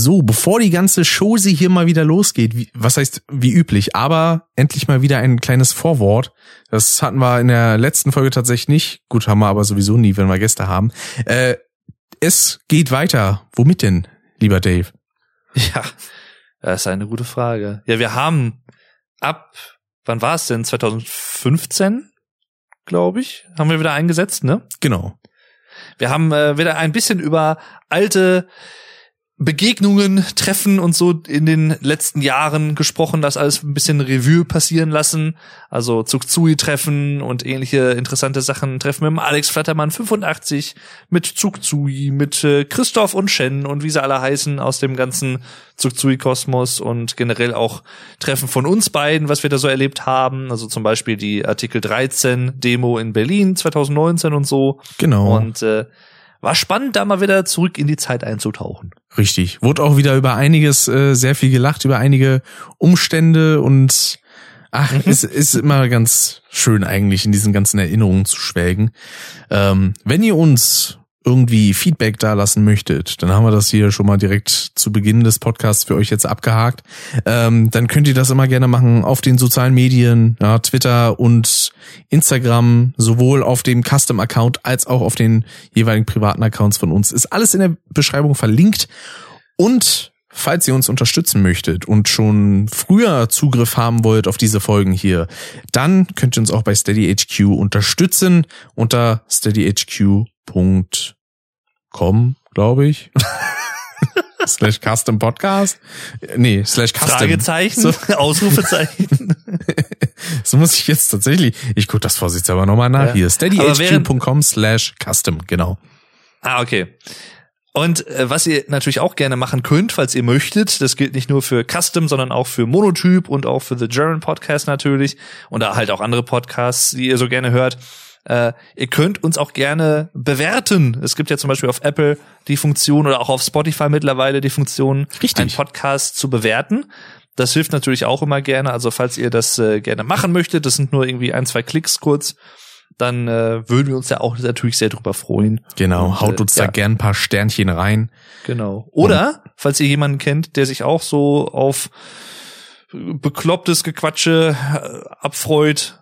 So, bevor die ganze Chose hier mal wieder losgeht, wie, was heißt wie üblich, aber endlich mal wieder ein kleines Vorwort. Das hatten wir in der letzten Folge tatsächlich nicht. Gut, haben wir aber sowieso nie, wenn wir Gäste haben. Äh, es geht weiter. Womit denn, lieber Dave? Ja, das ist eine gute Frage. Ja, wir haben ab, wann war es denn? 2015, glaube ich, haben wir wieder eingesetzt, ne? Genau. Wir haben äh, wieder ein bisschen über alte Begegnungen, Treffen und so in den letzten Jahren gesprochen, das alles ein bisschen Revue passieren lassen. Also Zugzui-Treffen und ähnliche interessante Sachen. Treffen mit dem Alex Flattermann 85, mit Zugzui, mit äh, Christoph und Shen und wie sie alle heißen aus dem ganzen Zugzui-Kosmos und generell auch Treffen von uns beiden, was wir da so erlebt haben. Also zum Beispiel die Artikel 13 Demo in Berlin 2019 und so. Genau. Und äh, war spannend, da mal wieder zurück in die Zeit einzutauchen. Richtig. Wurde auch wieder über einiges äh, sehr viel gelacht, über einige Umstände und ach, mhm. es ist immer ganz schön eigentlich in diesen ganzen Erinnerungen zu schwelgen. Ähm, wenn ihr uns irgendwie Feedback da lassen möchtet, dann haben wir das hier schon mal direkt zu Beginn des Podcasts für euch jetzt abgehakt. Ähm, dann könnt ihr das immer gerne machen auf den sozialen Medien, ja, Twitter und Instagram, sowohl auf dem Custom-Account als auch auf den jeweiligen privaten Accounts von uns. Ist alles in der Beschreibung verlinkt. Und falls ihr uns unterstützen möchtet und schon früher Zugriff haben wollt auf diese Folgen hier, dann könnt ihr uns auch bei SteadyHQ unterstützen unter steadyhq.com com, glaube ich. slash Custom Podcast. Nee, slash Custom. Fragezeichen, so. Ausrufezeichen. so muss ich jetzt tatsächlich, ich gucke das vorsichtshalber nochmal nach ja. hier. steadyhq.com slash custom, genau. Ah, okay. Und äh, was ihr natürlich auch gerne machen könnt, falls ihr möchtet, das gilt nicht nur für Custom, sondern auch für Monotyp und auch für The German Podcast natürlich und da halt auch andere Podcasts, die ihr so gerne hört äh, ihr könnt uns auch gerne bewerten. Es gibt ja zum Beispiel auf Apple die Funktion oder auch auf Spotify mittlerweile die Funktion, Richtig. einen Podcast zu bewerten. Das hilft natürlich auch immer gerne. Also falls ihr das äh, gerne machen möchtet, das sind nur irgendwie ein, zwei Klicks kurz, dann äh, würden wir uns ja auch natürlich sehr drüber freuen. Genau, Und, haut uns äh, da ja. gern ein paar Sternchen rein. Genau. Oder, Und, falls ihr jemanden kennt, der sich auch so auf beklopptes Gequatsche äh, abfreut,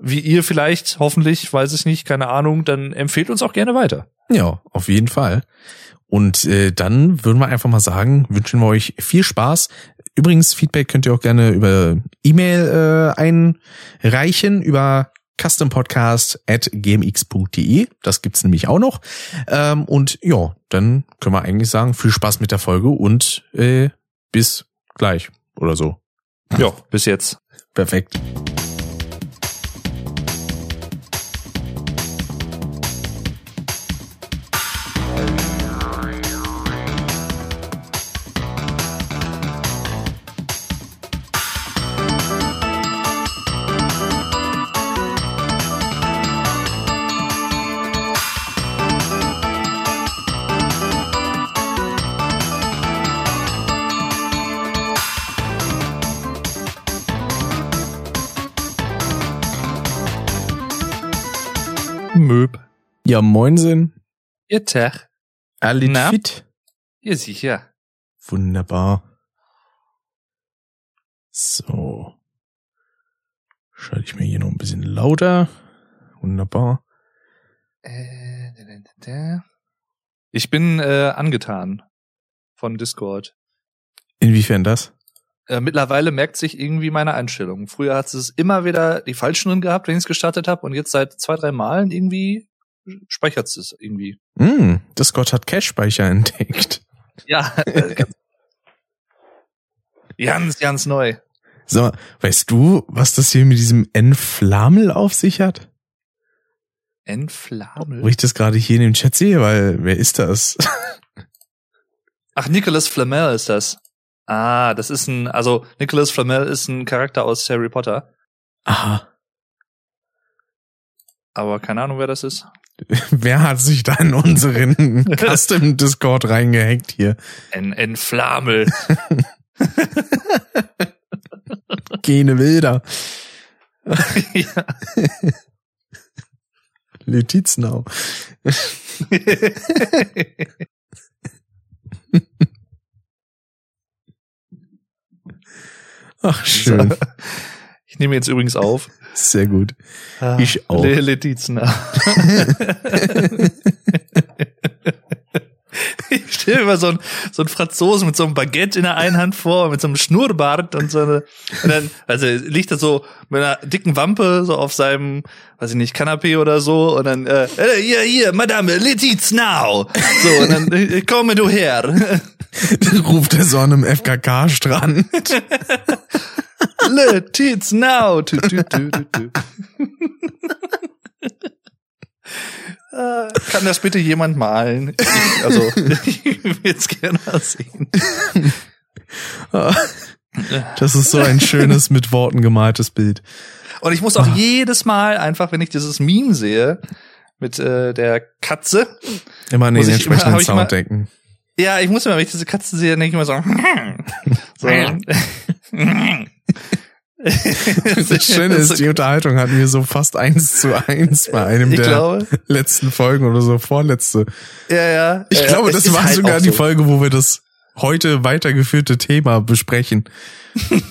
wie ihr vielleicht, hoffentlich, weiß ich nicht, keine Ahnung, dann empfehlt uns auch gerne weiter. Ja, auf jeden Fall. Und äh, dann würden wir einfach mal sagen, wünschen wir euch viel Spaß. Übrigens, Feedback könnt ihr auch gerne über E-Mail äh, einreichen, über custompodcast at gmx.de. Das gibt's nämlich auch noch. Ähm, und ja, dann können wir eigentlich sagen, viel Spaß mit der Folge und äh, bis gleich oder so. Ja, bis jetzt. Perfekt. Ja, moinsen. Ihr Tag. Alle fit? Ja, sicher. Wunderbar. So. Schalte ich mir hier noch ein bisschen lauter. Wunderbar. Äh, ich bin äh, angetan von Discord. Inwiefern das? Äh, mittlerweile merkt sich irgendwie meine Einstellung. Früher hat es immer wieder die falschen drin gehabt, wenn ich es gestartet habe, und jetzt seit zwei, drei Malen irgendwie speichert es irgendwie. Mm, Discord hat Cache-Speicher entdeckt. Ja, äh, ganz, ganz neu. So, weißt du, was das hier mit diesem Enflamel auf sich hat? Enflamel? Wo ich das gerade hier in dem Chat sehe, weil wer ist das? Ach, Nicholas Flamel ist das. Ah, das ist ein, also Nicholas Flamel ist ein Charakter aus Harry Potter. Aha. Aber keine Ahnung, wer das ist. Wer hat sich da in unseren Custom Discord reingehackt hier? Ein Entflamel. Gene Wilder. ja. Letiznau. Ach, schön. Ich nehme jetzt übrigens auf. Sehr gut. Ah, Ich auch. Le Letizia. Ich stelle mir immer so einen, so einen Franzosen mit so einem Baguette in der einen Hand vor, mit so einem Schnurrbart und so eine, und dann, also liegt er so mit einer dicken Wampe so auf seinem, weiß ich nicht, Kanapé oder so und dann, äh, hier, hier, Madame, Letizia now. So, und dann, äh, komme du her. Ruft er so an einem FKK-Strand. Letizia now. Tu, tu, tu, tu, tu. Äh, Kann das bitte jemand malen? Ich, also, ich will es gerne sehen. Das ist so ein schönes, mit Worten gemaltes Bild. Und ich muss auch jedes Mal einfach, wenn ich dieses Meme sehe, mit äh, der Katze, Immer an den ich immer- entsprechenden immer- Sound denken. ja, ich muss immer, wenn ich diese Katze sehe, denke ich immer so, so. Das Schöne ist, die Unterhaltung hatten wir so fast eins zu eins bei einem ich der glaube, letzten Folgen oder so, vorletzte. ja, ja. Ich ja, glaube, das war halt sogar die so. Folge, wo wir das heute weitergeführte Thema besprechen.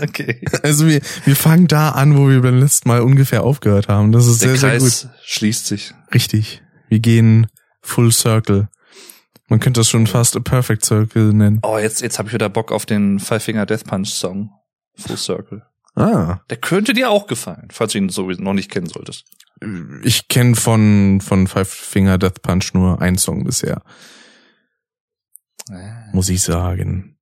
Okay. Also wir, wir fangen da an, wo wir beim letzten Mal ungefähr aufgehört haben. Das ist Der sehr, sehr gut. Kreis schließt sich. Richtig. Wir gehen full circle. Man könnte das schon fast a perfect circle nennen. Oh, jetzt, jetzt habe ich wieder Bock auf den Five Finger Death Punch Song. Full Circle. Ah. Der könnte dir auch gefallen, falls du ihn sowieso noch nicht kennen solltest. Ich kenne von, von Five Finger Death Punch nur einen Song bisher, muss ich sagen.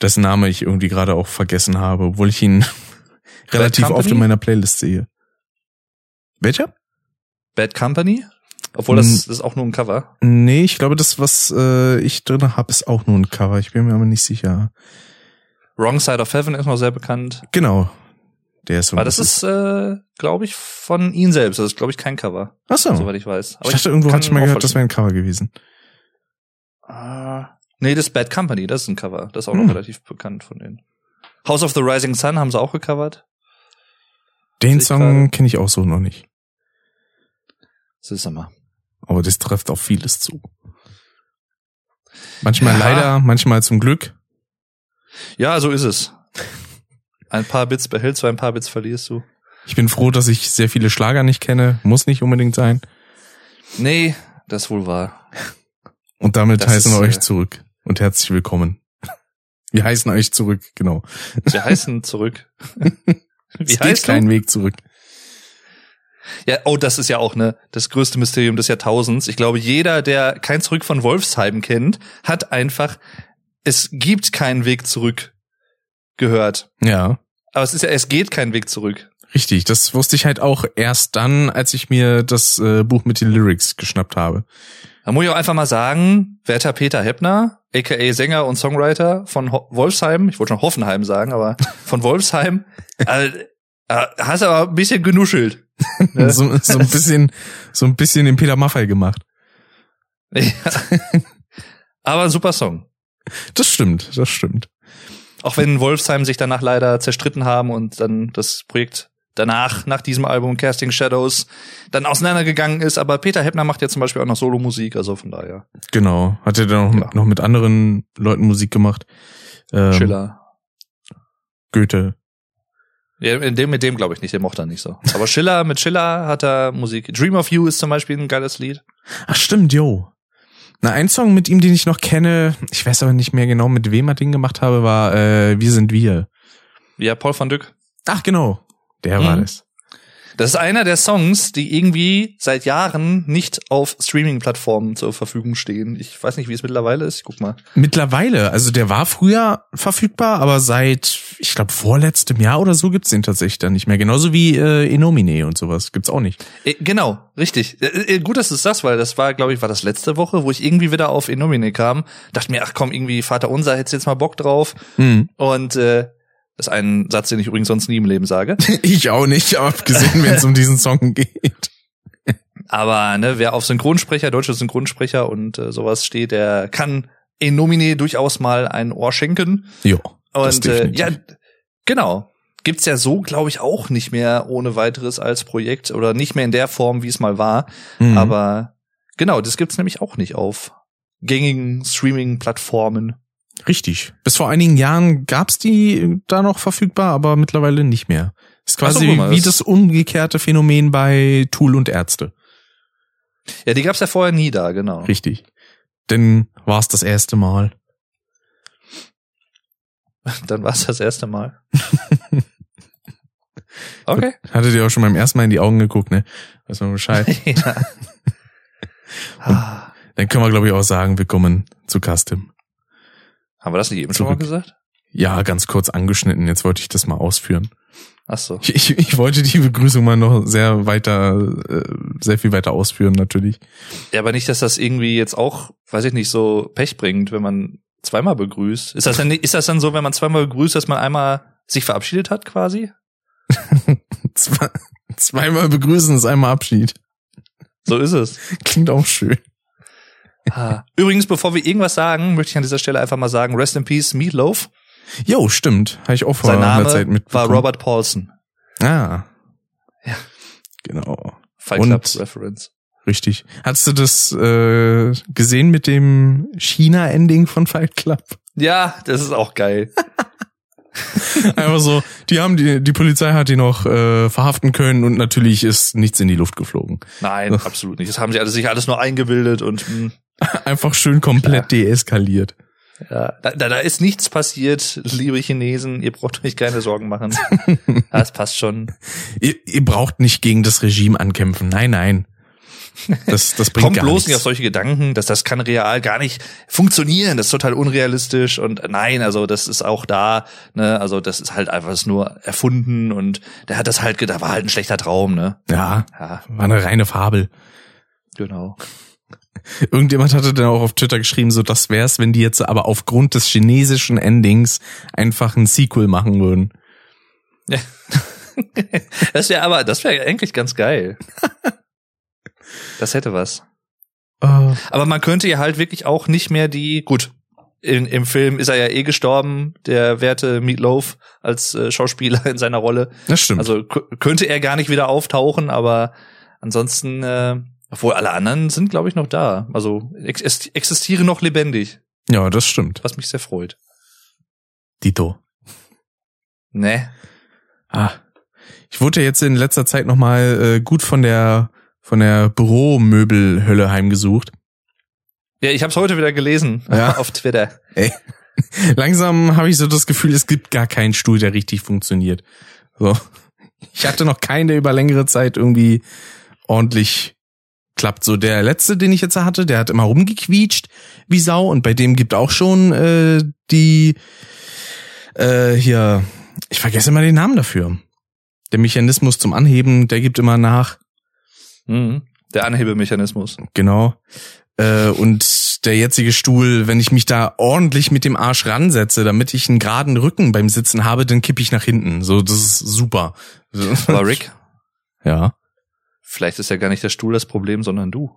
Dessen Name ich irgendwie gerade auch vergessen habe, obwohl ich ihn relativ oft Company? in meiner Playlist sehe. Welcher? Bad Company? Obwohl das, das ist auch nur ein Cover. Nee, ich glaube, das, was äh, ich drin habe, ist auch nur ein Cover. Ich bin mir aber nicht sicher. Wrong Side of Heaven ist noch sehr bekannt. Genau. Der ist so. Aber das ist, äh, glaube ich, von ihm selbst. Das ist, glaube ich, kein Cover, Ach so. soweit ich weiß. ich dachte, irgendwo kann hatte ich mal gehört, das wäre ein Cover gewesen. Ah, nee, das ist Bad Company, das ist ein Cover. Das ist auch Hm. noch relativ bekannt von denen. House of the Rising Sun haben sie auch gecovert. Den ich Song kenne ich auch so noch nicht. Siehst du mal. Aber das trifft auf vieles zu. Manchmal Ja. leider, manchmal zum Glück. Ja, so ist es. Ein paar Bits behältst du, ein paar Bits verlierst du. Ich bin froh, dass ich sehr viele Schlager nicht kenne. Muss nicht unbedingt sein. Nee, das wohl wahr. Und damit Das heißen wir euch äh, zurück und herzlich willkommen. Wir heißen euch zurück, genau. Wir heißen zurück. Wie es geht heißt keinen du? Weg zurück. Ja, oh, das ist ja auch ne, das größte Mysterium des Jahrtausends. Ich glaube, jeder, der kein Zurück von Wolfsheim kennt, hat einfach, es gibt keinen Weg zurück gehört. Ja, Aber es ist ja, es geht kein Weg zurück. richtig. Das wusste ich halt auch erst dann, als ich mir das äh, Buch mit den Lyrics geschnappt habe. Da muss ich auch einfach mal sagen, werter Peter Heppner, aka Sänger und Songwriter von Ho Wolfsheim, ich wollte schon Hoffenheim sagen, aber von Wolfsheim, äh, äh, hast aber ein bisschen genuschelt. Ne? So, so ein bisschen, so ein bisschen den Peter Maffei gemacht. Ja. aber ein super Song. Das stimmt, das stimmt. Auch wenn Wolfsheim sich danach leider zerstritten haben und dann das Projekt danach, nach diesem Album Casting Shadows, dann auseinandergegangen ist. Aber Peter Heppner macht ja zum Beispiel auch noch Solomusik, also von daher. Genau. Hat er dann noch, Ja. noch mit anderen Leuten Musik gemacht? Ähm, Schiller. Goethe. Ja, in dem, mit dem glaube ich nicht, den mochte er nicht so. Aber Schiller, mit Schiller hat er Musik. Dream of You ist zum Beispiel ein geiles Lied. Ach stimmt, jo. Na, ein Song mit ihm, den ich noch kenne, ich weiß aber nicht mehr genau, mit wem er den gemacht habe, war äh, Wir sind wir. Ja, Paul van Dyck. Ach genau, der war Mhm. das. Das ist einer der Songs, die irgendwie seit Jahren nicht auf Streaming-Plattformen zur Verfügung stehen. Ich weiß nicht, wie es mittlerweile ist. Guck mal. Mittlerweile, also der war früher verfügbar, aber seit, ich glaube, vorletztem Jahr oder so gibt's den tatsächlich dann nicht mehr. Genauso wie äh, Enomine und sowas gibt's auch nicht. Äh, Genau, richtig. Äh, äh, Gut, dass du es sagst, weil das war, glaube ich, war das letzte Woche, wo ich irgendwie wieder auf Enomine kam. Dachte mir, ach komm, irgendwie Vater Unser, hättest jetzt mal Bock drauf. Hm. Und äh, das ist ein Satz, den ich übrigens sonst nie im Leben sage. Ich auch nicht, abgesehen, wenn es um diesen Song geht. Aber ne, wer auf Synchronsprecher, deutsche Synchronsprecher und äh, sowas steht, der kann Enomine durchaus mal ein Ohr schenken. Jo. Und äh, ja, genau. Gibt's ja so, glaube ich, auch nicht mehr ohne weiteres als Projekt oder nicht mehr in der Form, wie es mal war. Mhm. Aber genau, das gibt's nämlich auch nicht auf gängigen Streaming-Plattformen. Richtig. Bis vor einigen Jahren gab's die da noch verfügbar, aber mittlerweile nicht mehr. Ist quasi so, mal, wie das- umgekehrte Phänomen bei Tool und Ärzte. Ja, die gab's ja vorher nie da, genau. Richtig. Denn war's das erste Mal. Dann war's das erste Mal. Okay. Hattet ihr auch schon beim ersten Mal in die Augen geguckt, ne? Weiß man Bescheid. ja. Dann können wir, glaube ich, auch sagen, willkommen zu Custom. Haben wir das nicht eben schon mal gesagt? Ja, ganz kurz angeschnitten. Jetzt wollte ich das mal ausführen. Ach so. Ich, ich, ich wollte die Begrüßung mal noch sehr weiter, äh, sehr viel weiter ausführen, natürlich. Ja, aber nicht, dass das irgendwie jetzt auch, weiß ich nicht, so Pech bringt, wenn man zweimal begrüßt. Ist das dann, ist das dann so, wenn man zweimal begrüßt, dass man einmal sich verabschiedet hat quasi? Zwei, zweimal begrüßen ist einmal Abschied. So ist es. Klingt auch schön. Ah. Übrigens, bevor wir irgendwas sagen, möchte ich an dieser Stelle einfach mal sagen, Rest in Peace, Meatloaf. Jo, stimmt. Habe ich auch vor Sein einer Name Zeit war mitbekommen. Robert Paulson. Ah. Ja. Genau. Fight Club Reference. Richtig. Hast du das äh, gesehen mit dem China-Ending von Fight Club? Ja, das ist auch geil. Einfach so, die haben die, die Polizei hat die noch äh, verhaften können und natürlich ist nichts in die Luft geflogen. Nein, absolut nicht. Das haben sie alles, sich alles nur eingebildet und mh, Einfach schön komplett deeskaliert. ja, da, da da ist nichts passiert, liebe Chinesen. Ihr braucht euch keine Sorgen machen. Das passt schon. Ihr, ihr braucht nicht gegen das Regime ankämpfen. Nein, nein. Das, das bringt Kommt gar bloß nichts. nicht auf solche Gedanken, dass das kann real gar nicht funktionieren. Das ist total unrealistisch und nein, also das ist auch da, ne, also das ist halt einfach nur erfunden und der hat das halt, gedacht, war halt ein schlechter Traum, ne. Ja, Ja, war eine reine Fabel. genau. Irgendjemand hatte dann auch auf Twitter geschrieben, so das wär's, wenn die jetzt aber aufgrund des chinesischen Endings einfach ein Sequel machen würden. Ja. Das wäre aber, das wäre eigentlich ganz geil. Das hätte was. Äh, Aber man könnte ja halt wirklich auch nicht mehr die, gut, in, im Film ist er ja eh gestorben, der werte Meatloaf als äh, Schauspieler in seiner Rolle. das stimmt. Also kö- könnte er gar nicht wieder auftauchen, aber ansonsten, äh, obwohl alle anderen sind, glaube ich, noch da. Also ex existieren noch lebendig, ja, das stimmt. was mich sehr freut. Dito. Ne? Ah. Ich wurde jetzt in letzter Zeit nochmal äh, gut von der von der Büromöbelhölle heimgesucht. Ja, ich habe es heute wieder gelesen Ja. auf Twitter. Ey. Langsam habe ich so das Gefühl, es gibt gar keinen Stuhl, der richtig funktioniert. So. Ich hatte noch keinen, der über längere Zeit irgendwie ordentlich klappt. So der letzte, den ich jetzt hatte, der hat immer rumgequietscht wie Sau und bei dem gibt auch schon äh, die äh, hier, ich vergesse immer den Namen dafür. Der Mechanismus zum Anheben, der gibt immer nach. Mhm. Der Anhebemechanismus. Genau. Äh, und der jetzige Stuhl, wenn ich mich da ordentlich mit dem Arsch ransetze, damit ich einen geraden Rücken beim Sitzen habe, dann kippe ich nach hinten. So, das ist super. Aber Rick, Ja. Vielleicht ist ja gar nicht der Stuhl das Problem, sondern du.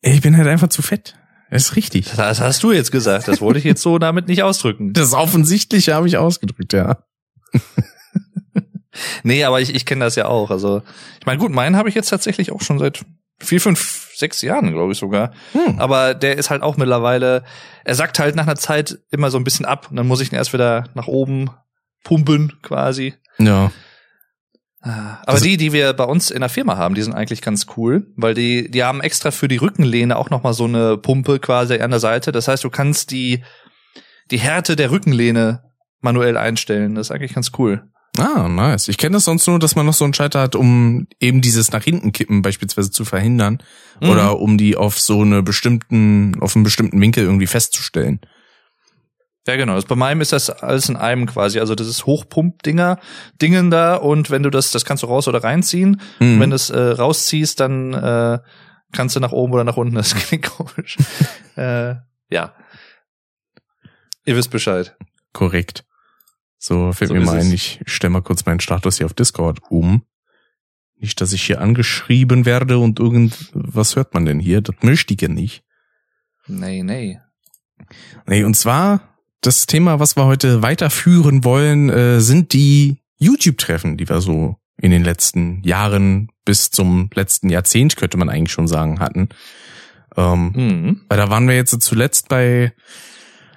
Ich bin halt einfach zu fett. Das ist richtig. Das hast du jetzt gesagt. Das wollte ich jetzt so damit nicht ausdrücken. Das Offensichtliche habe ich ausgedrückt, ja. Nee, aber ich, ich kenne das ja auch. Also, ich meine, gut, meinen habe ich jetzt tatsächlich auch schon seit vier, fünf, sechs Jahren, glaube ich sogar. Hm. Aber der ist halt auch mittlerweile, er sagt halt nach einer Zeit immer so ein bisschen ab und dann muss ich ihn erst wieder nach oben pumpen quasi. Ja. Aber Also- die, die wir bei uns in der Firma haben, die sind eigentlich ganz cool, weil die, die haben extra für die Rückenlehne auch nochmal so eine Pumpe quasi an der Seite. Das heißt, du kannst die, die Härte der Rückenlehne manuell einstellen. Das ist eigentlich ganz cool. Ah, nice. Ich kenne das sonst nur, dass man noch so einen Schalter hat, um eben dieses nach hinten kippen beispielsweise zu verhindern Mhm. oder um die auf so eine bestimmten, auf einen bestimmten Winkel irgendwie festzustellen. Ja, genau. Das, bei meinem ist das alles in einem quasi. Also das ist Hochpump-Dinger, Dingen da und wenn du das, das kannst du raus oder reinziehen. Mhm. Und wenn du es äh, rausziehst, dann äh, kannst du nach oben oder nach unten. Das klingt komisch. äh, ja. Ihr wisst Bescheid. Korrekt. So, fällt So mir mal ein, ich stelle mal kurz meinen Status hier auf Discord um. Nicht, dass ich hier angeschrieben werde und irgend, was hört man denn hier? Das möchte ich ja nicht. Nee, nee. Nee, und zwar, das Thema, was wir heute weiterführen wollen, äh, sind die YouTube-Treffen, die wir so in den letzten Jahren bis zum letzten Jahrzehnt, könnte man eigentlich schon sagen, hatten. Ähm, Mhm. weil da waren wir jetzt zuletzt bei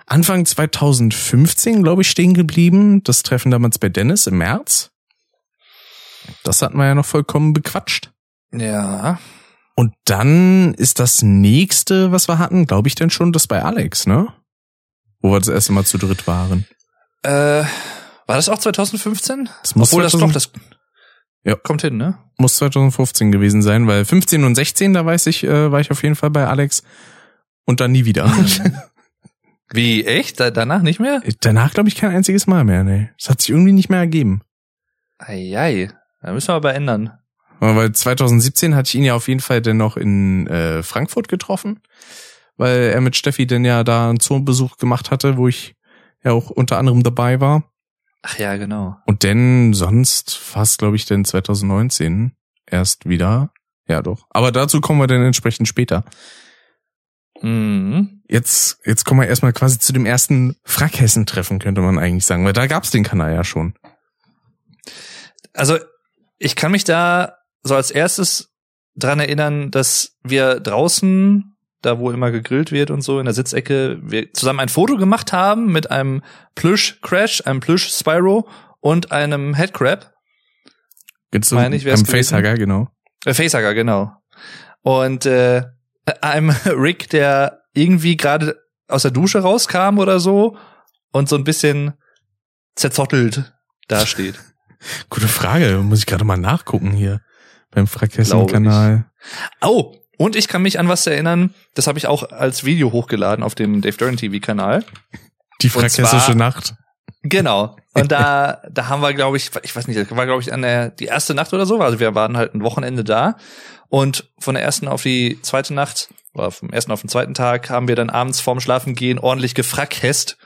Anfang 2015, glaube ich, stehen geblieben. Das Treffen damals bei Dennis im März. Das hatten wir ja noch vollkommen bequatscht. Ja. Und dann ist das nächste, was wir hatten, glaube ich, denn schon das bei Alex, ne? Wo wir das erste Mal zu dritt waren. Äh, war das auch 2015? Das muss Obwohl das 2000 doch, das Ja. kommt hin, ne? Muss 2015 gewesen sein, weil 15 und 16, da weiß ich, äh, war ich auf jeden Fall bei Alex und dann nie wieder. Wie, echt? Da, danach nicht mehr? Danach glaube ich kein einziges Mal mehr, ne. Das hat sich irgendwie nicht mehr ergeben. Eieiei. Da müssen wir aber ändern. Weil 2017 hatte ich ihn ja auf jeden Fall dann noch in äh, Frankfurt getroffen, weil er mit Steffi dann ja da einen Zoobesuch gemacht hatte, wo ich ja auch unter anderem dabei war. Ach ja, genau. Und denn sonst fast, glaube ich, denn 2019 erst wieder. Ja, doch. Aber dazu kommen wir dann entsprechend später. Mhm. Jetzt, jetzt kommen wir erstmal quasi zu dem ersten Frackhessen-Treffen, könnte man eigentlich sagen, weil da gab's den Kanal ja schon. Also, ich kann mich da so als erstes dran erinnern, dass wir draußen, da wo immer gegrillt wird und so in der Sitzecke, wir zusammen ein Foto gemacht haben mit einem Plüsch Crash, einem Plüsch Spyro und einem Headcrab. So Meine ich, wär's gewesen. Facehugger, genau. Äh, Facehugger, genau. Und äh, einem Rick, der irgendwie gerade aus der Dusche rauskam oder so und so ein bisschen zerzottelt dasteht. Gute Frage, muss ich gerade mal nachgucken hier beim Glaube Frackhessen-Kanal. Oh, und ich kann mich an was erinnern, das habe ich auch als Video hochgeladen auf dem Dave Duran TV Kanal. Die zwar- Nacht. Genau. Und da, da haben wir, glaube ich, ich weiß nicht, das war, glaube ich, an der, die erste Nacht oder so. Also wir waren halt ein Wochenende da. Und von der ersten auf die zweite Nacht, oder vom ersten auf den zweiten Tag, haben wir dann abends vorm Schlafengehen ordentlich gefrackhest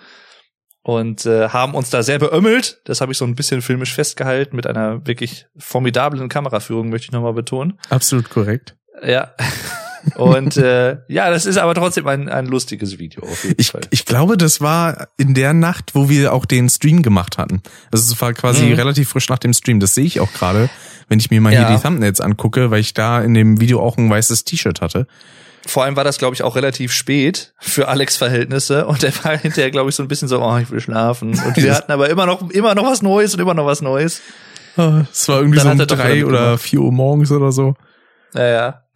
und äh, haben uns da sehr beömmelt. Das habe ich so ein bisschen filmisch festgehalten mit einer wirklich formidablen Kameraführung, möchte ich nochmal betonen. Absolut korrekt. Ja. Und äh, ja, das ist aber trotzdem ein, ein lustiges Video auf jeden Ich, Fall. ich glaube, das war in der Nacht, wo wir auch den Stream gemacht hatten. Also es war quasi Mhm. relativ frisch nach dem Stream. Das sehe ich auch gerade, wenn ich mir mal Ja. hier die Thumbnails angucke, weil ich da in dem Video auch ein weißes T-Shirt hatte. Vor allem war das, glaube ich, auch relativ spät für Alex Verhältnisse und er war hinterher, glaube ich, so ein bisschen so, oh, ich will schlafen. Und wir hatten aber immer noch, immer noch was Neues und immer noch was Neues. Ah, Es war irgendwie so um drei oder vier Uhr morgens oder so. Naja.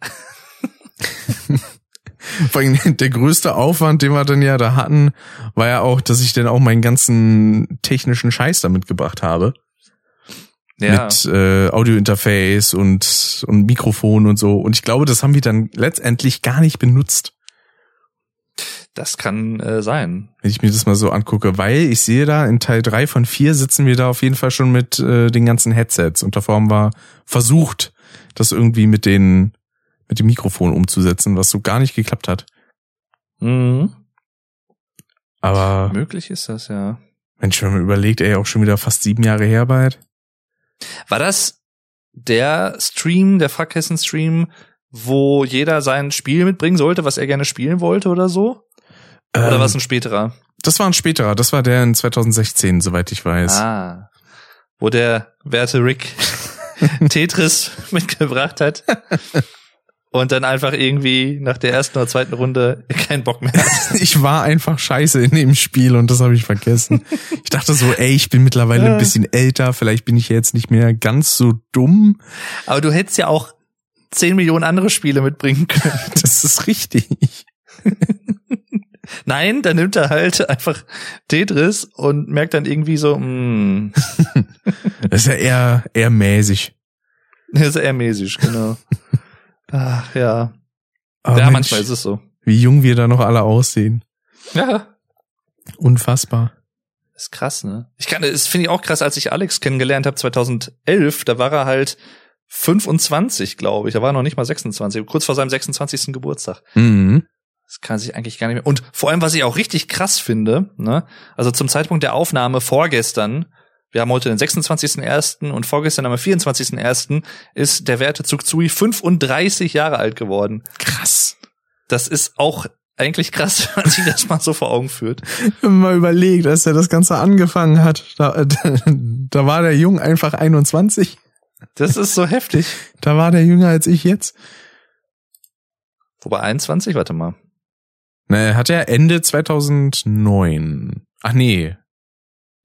Vor allem der größte Aufwand, den wir dann ja da hatten, war ja auch, dass ich dann auch meinen ganzen technischen Scheiß da mitgebracht habe. Ja. Mit äh, Audiointerface und, und Mikrofon und so. Und ich glaube, das haben wir dann letztendlich gar nicht benutzt. Das kann äh, sein. wenn ich mir das mal so angucke, weil ich sehe da in Teil drei von vier sitzen wir da auf jeden Fall schon mit äh, den ganzen Headsets und davor haben wir versucht, das irgendwie mit den mit dem Mikrofon umzusetzen, was so gar nicht geklappt hat. Mhm. Aber Möglich ist das, ja. Mensch, wenn man überlegt, ey, auch schon wieder fast sieben Jahre her bald. War das der Stream, der Frackhessen-Stream, wo jeder sein Spiel mitbringen sollte, was er gerne spielen wollte oder so? Oder Ähm, war es ein späterer? Das war ein späterer, das war der in 2016, soweit ich weiß. Ah. Wo der werte Rick Tetris mitgebracht hat. Und dann einfach irgendwie nach der ersten oder zweiten Runde keinen Bock mehr hat. Ich war einfach scheiße in dem Spiel und das habe ich vergessen. Ich dachte so, ey, ich bin mittlerweile ein bisschen älter, vielleicht bin ich jetzt nicht mehr ganz so dumm. Aber du hättest ja auch 10 Millionen andere Spiele mitbringen können. Das ist richtig. Nein, dann nimmt er halt einfach Tetris und merkt dann irgendwie so, hm, Das ist ja eher, eher mäßig. das ist eher mäßig, genau. Ach ja. Aber ja, Mensch, manchmal ist es so. Wie jung wir da noch alle aussehen. Ja. Unfassbar. Ist krass, ne? Ich kann, das finde ich auch krass, als ich Alex kennengelernt habe 2011, da war er halt 25, glaube ich. Da war er noch nicht mal 26, kurz vor seinem 26. Geburtstag. Mhm. Das kann sich eigentlich gar nicht mehr. Und vor allem, was ich auch richtig krass finde, ne? Also zum Zeitpunkt der Aufnahme vorgestern, wir haben heute den 26.01. und vorgestern am 24.01. ist der werte Zugzui 35 Jahre alt geworden. Krass. Das ist auch eigentlich krass, wenn man sich das mal so vor Augen führt. Wenn man mal überlegt, als er das Ganze angefangen hat, da, da, da war der Jung einfach 21. Das ist so heftig. Da war der jünger als ich jetzt. Wobei 21, warte mal. Na, er hat ja Ende 2009. Ach nee.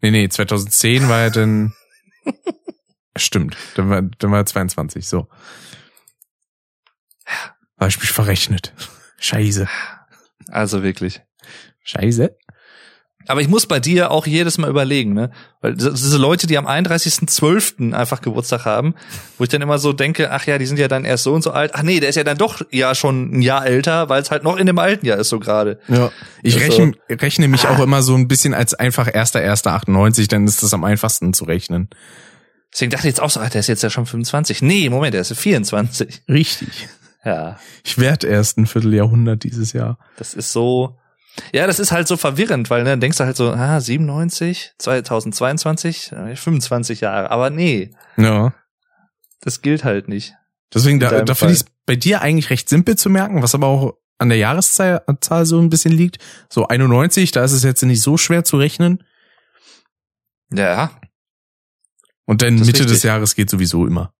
Nee, nee, 2010 war er dann. Stimmt, dann war, dann war er 22, so. Habe ich mich verrechnet. Scheiße. Also wirklich. Scheiße. Aber ich muss bei dir auch jedes Mal überlegen, ne? Weil diese Leute, die am 31.12. einfach Geburtstag haben, wo ich dann immer so denke, ach ja, die sind ja dann erst so und so alt. Ach nee, der ist ja dann doch ja schon ein Jahr älter, weil es halt noch in dem alten Jahr ist so gerade. Ja. Ich Also- rechne, rechne mich auch immer so ein bisschen als einfach erster, erster 98, dann ist das am einfachsten zu rechnen. Deswegen dachte ich jetzt auch so, ach, der ist jetzt ja schon 25. Nee, Moment, der ist 24. Richtig. Ja, Ich werde erst ein Vierteljahrhundert dieses Jahr. das ist so. Ja, das ist halt so verwirrend, weil ne, dann denkst du halt so, ah, 97, 2022, äh, 25 Jahre. Aber nee, Ja. das gilt halt nicht. Deswegen, da, da finde ich es bei dir eigentlich recht simpel zu merken, was aber auch an der Jahreszahl Zahl so ein bisschen liegt. So 91, da ist es jetzt nicht so schwer zu rechnen. Ja, Und dann Mitte des richtig. Jahres geht sowieso immer.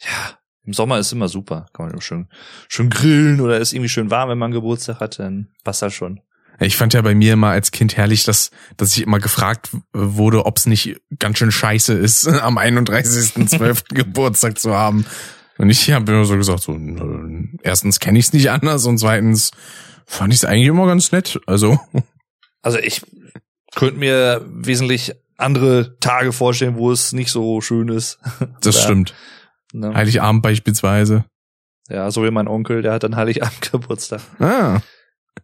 ja. Im Sommer ist immer super. Kann man immer schön, schön grillen oder ist irgendwie schön warm, wenn man Geburtstag hat, dann passt das schon. Ich fand ja bei mir immer als Kind herrlich, dass, dass ich immer gefragt wurde, ob es nicht ganz schön scheiße ist, am 31.12. Geburtstag zu haben. Und ich habe immer so gesagt, so, erstens kenne ich es nicht anders und zweitens fand ich es eigentlich immer ganz nett. Also, Also ich könnte mir wesentlich andere Tage vorstellen, wo es nicht so schön ist. das stimmt. Ne? Heiligabend beispielsweise. Ja, so wie mein Onkel, der hat dann Heiligabend Geburtstag Ah.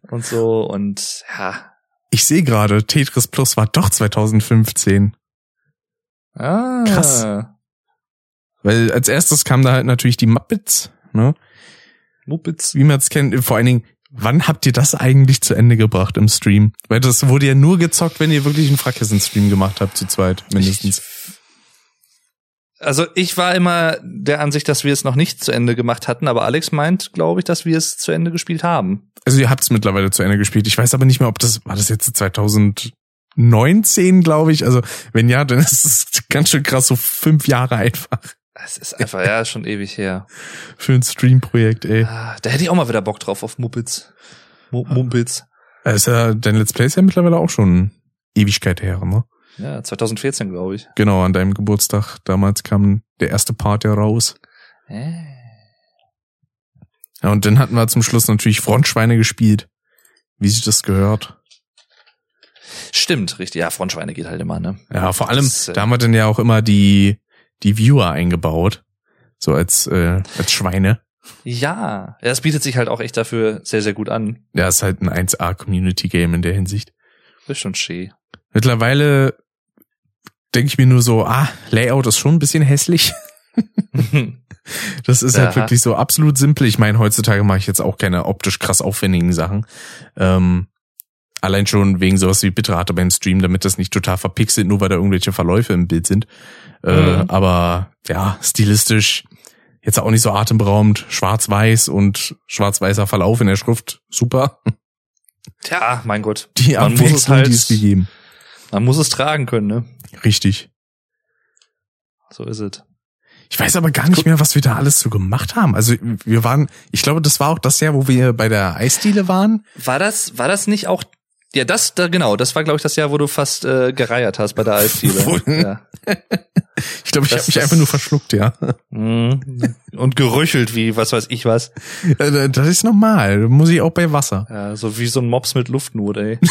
und so und ja. Ich sehe gerade, Tetris Plus war doch 2015. Ah, Krass. Weil als erstes kam da halt natürlich die Muppets, ne? Muppets. Wie man es kennt. Vor allen Dingen, wann habt ihr das eigentlich zu Ende gebracht im Stream? Weil das wurde ja nur gezockt, wenn ihr wirklich einen Frackkissen-Stream gemacht habt, zu zweit, mindestens. Also ich war immer der Ansicht, dass wir es noch nicht zu Ende gemacht hatten, aber Alex meint, glaube ich, dass wir es zu Ende gespielt haben. Also ihr habt es mittlerweile zu Ende gespielt. Ich weiß aber nicht mehr, ob das, war das jetzt 2019, glaube ich? Also, wenn ja, dann ist es ganz schön krass, so fünf Jahre einfach Es ist einfach, ja, schon ewig her. für ein Stream-Projekt, ey. Ah, da hätte ich auch mal wieder Bock drauf auf Muppets. Mu Mumpits. Da ist ja, dein Let's Play ist ja mittlerweile auch schon Ewigkeit her, ne? Ja, 2014, glaube ich. Genau, an deinem Geburtstag damals kam der erste Part ja raus. Äh. Ja, und dann hatten wir zum Schluss natürlich Frontschweine gespielt. Wie sich das gehört. Stimmt, richtig. Ja, Frontschweine geht halt immer, ne? Ja, vor allem, Das, äh, da haben wir dann ja auch immer die, die Viewer eingebaut. So als, äh, als Schweine. Ja, das bietet sich halt auch echt dafür sehr, sehr gut an. Ja, ist halt ein 1A-Community-Game in der Hinsicht. Das ist schon schön. Mittlerweile denke ich mir nur so, ah, Layout ist schon ein bisschen hässlich. Das ist halt Aha. wirklich so absolut simpel. Ich meine, heutzutage mache ich jetzt auch keine optisch krass aufwendigen Sachen. Ähm, allein schon wegen sowas wie Bitrate beim Stream, damit das nicht total verpixelt, nur weil da irgendwelche Verläufe im Bild sind. Äh, Mhm. aber ja, stilistisch jetzt auch nicht so atemberaubend. Schwarz-Weiß und schwarz-weißer Verlauf in der Schrift. Super. Tja, mein Gott. Die Abwechslung, halt- die es gegeben. Man muss es tragen können, ne? Richtig. So ist es. Ich weiß aber gar nicht mehr, was wir da alles so gemacht haben. Also wir waren, ich glaube, das war auch das Jahr, wo wir bei der Eisdiele waren. War das, war das nicht auch, ja, das, da, genau, das war, glaube ich, das Jahr, wo du fast äh, gereiert hast bei der Eisdiele. Ja. Ich glaube, ich habe mich einfach nur verschluckt, ja. Mhm. Und geröchelt wie, was weiß ich was. Das ist normal. Muss ich auch bei Wasser. Ja, so wie so ein Mops mit Luftnot, ey.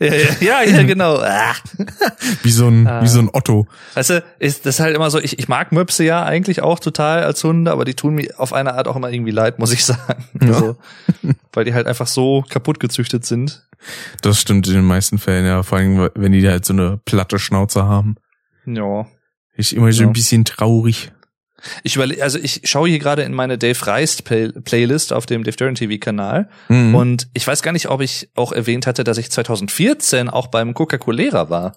ja, ja, ja, genau. Ah. Wie so ein, Ah. wie so ein Otto. Weißt du, ist das ist halt immer so, ich, ich mag Möpse ja eigentlich auch total als Hunde, aber die tun mir auf eine Art auch immer irgendwie leid, muss ich sagen. Ja. Also, weil die halt einfach so kaputt gezüchtet sind. Das stimmt in den meisten Fällen, ja. Vor allem, wenn die halt so eine platte Schnauze haben. Ja. Ich immer so Ja. ein bisschen traurig. Ich überle also ich schaue hier gerade in meine Dave Reist Play Playlist auf dem Dave Duran TV Kanal Mhm. und ich weiß gar nicht, ob ich auch erwähnt hatte, dass ich 2014 auch beim Coca-Cola war.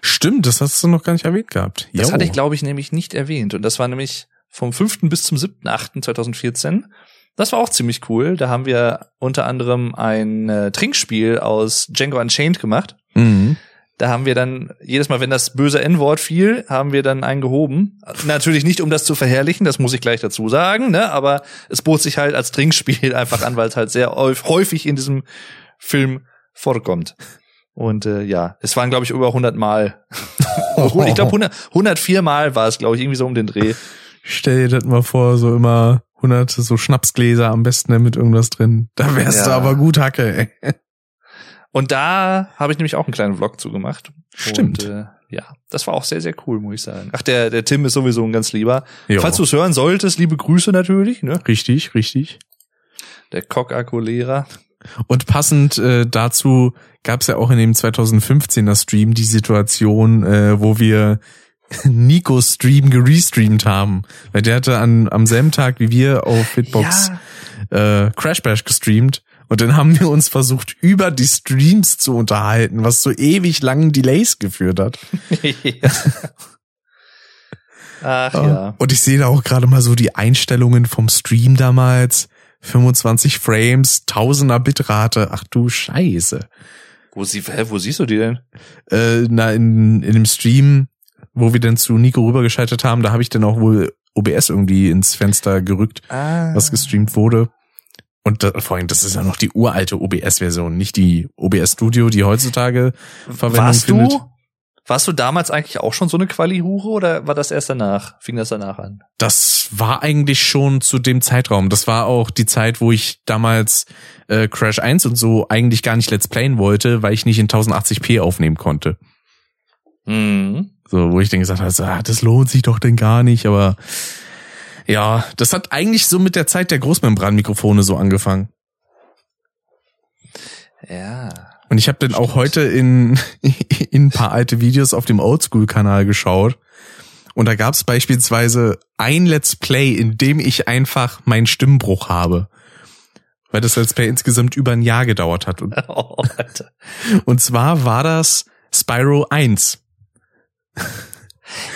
Stimmt, das hast du noch gar nicht erwähnt gehabt. Das Jo. hatte ich, glaube ich, nämlich nicht erwähnt. Und das war nämlich vom 5. bis zum 7.8.2014. Das war auch ziemlich cool. Da haben wir unter anderem ein äh, Trinkspiel aus Django Unchained gemacht. Mhm. Da haben wir dann jedes Mal, wenn das böse N-Wort fiel, haben wir dann einen gehoben. Natürlich nicht, um das zu verherrlichen, das muss ich gleich dazu sagen, ne? aber es bot sich halt als Trinkspiel einfach an, weil es halt sehr häufig in diesem Film vorkommt. Und äh, ja, es waren, glaube ich, über 100 Mal. ich glaube, 100, 104 Mal war es, glaube ich, irgendwie so um den Dreh. Stell dir das mal vor, so immer hunderte so Schnapsgläser am besten mit irgendwas drin. Da wärst ja. du aber gut Hacke, ey. Und da habe ich nämlich auch einen kleinen Vlog zugemacht. Stimmt. Und, äh, ja, das war auch sehr, sehr cool, muss ich sagen. Ach, der, der Tim ist sowieso ein ganz lieber. Jo. Falls du es hören solltest, liebe Grüße natürlich. Ne? Richtig, richtig. Der Cock-Akku-Lehrer. Und passend äh, dazu gab es ja auch in dem 2015er Stream die Situation, äh, wo wir Nikos Stream gerestreamt haben. Weil der hatte an, am selben Tag wie wir auf Hitbox ja. äh, Crash Bash gestreamt. Und dann haben wir uns versucht, über die Streams zu unterhalten, was so ewig langen Delays geführt hat. Ach ja. Und ich sehe da auch gerade mal so die Einstellungen vom Stream damals. 25 Frames, Tausender Bitrate. Ach du Scheiße. Wo, sie, hä, wo siehst du die denn? Äh, na, in, in dem Stream, wo wir dann zu Nico rübergeschaltet haben, da habe ich dann auch wohl OBS irgendwie ins Fenster gerückt, ah. was gestreamt wurde. Und da, vor allem, das ist ja noch die uralte OBS-Version, nicht die OBS Studio, die heutzutage Verwendung Warst findet. Du? Warst du damals eigentlich auch schon so eine Quali-Hure oder war das erst danach? Fing das danach an? Das war eigentlich schon zu dem Zeitraum. Das war auch die Zeit, wo ich damals äh, Crash 1 und so eigentlich gar nicht Let's Playen wollte, weil ich nicht in 1080p aufnehmen konnte. Mhm. So, wo ich dann gesagt habe, ah, das lohnt sich doch denn gar nicht, aber ja, das hat eigentlich so mit der Zeit der Großmembranmikrofone so angefangen. Ja. Und ich habe dann auch heute in, in ein paar alte Videos auf dem Oldschool-Kanal geschaut. Und da gab es beispielsweise ein Let's Play, in dem ich einfach meinen Stimmbruch habe. Weil das Let's Play insgesamt über ein Jahr gedauert hat. Und, oh, und zwar war das Spyro 1.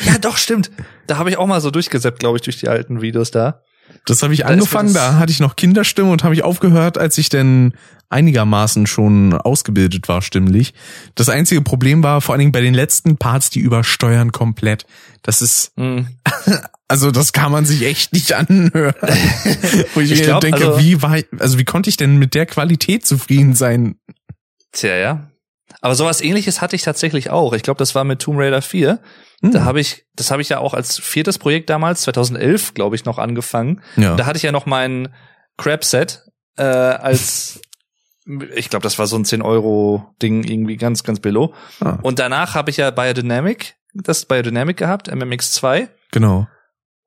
Ja, doch, stimmt. Da habe ich auch mal so durchgesäppt, glaube ich, durch die alten Videos da. Das habe ich da angefangen, da hatte ich noch Kinderstimme und habe ich aufgehört, als ich denn einigermaßen schon ausgebildet war stimmlich. Das einzige Problem war vor allen Dingen bei den letzten Parts, die übersteuern komplett. Das ist, mm. also das kann man sich echt nicht anhören. Wo ich, ich glaub, denke, also, wie war, also wie konnte ich denn mit der Qualität zufrieden sein? Tja, ja. Aber sowas ähnliches hatte ich tatsächlich auch. Ich glaube, das war mit Tomb Raider 4. Hm. Da habe ich, das habe ich ja auch als viertes Projekt damals, 2011, glaube ich, noch angefangen. Ja. Da hatte ich ja noch mein Crab-Set äh, als, ich glaube, das war so ein 10-Euro-Ding irgendwie ganz, ganz billow. Ah. Und danach habe ich ja Biodynamic, das Biodynamic gehabt, MMX2. Genau.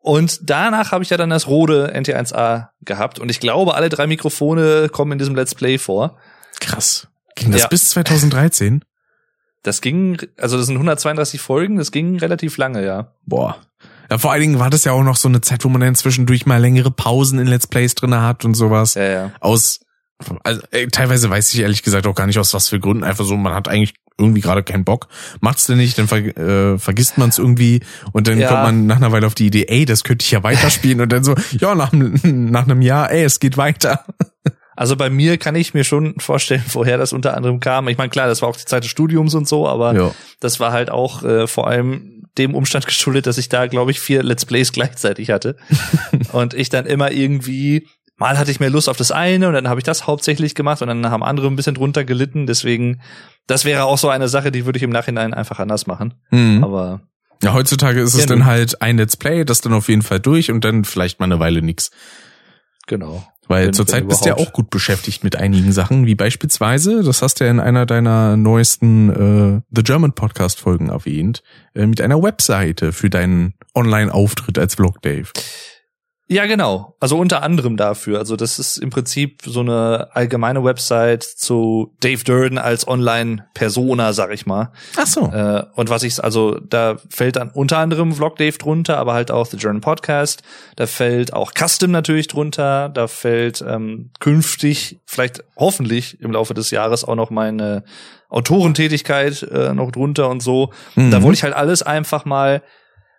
Und danach habe ich ja dann das Rode NT1A gehabt. Und ich glaube, alle drei Mikrofone kommen in diesem Let's Play vor. Krass. Ging das ja. bis 2013? Das ging, also das sind 132 Folgen, das ging relativ lange, ja. Boah. Ja, vor allen Dingen war das ja auch noch so eine Zeit, wo man dann zwischendurch mal längere Pausen in Let's Plays drinne hat und sowas. Ja, ja. Aus, also äh, teilweise weiß ich ehrlich gesagt auch gar nicht aus was für Gründen. Einfach so, man hat eigentlich irgendwie gerade keinen Bock, macht's denn nicht, dann ver äh, vergisst man es irgendwie und dann ja. kommt man nach einer Weile auf die Idee, ey, das könnte ich ja weiterspielen und dann so, ja, nach, nach einem Jahr, ey, es geht weiter. Also bei mir kann ich mir schon vorstellen, woher das unter anderem kam. Ich meine, klar, das war auch die Zeit des Studiums und so, aber ja. das war halt auch äh, vor allem dem Umstand geschuldet, dass ich da, glaube ich, vier Let's Plays gleichzeitig hatte. und ich dann immer irgendwie, mal hatte ich mehr Lust auf das eine und dann habe ich das hauptsächlich gemacht und dann haben andere ein bisschen drunter gelitten. Deswegen, das wäre auch so eine Sache, die würde ich im Nachhinein einfach anders machen. Mhm. Aber ja, heutzutage ist es dann halt ein Let's Play, das dann auf jeden Fall durch und dann vielleicht mal eine Weile nix. Genau. Weil zurzeit bist du ja auch gut beschäftigt mit einigen Sachen, wie beispielsweise, das hast du ja in einer deiner neuesten äh, The German Podcast Folgen erwähnt, äh, mit einer Webseite für deinen Online-Auftritt als Vlog Dave. Ja, genau. Also unter anderem dafür. Also das ist im Prinzip so eine allgemeine Website zu Dave Durden als Online-Persona, sag ich mal. Ach so. Äh, und was ich, also da fällt dann unter anderem Vlog Dave drunter, aber halt auch The German Podcast. Da fällt auch Custom natürlich drunter. Da fällt ähm, künftig, vielleicht hoffentlich im Laufe des Jahres auch noch meine Autorentätigkeit äh, noch drunter und so. Mhm. Da wollte ich halt alles einfach mal,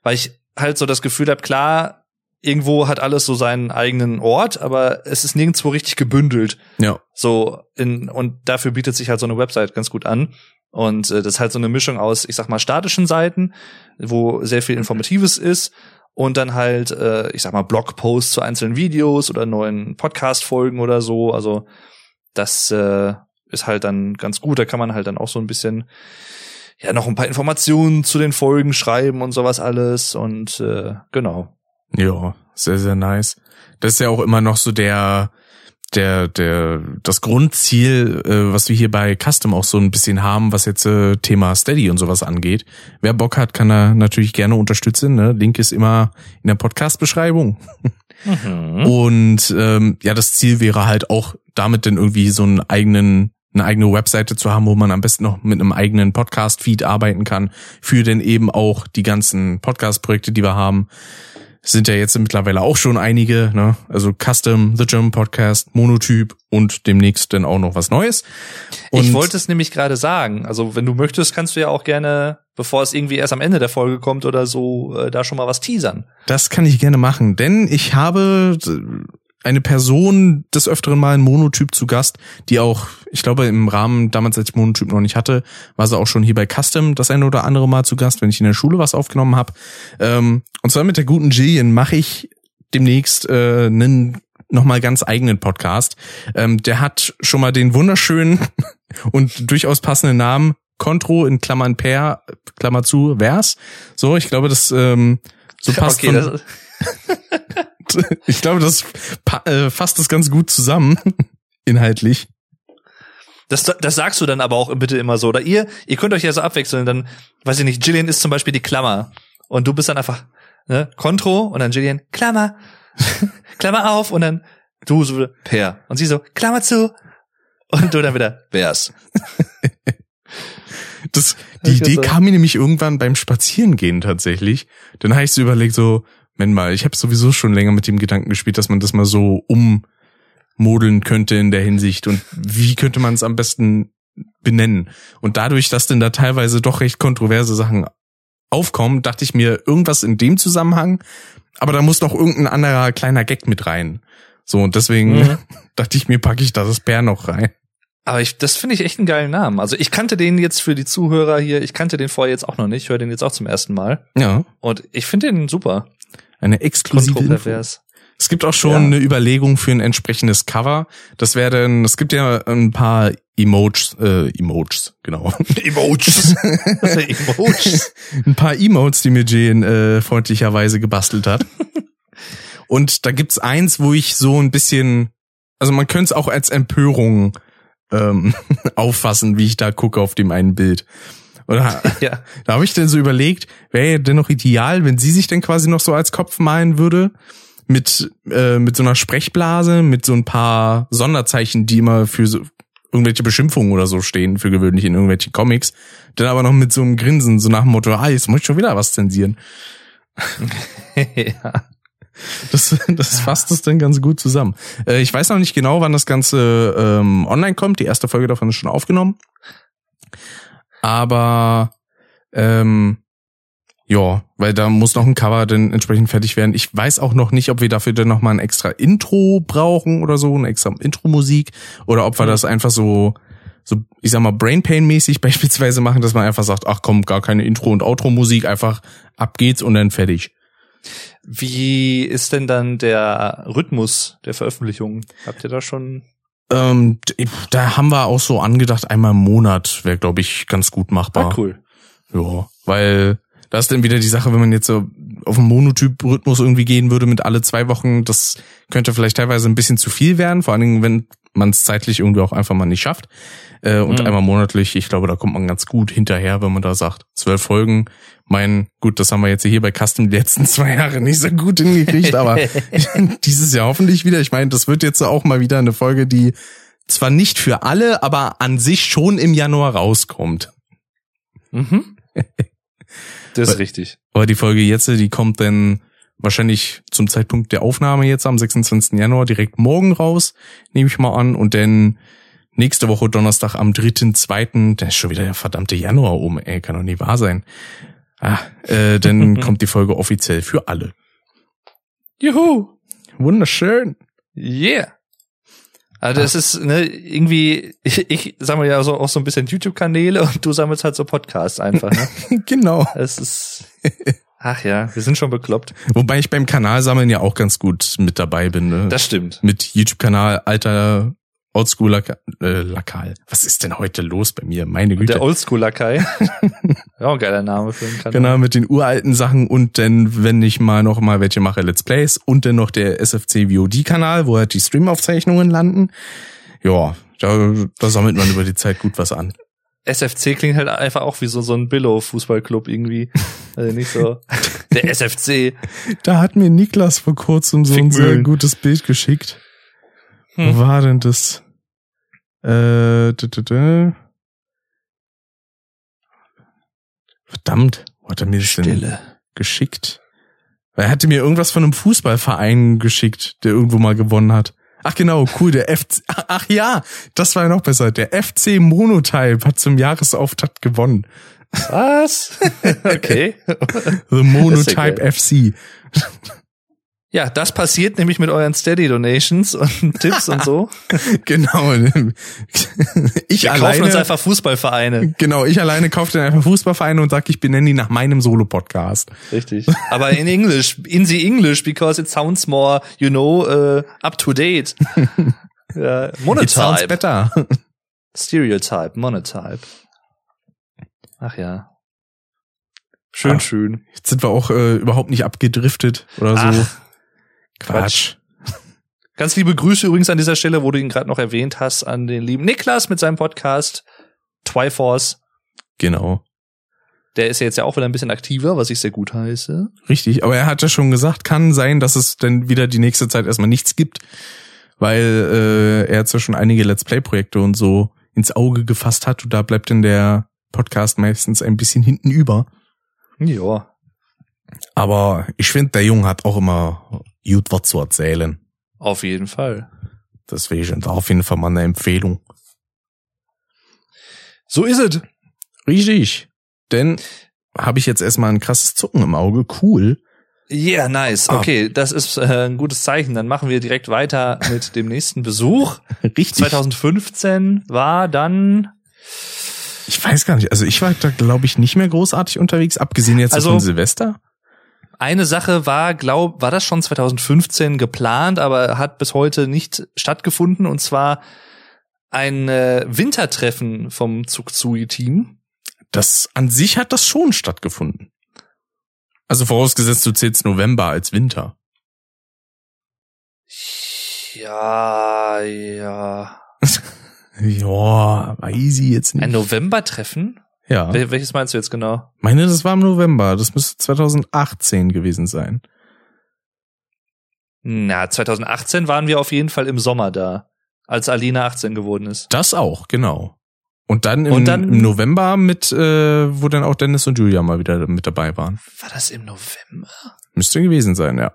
weil ich halt so das Gefühl habe, klar, irgendwo hat alles so seinen eigenen Ort, aber es ist nirgendwo richtig gebündelt. Ja. So in und dafür bietet sich halt so eine Website ganz gut an. Und äh, das ist halt so eine Mischung aus, ich sag mal, statischen Seiten, wo sehr viel Informatives ist und dann halt, äh, ich sag mal, Blogposts zu einzelnen Videos oder neuen Podcast-Folgen oder so. Also das äh, ist halt dann ganz gut. Da kann man halt dann auch so ein bisschen ja noch ein paar Informationen zu den Folgen schreiben und sowas alles. Und äh, genau. Ja, sehr, sehr nice. Das ist ja auch immer noch so der, der, der, das Grundziel, äh, was wir hier bei Custom auch so ein bisschen haben, was jetzt äh, Thema Steady und sowas angeht. Wer Bock hat, kann da natürlich gerne unterstützen. Ne? Link ist immer in der Podcast-Beschreibung. Mhm. Und ähm, ja, das Ziel wäre halt auch damit dann irgendwie so einen eigenen eine eigene Webseite zu haben, wo man am besten noch mit einem eigenen Podcast-Feed arbeiten kann, für denn eben auch die ganzen Podcast-Projekte, die wir haben sind ja jetzt mittlerweile auch schon einige, ne? Also Custom, The German Podcast, Monotyp und demnächst dann auch noch was Neues. Und ich wollte es nämlich gerade sagen. Also wenn du möchtest, kannst du ja auch gerne, bevor es irgendwie erst am Ende der Folge kommt oder so, äh, da schon mal was teasern. Das kann ich gerne machen, denn ich habe eine Person des öfteren Mal ein Monotyp zu Gast, die auch, ich glaube, im Rahmen, damals als ich Monotyp noch nicht hatte, war sie auch schon hier bei Custom das eine oder andere Mal zu Gast, wenn ich in der Schule was aufgenommen habe. Ähm, und zwar mit der guten Jillian mache ich demnächst äh, einen nochmal ganz eigenen Podcast. Ähm, der hat schon mal den wunderschönen und durchaus passenden Namen Contro in Klammern per, Klammer zu, Vers. So, ich glaube, das ähm, so passt okay, von, ich glaube, das äh, fasst das ganz gut zusammen, inhaltlich. Das, das sagst du dann aber auch bitte immer so. Oder ihr, ihr könnt euch ja so abwechseln. Dann, weiß ich nicht, Jillian ist zum Beispiel die Klammer. Und du bist dann einfach, ne, Kontro und dann Jillian, Klammer, Klammer auf und dann du so Per. Und sie so, Klammer zu. Und du dann wieder, wär's. Das, die Idee kam mir nämlich irgendwann beim Spazierengehen tatsächlich. Dann habe ich so überlegt, so, Moment mal, ich habe sowieso schon länger mit dem Gedanken gespielt, dass man das mal so ummodeln könnte in der Hinsicht und wie könnte man es am besten benennen. Und dadurch, dass denn da teilweise doch recht kontroverse Sachen aufkommen, dachte ich mir irgendwas in dem Zusammenhang, aber da muss noch irgendein anderer kleiner Gag mit rein. So, und deswegen mhm. dachte ich mir, packe ich da das Bär noch rein. Aber ich, das finde ich echt einen geilen Namen. Also ich kannte den jetzt für die Zuhörer hier, ich kannte den vorher jetzt auch noch nicht, höre den jetzt auch zum ersten Mal. Ja. Und ich finde den super. Eine exklusive Info. Es gibt auch schon ja. eine Überlegung für ein entsprechendes Cover. Das wäre dann, es gibt ja ein paar Emojis, äh, Emojis, genau. Emojis. Emojis. ein paar Emotes, die mir Jane äh, freundlicherweise gebastelt hat. Und da gibt's eins, wo ich so ein bisschen, also man könnte es auch als Empörung ähm, auffassen, wie ich da gucke auf dem einen Bild. Oder ja. da habe ich denn so überlegt, wäre denn noch ideal, wenn sie sich denn quasi noch so als Kopf malen würde mit äh, mit so einer Sprechblase, mit so ein paar Sonderzeichen, die immer für so irgendwelche Beschimpfungen oder so stehen, für gewöhnlich in irgendwelchen Comics, dann aber noch mit so einem Grinsen, so nach dem Motto, ah, jetzt muss ich schon wieder was zensieren. ja. Das, das fasst es dann ganz gut zusammen. Äh, ich weiß noch nicht genau, wann das Ganze ähm, online kommt. Die erste Folge davon ist schon aufgenommen. Aber ähm, ja, weil da muss noch ein Cover dann entsprechend fertig werden. Ich weiß auch noch nicht, ob wir dafür dann noch mal ein extra Intro brauchen oder so, eine extra Intro-Musik oder ob wir mhm. das einfach so so, ich sag mal, Brainpain-mäßig beispielsweise machen, dass man einfach sagt, ach komm, gar keine Intro- und Outro-Musik, einfach ab geht's und dann fertig. Wie ist denn dann der Rhythmus der Veröffentlichung? Habt ihr da schon ähm, da haben wir auch so angedacht, einmal im Monat wäre, glaube ich, ganz gut machbar. Ah, cool. Ja, weil da ist dann wieder die Sache, wenn man jetzt so auf einen Monotyp-Rhythmus irgendwie gehen würde mit alle zwei Wochen, das könnte vielleicht teilweise ein bisschen zu viel werden, vor allen Dingen, wenn man es zeitlich irgendwie auch einfach mal nicht schafft. Äh, und mhm. einmal monatlich, ich glaube, da kommt man ganz gut hinterher, wenn man da sagt, zwölf Folgen. Mein, gut, das haben wir jetzt hier bei Custom die letzten zwei Jahre nicht so gut hingekriegt, aber dieses Jahr hoffentlich wieder. Ich meine, das wird jetzt auch mal wieder eine Folge, die zwar nicht für alle, aber an sich schon im Januar rauskommt. Mhm. Das ist richtig. Aber die Folge jetzt, die kommt dann wahrscheinlich zum Zeitpunkt der Aufnahme jetzt am 26. Januar direkt morgen raus, nehme ich mal an. Und dann nächste Woche Donnerstag am 3.2., da ist schon wieder der verdammte Januar um, ey, kann doch nie wahr sein. Ah, äh, dann kommt die Folge offiziell für alle. Juhu. Wunderschön. Yeah. Also das ist ne, irgendwie, ich, ich sammle ja so, auch so ein bisschen YouTube-Kanäle und du sammelst halt so Podcasts einfach. Ne? genau. Es ist, ach ja, wir sind schon bekloppt. Wobei ich beim Kanalsammeln ja auch ganz gut mit dabei bin. Ne? Das stimmt. mit YouTube-Kanal, alter Oldschool Laka äh, Lakal. Was ist denn heute los bei mir? Meine Güte. Der Oldschool-Lakai. ja, geiler Name für einen Kanal. Genau, mit den uralten Sachen und dann, wenn ich mal noch mal welche mache, Let's Plays und dann noch der SFC VOD-Kanal, wo halt die Streamaufzeichnungen landen. Ja, da, da sammelt man über die Zeit gut was an. SFC klingt halt einfach auch wie so, so ein Billow-Fußballclub irgendwie. Also nicht so. Der SFC. Da hat mir Niklas vor kurzem so ein sehr gutes Bild geschickt. Hm. Wo war denn das? Äh, Verdammt, wo hat er mir das denn geschickt? Weil Er hatte mir irgendwas von einem Fußballverein geschickt, der irgendwo mal gewonnen hat. Ach genau, cool, der FC, ach ja, das war ja noch besser. Der FC Monotype hat zum Jahresauftakt gewonnen. Was? okay. The Monotype FC. Ja, das passiert nämlich mit euren Steady-Donations und Tipps und so. Genau. Ich Wir kaufen uns alleine, einfach Fußballvereine. genau, ich alleine kaufe dann einfach Fußballvereine und sag, ich benenne die nach meinem Solo-Podcast. Richtig. Aber in English, in the English, because it sounds more, you know, uh, up to date. ja, It sounds monotype. better. Stereotype, monotype. Ach ja. Schön, Ah. schön. Jetzt sind wir auch äh, überhaupt nicht abgedriftet oder so. Ach, Quatsch. Ganz liebe Grüße übrigens an dieser Stelle, wo du ihn gerade noch erwähnt hast, an den lieben Niklas mit seinem Podcast Twyforce. Genau. Der ist ja jetzt ja auch wieder ein bisschen aktiver, was ich sehr gut heiße. Richtig, aber er hat ja schon gesagt, kann sein, dass es dann wieder die nächste Zeit erstmal nichts gibt, weil äh, er jetzt ja schon einige Let's Play-Projekte und so ins Auge gefasst hat und da bleibt dann der Podcast meistens ein bisschen hinten über. Ja. Aber ich finde, der Junge hat auch immer gut was zu erzählen. Auf jeden Fall. Deswegen auf jeden Fall mal eine Empfehlung. So ist es. Richtig. Denn habe ich jetzt erstmal ein krasses Zucken im Auge. Cool. Yeah, nice. Ah. Okay, das ist äh, ein gutes Zeichen. Dann machen wir direkt weiter mit dem nächsten Besuch. Richtig. 2015 war dann Ich weiß gar nicht. Also ich war da, glaube ich, nicht mehr großartig unterwegs, abgesehen jetzt Also- von Silvester. Eine Sache war, glaub, war das schon 2015 geplant, aber hat bis heute nicht stattgefunden und zwar ein äh, Wintertreffen vom Zugzui-Team. Das an sich hat das schon stattgefunden. Also vorausgesetzt, du zählst November als Winter. Ja, ja. Ja, weiß ich jetzt nicht. Ein November-Treffen? Ja. Wel welches meinst du jetzt genau? Meine, das war im November. Das müsste 2018 gewesen sein. Na, 2018 waren wir auf jeden Fall im Sommer da, als Alina 18 geworden ist. Das auch, genau. Und dann im, Und dann- im November mit, äh, wo dann auch Dennis und Julia mal wieder mit dabei waren. War das im November? Müsste gewesen sein, ja.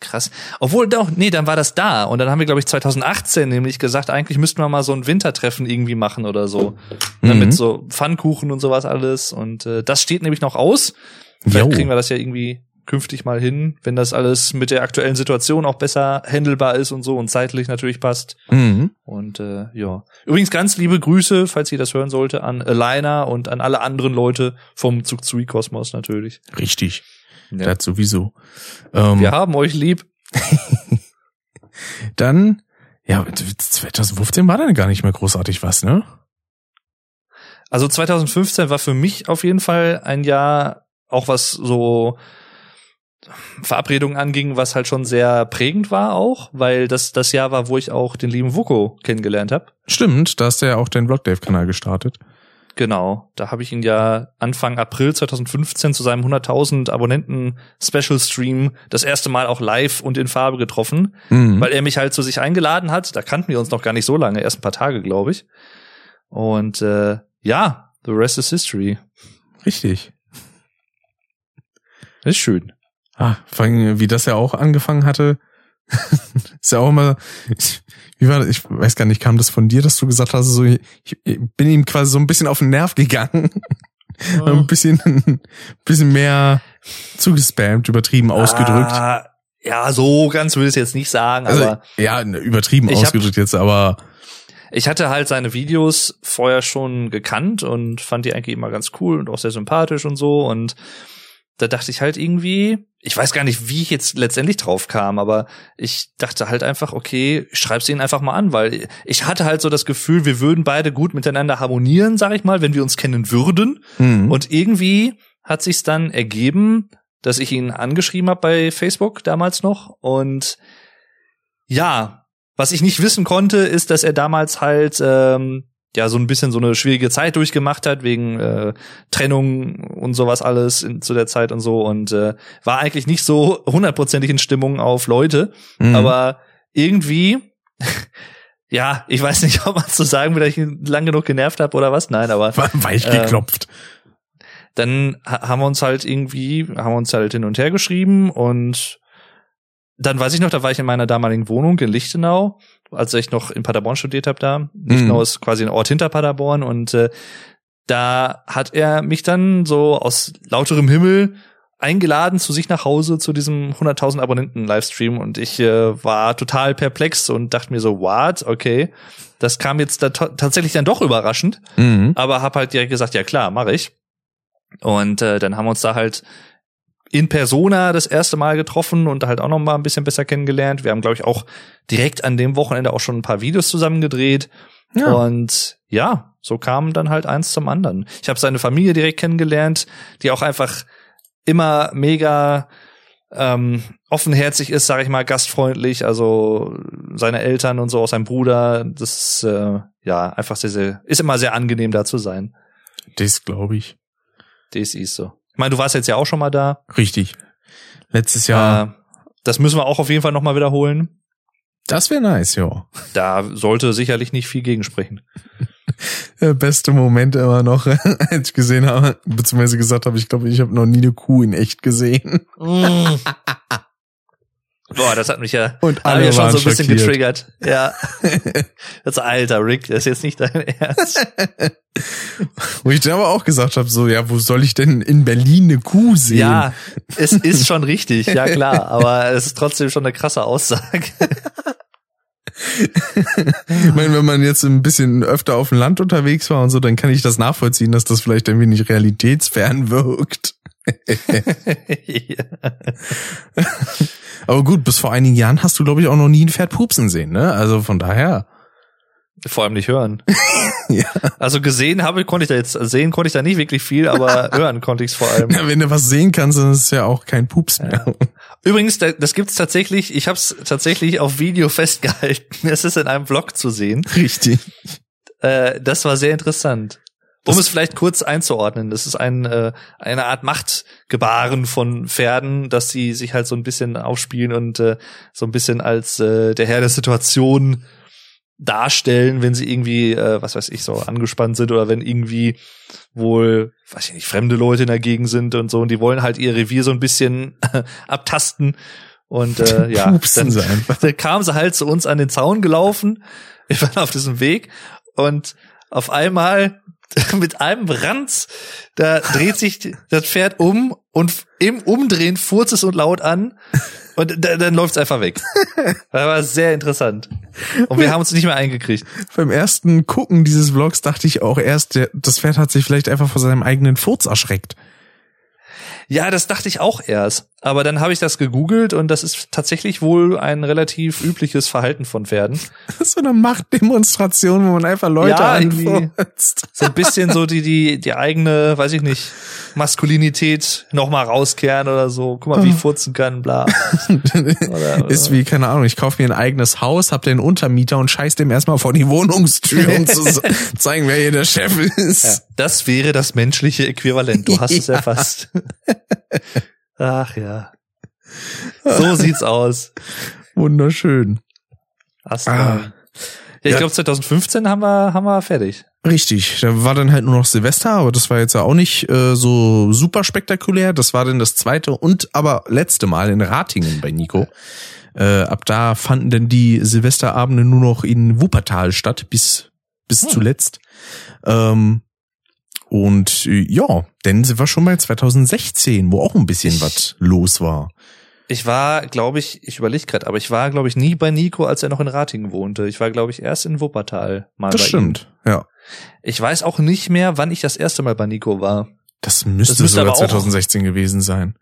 Krass. Obwohl doch, nee, dann war das da. Und dann haben wir, glaube ich, 2018 nämlich gesagt, eigentlich müssten wir mal so ein Wintertreffen irgendwie machen oder so. Ne, Mhm. Mit so Pfannkuchen und sowas alles. Und äh, das steht nämlich noch aus. Vielleicht Jo. kriegen wir das ja irgendwie künftig mal hin, wenn das alles mit der aktuellen Situation auch besser handelbar ist und so und zeitlich natürlich passt. Mhm. Und äh, ja. Übrigens ganz liebe Grüße, falls ihr das hören sollte, an Alina und an alle anderen Leute vom Zugzui Kosmos natürlich. Richtig. Ja. Das sowieso. Ähm, Wir haben euch lieb. Dann, ja, 2015 war dann gar nicht mehr großartig was, ne? Also 2015 war für mich auf jeden Fall ein Jahr, auch was so Verabredungen anging, was halt schon sehr prägend war auch, weil das das Jahr war, wo ich auch den lieben Vuko kennengelernt habe. Stimmt, da hast du ja auch deinen Vlog-Dave-Kanal gestartet. Genau, da habe ich ihn ja Anfang April 2015 zu seinem 100.000 Abonnenten Special Stream das erste Mal auch live und in Farbe getroffen, Mhm. weil er mich halt zu sich eingeladen hat. Da kannten wir uns noch gar nicht so lange, erst ein paar Tage, glaube ich. Und äh, ja, the rest is history. Richtig. Ist schön. Ah, vor allem, wie das ja auch angefangen hatte, ist ja auch immer, wie war das? Ich weiß gar nicht, kam das von dir, dass du gesagt hast, so, ich, ich bin ihm quasi so ein bisschen auf den Nerv gegangen. ein bisschen, ein bisschen mehr zugespammt, übertrieben ausgedrückt. Ah, Ja, so ganz will ich es jetzt nicht sagen, Also, aber ja, übertrieben Ich hab- ausgedrückt jetzt, aber ich hatte halt seine Videos vorher schon gekannt und fand die eigentlich immer ganz cool und auch sehr sympathisch und so und da dachte ich halt irgendwie, ich weiß gar nicht, wie ich jetzt letztendlich drauf kam, aber ich dachte halt einfach, okay, ich schreib's ihnen einfach mal an, weil ich hatte halt so das Gefühl, wir würden beide gut miteinander harmonieren, sag ich mal, wenn wir uns kennen würden. hm. Und irgendwie hat sich's dann ergeben, dass ich ihn angeschrieben habe bei Facebook damals noch. Und ja, was ich nicht wissen konnte, ist, dass er damals halt ähm, ja so ein bisschen so eine schwierige Zeit durchgemacht hat wegen äh, Trennung und sowas alles in, zu der Zeit und so und äh, war eigentlich nicht so hundertprozentig in Stimmung auf Leute, Hm. aber irgendwie ja, ich weiß nicht, ob man so sagen will, dass ich ihn lang genug genervt habe oder was. Nein, aber War weich ähm, geklopft. dann ha- haben wir uns halt irgendwie, haben wir uns halt hin und her geschrieben und dann weiß ich noch, da war ich in meiner damaligen Wohnung in Lichtenau, als ich noch in Paderborn studiert habe da. Lichtenau Mhm. ist quasi ein Ort hinter Paderborn und äh, da hat er mich dann so aus lauterem Himmel eingeladen zu sich nach Hause zu diesem 100.000 Abonnenten Livestream und ich äh, war total perplex und dachte mir so, what, okay, das kam jetzt da tatsächlich dann doch überraschend Mhm. aber hab halt direkt gesagt, ja klar, mache ich. Und äh, dann haben wir uns da halt in Persona das erste Mal getroffen und halt auch noch mal ein bisschen besser kennengelernt. Wir haben, glaube ich, auch direkt an dem Wochenende auch schon ein paar Videos zusammen gedreht. Ja. Und ja, so kam dann halt eins zum anderen. Ich habe seine Familie direkt kennengelernt, die auch einfach immer mega ähm, offenherzig ist, sage ich mal, gastfreundlich. Also seine Eltern und so, auch sein Bruder, das ist äh, ja einfach sehr, sehr, ist immer sehr angenehm da zu sein. Das glaube ich. Das ist so. Ich meine, du warst jetzt ja auch schon mal da. Richtig. Letztes Jahr. Äh, das müssen wir auch auf jeden Fall nochmal wiederholen. Das wäre nice, ja. Da sollte sicherlich nicht viel gegensprechen. Der beste Moment immer noch, als ich gesehen habe, beziehungsweise gesagt habe, ich glaube, ich habe noch nie eine Kuh in echt gesehen. Boah, das hat mich ja, Und alle ja schon so ein bisschen schockiert. getriggert. Ja. Das alter Rick, das ist jetzt nicht dein Ernst. Wo ich dann aber auch gesagt habe, so, ja, wo soll ich denn in Berlin eine Kuh sehen? Ja, es ist schon richtig, ja klar, aber es ist trotzdem schon eine krasse Aussage. Ich meine, wenn man jetzt ein bisschen öfter auf dem Land unterwegs war und so, dann kann ich das nachvollziehen, dass das vielleicht ein wenig realitätsfern wirkt. Ja. Aber gut, bis vor einigen Jahren hast du, glaube ich, auch noch nie ein Pferd pupsen sehen, ne? Also von daher. Vor allem nicht hören. Ja. Also gesehen habe, konnte ich da jetzt, sehen konnte ich da nicht wirklich viel, aber hören konnte ich es vor allem. Wenn du was sehen kannst, dann ist es ja auch kein Pups mehr. Übrigens, da- das gibt's tatsächlich, ich habe es tatsächlich auf Video festgehalten. Es ist in einem Vlog zu sehen. Richtig. Äh, das war sehr interessant. Um Das- es vielleicht kurz einzuordnen, das ist ein, äh, eine Art Machtgebaren von Pferden, dass sie sich halt so ein bisschen aufspielen und äh, so ein bisschen als äh, der Herr der Situation darstellen, wenn sie irgendwie, äh, was weiß ich, so angespannt sind oder wenn irgendwie wohl, weiß ich nicht, fremde Leute in der Gegend sind und so und die wollen halt ihr Revier so ein bisschen abtasten und äh, ja, Pupsen dann, dann kam sie halt zu uns an den Zaun gelaufen. Wir waren auf diesem Weg und auf einmal mit einem Ranz, da dreht sich das Pferd um und im Umdrehen furzt es und laut an und da, dann läuft es einfach weg. Das war sehr interessant. Und wir haben uns nicht mehr eingekriegt. Beim ersten Gucken dieses Vlogs dachte ich auch erst, der, das Pferd hat sich vielleicht einfach vor seinem eigenen Furz erschreckt. Ja, das dachte ich auch erst. Aber dann habe ich das gegoogelt und das ist tatsächlich wohl ein relativ übliches Verhalten von Pferden. Das ist so eine Machtdemonstration, wo man einfach Leute Ja, anfurzt. So ein bisschen so die, die, die eigene, weiß ich nicht, Maskulinität nochmal rauskehren oder so. Guck mal, wie ich furzen kann, bla. Oder, Ist wie, keine Ahnung, ich kaufe mir ein eigenes Haus, hab den Untermieter und scheiß dem erstmal vor die Wohnungstür, um zu zeigen, wer hier der Chef ist. Ja, das wäre das menschliche Äquivalent. Du hast es Ja. erfasst. Ach ja. So sieht's aus. Wunderschön. Ast Ah. Ja, ich Ja. glaube 2015 haben wir, haben wir fertig. Richtig, da war dann halt nur noch Silvester, aber das war jetzt ja auch nicht äh, so super spektakulär. Das war dann das zweite und aber letzte Mal in Ratingen bei Nico. Äh, ab da fanden dann die Silvesterabende nur noch in Wuppertal statt, bis, bis Hm. zuletzt. Ähm, und äh, ja, dann sind wir schon bei 2016, wo auch ein bisschen Ich- was los war. Ich war, glaube ich, ich überlege gerade, aber ich war, glaube ich, nie bei Nico, als er noch in Ratingen wohnte. Ich war, glaube ich, erst in Wuppertal mal Das bei stimmt, ja. ihm. Ich weiß auch nicht mehr, wann ich das erste Mal bei Nico war. Das müsste, Das müsste sogar aber auch- 2016 gewesen sein.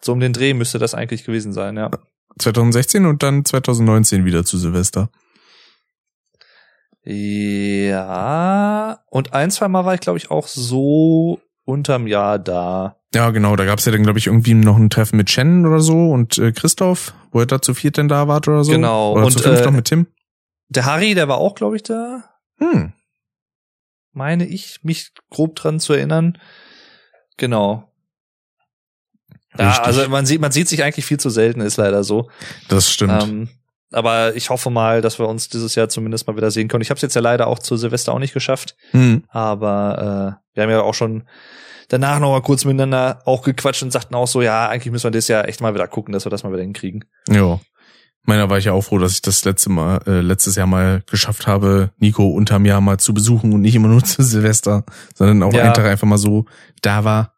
So um den Dreh müsste das eigentlich gewesen sein, ja. 2016 und dann 2019 wieder zu Silvester. Ja, und ein, zwei Mal war ich, glaube ich, auch so unterm Jahr da. Ja, genau, da gab's ja dann, glaube ich, irgendwie noch ein Treffen mit Shannon oder so und äh, Christoph, wo er da zu viert denn da wart oder so. Genau, Oder und, zu fünf äh, noch mit Tim. Der Harry, der war auch, glaube ich, da. Hm. Meine ich, mich grob dran zu erinnern. Genau. Ja, Richtig. also man sieht, man sieht sich eigentlich viel zu selten, ist leider so. Das stimmt. Ähm, aber ich hoffe mal, dass wir uns dieses Jahr zumindest mal wieder sehen können. Ich habe es jetzt ja leider auch zu Silvester auch nicht geschafft, hm. aber äh, wir haben ja auch schon danach noch mal kurz miteinander auch gequatscht und sagten auch so, ja, eigentlich müssen wir das Jahr echt mal wieder gucken, dass wir das mal wieder hinkriegen. Ja. Meiner war ich ja auch froh, dass ich das letzte Mal, äh, letztes Jahr mal geschafft habe, Nico unterm Jahr mal zu besuchen und nicht immer nur zu Silvester, sondern auch Ja. einen Tag einfach mal so da war.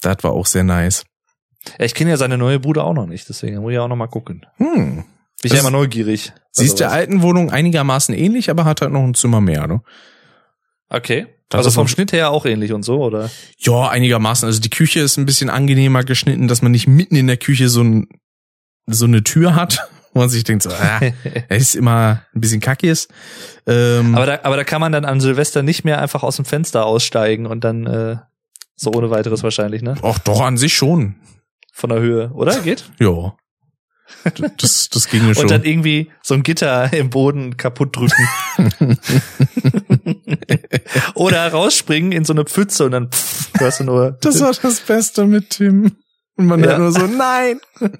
Das war auch sehr nice. Ja, ich kenne ja seine neue Bude auch noch nicht, deswegen muss ich auch noch mal gucken. Hm. Bin ich Das- ja immer neugierig. Sie ist der alten Wohnung einigermaßen ähnlich, aber hat halt noch ein Zimmer mehr, ne? Okay. Das also ist vom Schnitt her auch ähnlich und so, oder? Ja, einigermaßen. Also die Küche ist ein bisschen angenehmer geschnitten, dass man nicht mitten in der Küche so, ein, so eine Tür hat, wo man sich denkt, so, ah, es ist immer ein bisschen kackig. Ähm, aber da, aber da kann man dann an Silvester nicht mehr einfach aus dem Fenster aussteigen und dann äh, so ohne weiteres wahrscheinlich, ne? Ach doch, an sich schon. Von der Höhe, oder? Geht? Ja. Das, das ging mir schon. Und dann irgendwie so ein Gitter im Boden kaputt drücken. oder rausspringen in so eine Pfütze und dann pff, hörst du nur. das war das Beste mit Tim. Und man Ja. hört nur so, nein.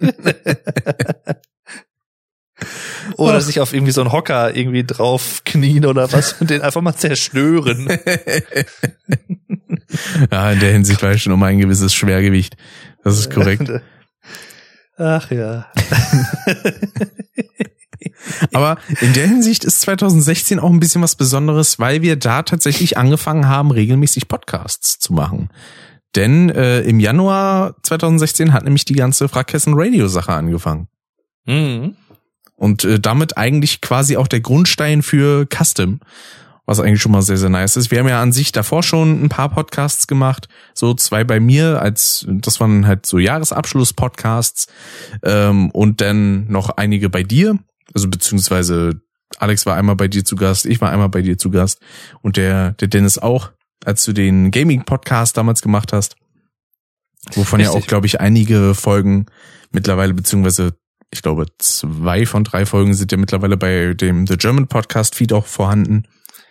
oder sich auf irgendwie so einen Hocker irgendwie drauf knien oder was und den einfach mal zerstören. ja, in der Hinsicht war ich schon um ein gewisses Schwergewicht. Das ist korrekt. Ach ja. Aber in der Hinsicht ist 2016 auch ein bisschen was Besonderes, weil wir da tatsächlich angefangen haben, regelmäßig Podcasts zu machen. Denn äh, im Januar 2016 hat nämlich die ganze Frackhessen Radio Sache angefangen. Mhm. Und äh, damit eigentlich quasi auch der Grundstein für Custom, was eigentlich schon mal sehr, sehr nice ist. Wir haben ja an sich davor schon ein paar Podcasts gemacht, so zwei bei mir, als das waren halt so Jahresabschluss-Podcasts ähm, und dann noch einige bei dir, also beziehungsweise Alex war einmal bei dir zu Gast, ich war einmal bei dir zu Gast und der, der Dennis auch, als du den Gaming-Podcast damals gemacht hast, wovon ja Richtig. auch, glaube ich, einige Folgen mittlerweile, beziehungsweise ich glaube, zwei von drei Folgen sind ja mittlerweile bei dem The German Podcast Feed auch vorhanden.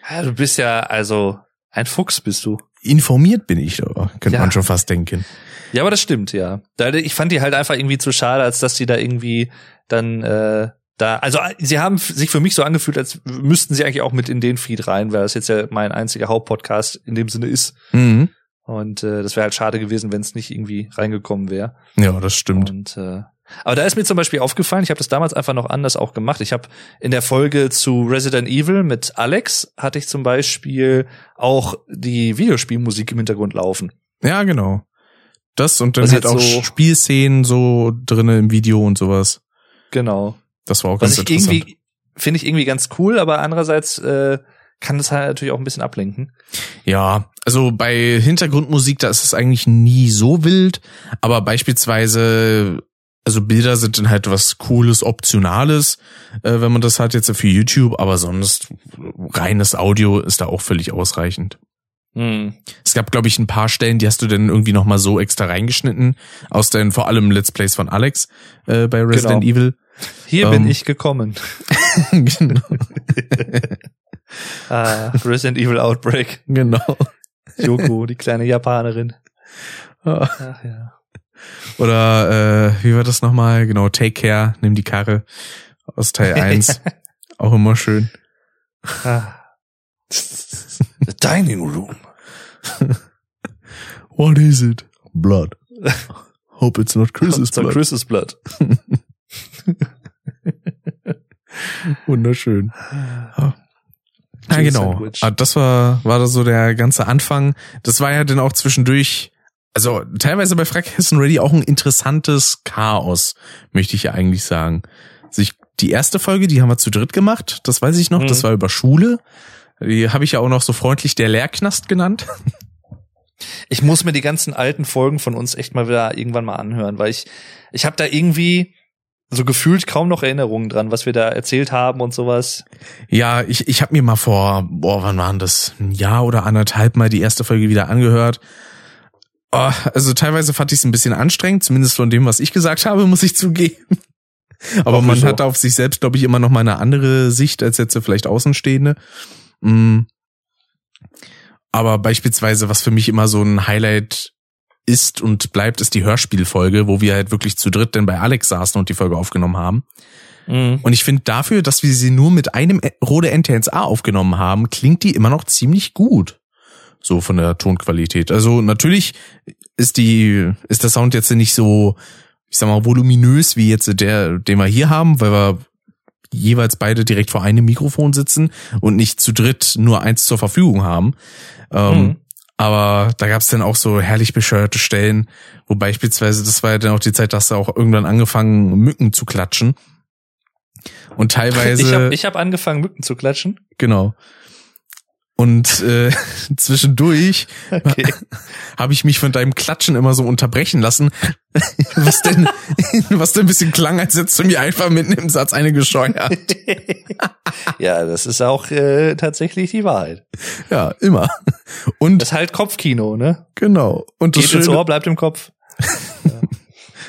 Ja, du bist ja also ein Fuchs bist du. Informiert bin ich da, könnte Ja. man schon fast denken. Ja, aber das stimmt, ja. Ich fand die halt einfach irgendwie zu schade, als dass die da irgendwie dann äh, da, also äh, sie haben sich für mich so angefühlt, als müssten sie eigentlich auch mit in den Feed rein, weil das jetzt ja mein einziger Hauptpodcast in dem Sinne ist. Mhm. Und äh, das wäre halt schade gewesen, wenn es nicht irgendwie reingekommen wäre. Ja, das stimmt. Und äh, aber da ist mir zum Beispiel aufgefallen, ich habe das damals einfach noch anders auch gemacht. Ich habe in der Folge zu Resident Evil mit Alex hatte ich zum Beispiel auch die Videospielmusik im Hintergrund laufen. Ja, genau. Das und dann Was halt auch so- Spielszenen so drinne im Video und sowas. Genau. Das war auch Was ganz ich interessant. irgendwie finde ich irgendwie ganz cool, aber andererseits äh, kann das halt natürlich auch ein bisschen ablenken. Ja, also bei Hintergrundmusik, da ist es eigentlich nie so wild, aber beispielsweise, also Bilder sind dann halt was Cooles, Optionales, äh, wenn man das hat jetzt für YouTube, aber sonst reines Audio ist da auch völlig ausreichend. Hm. Es gab, glaube ich, ein paar Stellen, die hast du dann irgendwie nochmal so extra reingeschnitten, aus den vor allem Let's Plays von Alex äh, bei Resident Genau. Evil. Hier Ähm. bin ich gekommen. genau. Ah, Resident Evil Outbreak. genau. Yoko, die kleine Japanerin. Ah. Ach ja. Oder äh, wie war das nochmal? Genau, Take Care, nimm die Karre aus Teil 1. Auch immer schön. Ah. The dining room. What is it? Blood. Hope it's not Chris's blood. Chris's Blood. Wunderschön. Ja, Cheese genau. Sandwich. Ah, Das war, war da so der ganze Anfang. Das war ja dann auch zwischendurch, also teilweise bei Frackhessen Ready auch ein interessantes Chaos, möchte ich ja eigentlich sagen. Also ich, die erste Folge, die haben wir zu dritt gemacht, das weiß ich noch, mhm. das war über Schule. Die habe ich ja auch noch so freundlich der Lehrknast genannt. Ich muss mir die ganzen alten Folgen von uns echt mal wieder irgendwann mal anhören, weil ich, ich habe da irgendwie so gefühlt kaum noch Erinnerungen dran, was wir da erzählt haben und sowas. Ja, ich, ich habe mir mal vor, boah, wann waren das? Ein Jahr oder anderthalb mal die erste Folge wieder angehört. Oh, also teilweise fand ich es ein bisschen anstrengend, zumindest von dem, was ich gesagt habe, muss ich zugeben. Aber man hat auf sich selbst, glaube ich, immer noch mal eine andere Sicht als jetzt vielleicht Außenstehende. Mm. Aber beispielsweise, was für mich immer so ein Highlight ist und bleibt, ist die Hörspielfolge, wo wir halt wirklich zu dritt denn bei Alex saßen und die Folge aufgenommen haben. Mhm. Und ich finde dafür, dass wir sie nur mit einem Rode NTNSA aufgenommen haben, klingt die immer noch ziemlich gut. So von der Tonqualität. Also natürlich ist die, ist der Sound jetzt nicht so, ich sag mal, voluminös wie jetzt der, den wir hier haben, weil wir jeweils beide direkt vor einem Mikrofon sitzen und nicht zu dritt nur eins zur Verfügung haben. Ähm, mhm. Aber da gab's dann auch so herrlich bescheuerte Stellen, wo beispielsweise, das war ja dann auch die Zeit, dass da auch irgendwann angefangen, Mücken zu klatschen. Und teilweise. Ich habe ich hab angefangen, Mücken zu klatschen. Genau. Und äh, zwischendurch okay. habe ich mich von deinem Klatschen immer so unterbrechen lassen, was denn, was denn ein bisschen klang, als hättest du mir einfach mitten im Satz eine gescheuert. ja, das ist auch äh, tatsächlich die Wahrheit. Ja, immer. Und das ist halt Kopfkino, ne? Genau. Und das Geht ins Ohr, bleibt im Kopf.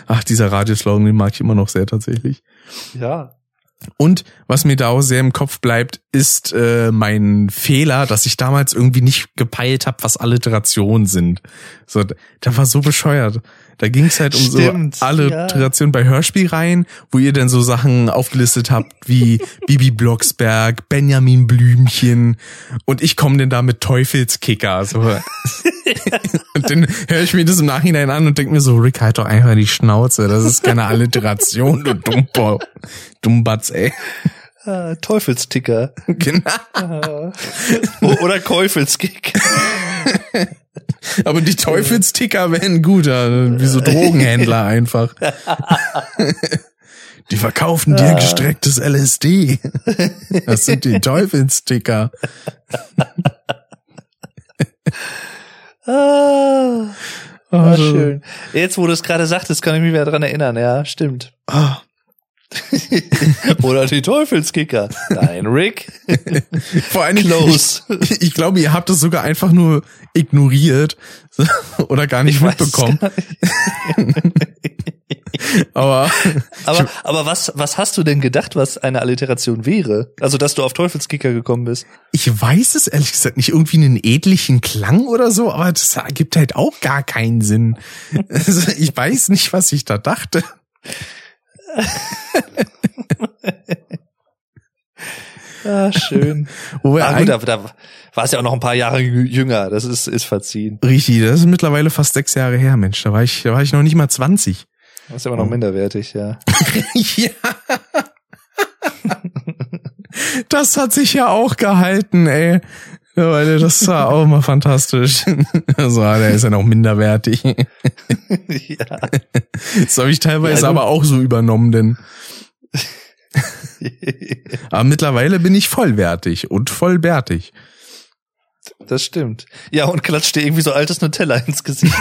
Ach, dieser Radioslogan, den mag ich immer noch sehr tatsächlich. Ja. Und was mir da auch sehr im Kopf bleibt, ist äh, mein Fehler, dass ich damals irgendwie nicht gepeilt habe, was Alliterationen sind. So, da war so bescheuert. Da ging es halt um Stimmt, so Alliteration ja. bei Hörspielreihen, wo ihr dann so Sachen aufgelistet habt wie Bibi Blocksberg, Benjamin Blümchen und ich komme denn da mit Teufelskicker. So. und dann höre ich mir das im Nachhinein an und denke mir so, Rick, halt doch einfach die Schnauze. Das ist keine Alliteration, du Dumbo, Dummbatz, ey. Ah, Teufelsticker. Genau. Ah. Oder Käufelskick. Aber die Teufelsticker wären guter, wie so Drogenhändler einfach. Die verkaufen dir gestrecktes LSD. Das sind die Teufelsticker. ah, ah, schön. Jetzt, wo du es gerade sagtest, kann ich mich wieder dran erinnern. Ja, stimmt. Ah. Oder die Teufelskicker. Nein, Rick. Vor allem, Close. Ich, ich, glaube, ihr habt das sogar einfach nur ignoriert oder gar nicht ich mitbekommen. Gar nicht. aber, aber, aber was, was hast du denn gedacht, was eine Alliteration wäre? Also, dass du auf Teufelskicker gekommen bist? Ich weiß es ehrlich gesagt nicht. Irgendwie einen edlichen Klang oder so, aber das ergibt halt auch gar keinen Sinn. Also, ich weiß nicht, was ich da dachte. ah, schön. Wobei ah, gut, aber da war es ja auch noch ein paar Jahre jünger. Das ist, ist verziehen. Richtig, das ist mittlerweile fast sechs Jahre her, Mensch. Da war ich, da war ich noch nicht mal 20. Das ist aber noch minderwertig, ja. ja. Das hat sich ja auch gehalten, ey. Ja, weil das war auch immer fantastisch. Also, der ist ja noch minderwertig. ja. Das habe ich teilweise ja, aber auch so übernommen, denn. aber mittlerweile bin ich vollwertig und vollbärtig. Das stimmt. Ja, und klatscht dir irgendwie so altes Nutella ins Gesicht.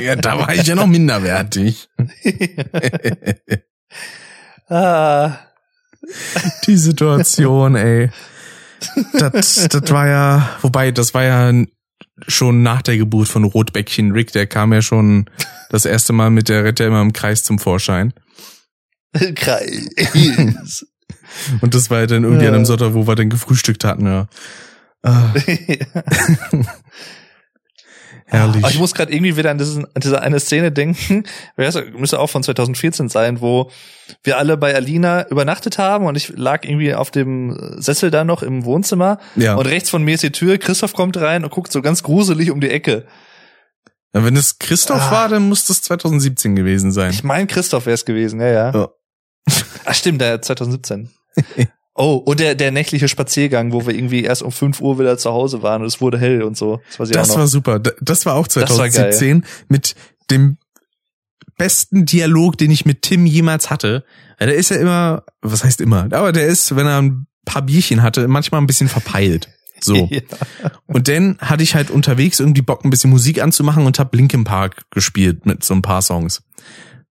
ja, da war ich ja noch minderwertig. ah. Die Situation, ey. Das, das war ja, wobei, das war ja schon nach der Geburt von Rotbäckchen Rick, der kam ja schon das erste Mal mit der Rette immer im Kreis zum Vorschein. Kreis. Und das war ja dann irgendwie ja. an einem Sonntag, wo wir dann gefrühstückt hatten, ja. Ah. Herrlich. Aber ich muss gerade irgendwie wieder an, diesen, an diese eine Szene denken, müsste auch von 2014 sein, wo wir alle bei Alina übernachtet haben und ich lag irgendwie auf dem Sessel da noch im Wohnzimmer ja. und rechts von mir ist die Tür, Christoph kommt rein und guckt so ganz gruselig um die Ecke. Ja, wenn es Christoph ah. war, dann muss das 2017 gewesen sein. Ich meine, Christoph wäre es gewesen, ja, ja. Oh. Ach stimmt, der 2017. Oh, und der, der nächtliche Spaziergang, wo wir irgendwie erst um 5 Uhr wieder zu Hause waren und es wurde hell und so. Das, war, das war super. Das war auch 2017 war mit dem besten Dialog, den ich mit Tim jemals hatte. Der ist ja immer, was heißt immer, aber der ist, wenn er ein paar Bierchen hatte, manchmal ein bisschen verpeilt. So. ja. Und dann hatte ich halt unterwegs irgendwie Bock, ein bisschen Musik anzumachen und hab Linkin Park gespielt mit so ein paar Songs.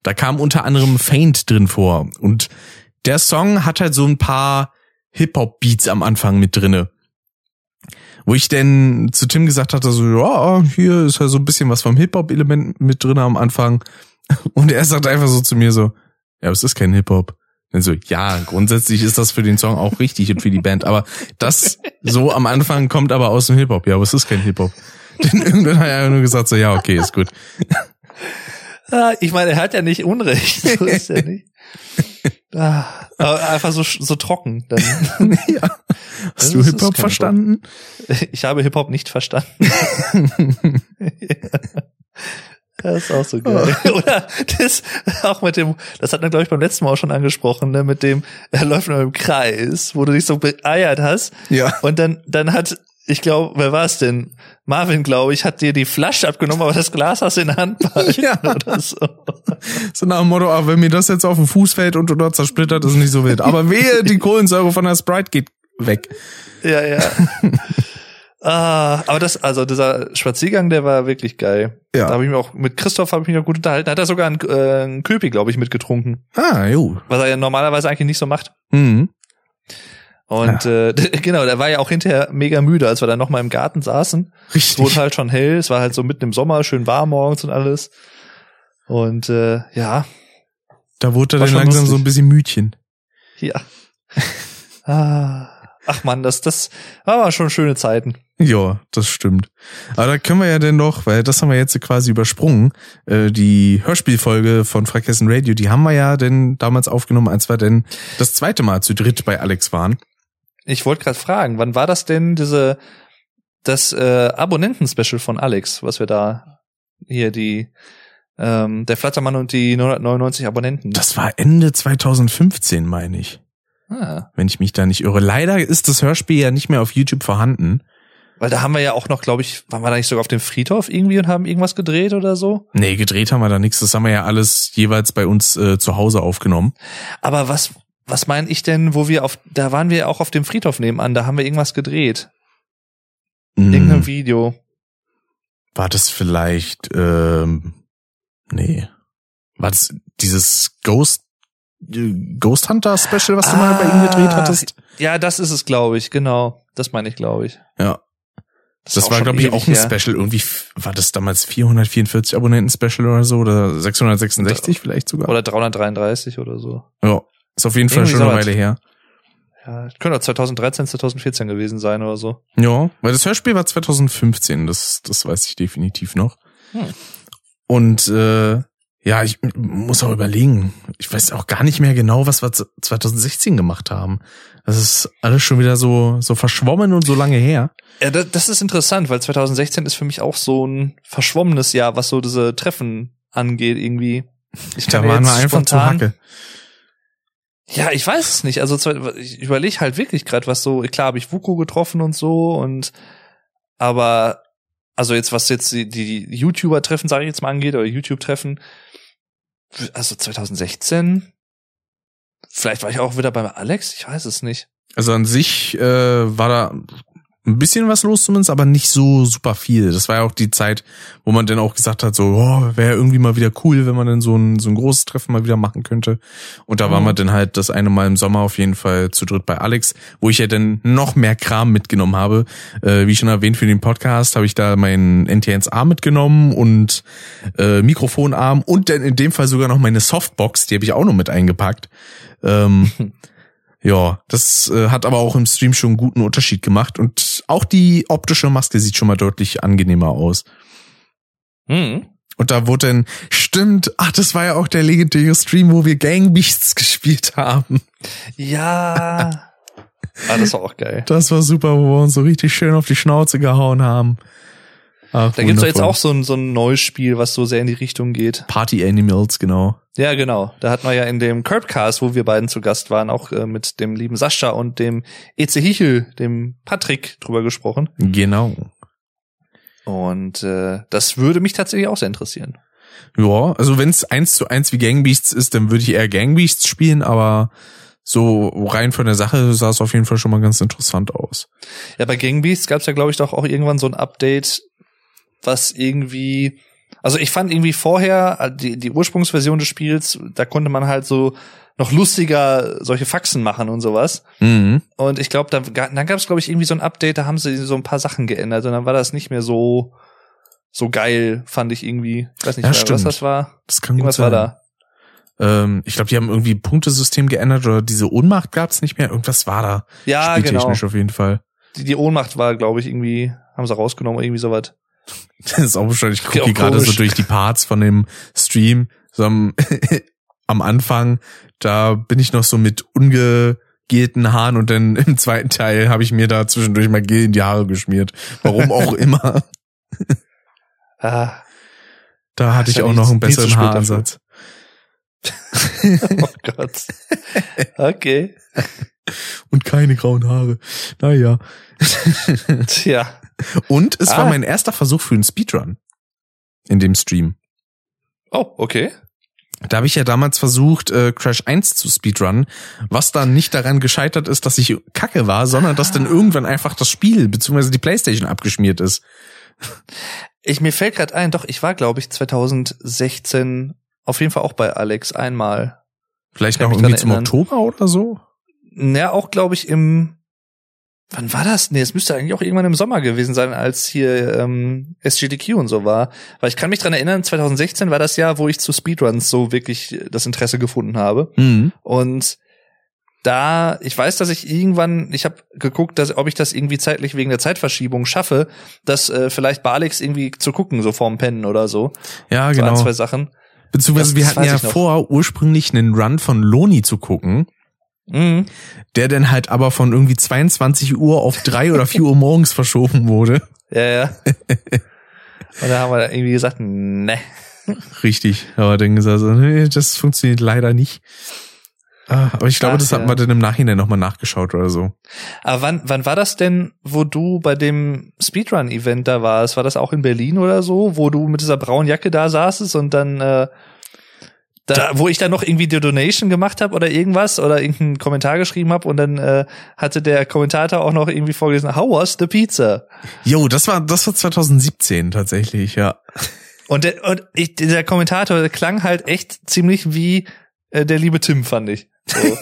Da kam unter anderem Faint drin vor. Und der Song hat halt so ein paar Hip-Hop-Beats am Anfang mit drinne. Wo ich denn zu Tim gesagt hatte, so, ja, hier ist ja so ein bisschen was vom Hip-Hop-Element mit drinne am Anfang. Und er sagt einfach so zu mir so, ja, aber es ist kein Hip-Hop. Dann so, ja, grundsätzlich ist das für den Song auch richtig und für die Band, aber das so am Anfang kommt aber aus dem Hip-Hop. Ja, aber es ist kein Hip-Hop. Denn irgendwann hat er nur gesagt so, ja, okay, ist gut. Ah, ich meine, er hat ja nicht Unrecht. So ist er nicht. Ah, einfach so, so trocken. Dann. ja. Hast du Hip-Hop verstanden? Hip ich habe Hip-Hop nicht verstanden. Das ist auch so geil. Oh. Oder das auch mit dem, das hat man glaube ich beim letzten Mal auch schon angesprochen, ne, mit dem er läuft nur im Kreis, wo du dich so beeiert hast. Ja. Und dann dann hat ich glaube, wer war es denn? Marvin, glaube ich, hat dir die Flasche abgenommen, aber das Glas hast du in der Hand behalten ja. oder so. So nach dem Motto, ah, wenn mir das jetzt auf den Fuß fällt und du dort zersplittert, ist nicht so wild. Aber wehe, die Kohlensäure von der Sprite geht weg. Ja, ja. Ah, aber das, also dieser Spaziergang, der war wirklich geil. Ja. Da habe ich mir auch mit Christoph habe ich mich auch gut unterhalten. Da hat er sogar einen, äh, einen Köpi, glaube ich, mitgetrunken. Ah, jo. Was er ja normalerweise eigentlich nicht so macht. Mhm. Und ja. äh, genau, der war ja auch hinterher mega müde, als wir dann nochmal im Garten saßen. Richtig. Es wurde halt schon hell, es war halt so mitten im Sommer, schön warm morgens und alles. Und äh, ja. Da wurde er dann langsam lustig. so ein bisschen Mütchen. Ja. ah. Ach man, das, das war schon schöne Zeiten. Ja, das stimmt. Aber da können wir ja denn noch, weil das haben wir jetzt quasi übersprungen, äh, die Hörspielfolge von Frakessen Radio, die haben wir ja denn damals aufgenommen, als wir denn das zweite Mal zu dritt bei Alex waren. Ich wollte gerade fragen, wann war das denn diese das äh, Abonnenten-Special von Alex, was wir da hier die ähm, der Flattermann und die 999 Abonnenten. Das war Ende 2015, meine ich. Ah. Wenn ich mich da nicht irre. Leider ist das Hörspiel ja nicht mehr auf YouTube vorhanden. Weil da haben wir ja auch noch, glaube ich, waren wir da nicht sogar auf dem Friedhof irgendwie und haben irgendwas gedreht oder so? Nee, gedreht haben wir da nichts. Das haben wir ja alles jeweils bei uns äh, zu Hause aufgenommen. Aber was, was meine ich denn, wo wir auf, da waren wir auch auf dem Friedhof nebenan, da haben wir irgendwas gedreht. Mm. Irgendein Video. War das vielleicht, ähm, nee. War das dieses Ghost Ghost Hunter Special, was du mal bei ihm gedreht hattest? Ja, das ist es, glaube ich, genau. Das meine ich, glaube ich. Ja. Das, das war, glaube ich, auch ein her. Special. Irgendwie war das damals 444 Abonnenten-Special oder so oder 666 oder, vielleicht sogar. Oder 333 oder so. Ja, ist auf jeden Fall schon eine Weile her. Ja, könnte auch 2013, 2014 gewesen sein oder so. Ja, weil das Hörspiel war 2015, das, das weiß ich definitiv noch. Hm. Und äh, ja, ich muss auch überlegen. Ich weiß auch gar nicht mehr genau, was wir 2016 gemacht haben. Das ist alles schon wieder so, so verschwommen und so lange her. Ja, das ist interessant, weil 2016 ist für mich auch so ein verschwommenes Jahr, was so diese Treffen angeht, irgendwie. Ich da waren wir einfach zu Hacke. Ja, ich weiß es nicht. Also ich überlege halt wirklich gerade, was so, klar habe ich Vuko getroffen und so und aber also jetzt was jetzt die, die YouTuber-Treffen, sage ich jetzt mal angeht, oder YouTube-Treffen, also 2016, vielleicht war ich auch wieder beim Alex, ich weiß es nicht. Also an sich äh, war da ein bisschen was los zumindest, aber nicht so super viel. Das war ja auch die Zeit, wo man dann auch gesagt hat, so, oh, wäre irgendwie mal wieder cool, wenn man dann so ein, so ein großes Treffen mal wieder machen könnte. Und da mhm. waren wir dann halt das eine Mal im Sommer auf jeden Fall zu dritt bei Alex, wo ich ja dann noch mehr Kram mitgenommen habe. Äh, wie schon erwähnt für den Podcast, habe ich da meinen NTNs-Arm mitgenommen und äh, Mikrofonarm und dann in dem Fall sogar noch meine Softbox, die habe ich auch noch mit eingepackt. Ähm, Ja, das äh, hat aber auch im Stream schon einen guten Unterschied gemacht und auch die optische Maske sieht schon mal deutlich angenehmer aus. Mhm. Und da wurde dann, stimmt, ach, das war ja auch der legendäre Stream, wo wir Gang Beasts gespielt haben. Ja. ah, das war auch geil. Das war super, wo wir uns so richtig schön auf die Schnauze gehauen haben. Ach, da gibt's doch jetzt auch so ein, so ein neues Spiel, was so sehr in die Richtung geht. Party Animals, genau. Ja, genau. Da hatten wir ja in dem Curbcast, wo wir beiden zu Gast waren, auch äh, mit dem lieben Sascha und dem Eze Hichel, dem Patrick, drüber gesprochen. Genau. Und äh, das würde mich tatsächlich auch sehr interessieren. Ja, also wenn es eins zu eins wie Gangbeasts ist, dann würde ich eher Gangbeasts spielen, aber so rein von der Sache sah es auf jeden Fall schon mal ganz interessant aus. Ja, bei Gangbeasts gab es ja, glaube ich, doch auch irgendwann so ein Update, was irgendwie also ich fand irgendwie vorher äh, die, die Ursprungsversion des Spiels, da konnte man halt so noch lustiger solche Faxen machen und sowas. Mhm. Und ich glaube, da, dann gab es, glaube ich, irgendwie so ein Update, da haben sie so ein paar Sachen geändert und dann war das nicht mehr so so geil, fand ich irgendwie. Ich weiß nicht Ja, mehr, was das war. Das kann Irgendwas gut sein. war da. Ähm, ich glaube, die haben irgendwie Punktesystem geändert oder diese Ohnmacht gab es nicht mehr. Irgendwas war da. Ja, genau. Auf jeden Fall. Die, die Ohnmacht war, glaube ich, irgendwie, haben sie rausgenommen, irgendwie sowas. Das ist auch wahrscheinlich, ich gucke gerade so durch die Parts von dem Stream. So am, am Anfang, da bin ich noch so mit ungegelten Haaren und dann im zweiten Teil habe ich mir da zwischendurch mal Gel in die Haare geschmiert. Warum auch immer. Ah, Da hatte ich auch noch einen besseren Haaransatz. oh Gott. Okay. Und keine grauen Haare. Naja. Tja. Und es war Ah. mein erster Versuch für einen Speedrun. In dem Stream. Oh, okay. Da habe ich ja damals versucht, äh, Crash 1 zu speedrunnen, was dann nicht daran gescheitert ist, dass ich kacke war, sondern dass dann irgendwann einfach das Spiel bzw. die Playstation abgeschmiert ist. Ich mir fällt gerade ein, doch, ich war, glaube ich, 2016 auf jeden Fall auch bei Alex einmal. Vielleicht noch irgendwie zum erinnern. Oktober oder so? Ja, auch, glaube ich, im Wann war das? Nee, es müsste eigentlich auch irgendwann im Sommer gewesen sein, als hier ähm, SGDQ und so war. Weil ich kann mich dran erinnern, 2016 war das Jahr, wo ich zu Speedruns so wirklich das Interesse gefunden habe. Mhm. Und da, ich weiß, dass ich irgendwann, ich habe geguckt, dass, ob ich das irgendwie zeitlich wegen der Zeitverschiebung schaffe, das äh, vielleicht bei Alex irgendwie zu gucken, so vorm Pennen oder so. Ja, So ein, genau. zwei Sachen. Beziehungsweise das- wir hatten ja vor, ursprünglich einen Run von Loni zu gucken, Mhm. der dann halt aber von irgendwie 22 Uhr auf 3 oder 4 Uhr morgens verschoben wurde. Ja, ja. und da haben wir irgendwie gesagt, ne. Richtig. Aber dann gesagt, so, nee, das funktioniert leider nicht. Ah, Aber ich glaube, Ach, das hat ja. man dann im Nachhinein nochmal nachgeschaut oder so. Aber wann, wann war das denn, wo du bei dem Speedrun-Event da warst? War das auch in Berlin oder so, wo du mit dieser braunen Jacke da saßest und dann äh, da, wo ich dann noch irgendwie die Donation gemacht habe oder irgendwas oder irgendeinen Kommentar geschrieben habe und dann äh, hatte der Kommentator auch noch irgendwie vorgelesen, How was the pizza? Jo, das war, das war 2017 tatsächlich, ja. Und, der, und ich, dieser Kommentator der klang halt echt ziemlich wie äh, der liebe Tim, fand ich. So,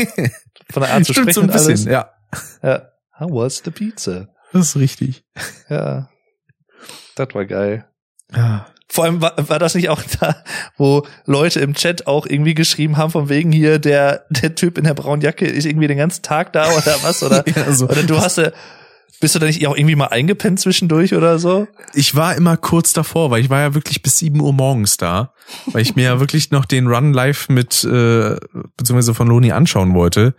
von der Art zu sprechen so ein und alles. bisschen, ja. Ja. How was the pizza? Das ist richtig. Ja. Das war geil. Ja. Vor allem war, war das nicht auch da, wo Leute im Chat auch irgendwie geschrieben haben, von wegen hier, der, der Typ in der braunen Jacke ist irgendwie den ganzen Tag da oder was? Oder, Ja, so. oder du hast ja, bist du da nicht auch irgendwie mal eingepennt zwischendurch oder so? Ich war immer kurz davor, weil ich war ja wirklich bis 7 Uhr morgens da, weil ich mir ja wirklich noch den Run live mit, äh, beziehungsweise von Loni anschauen wollte.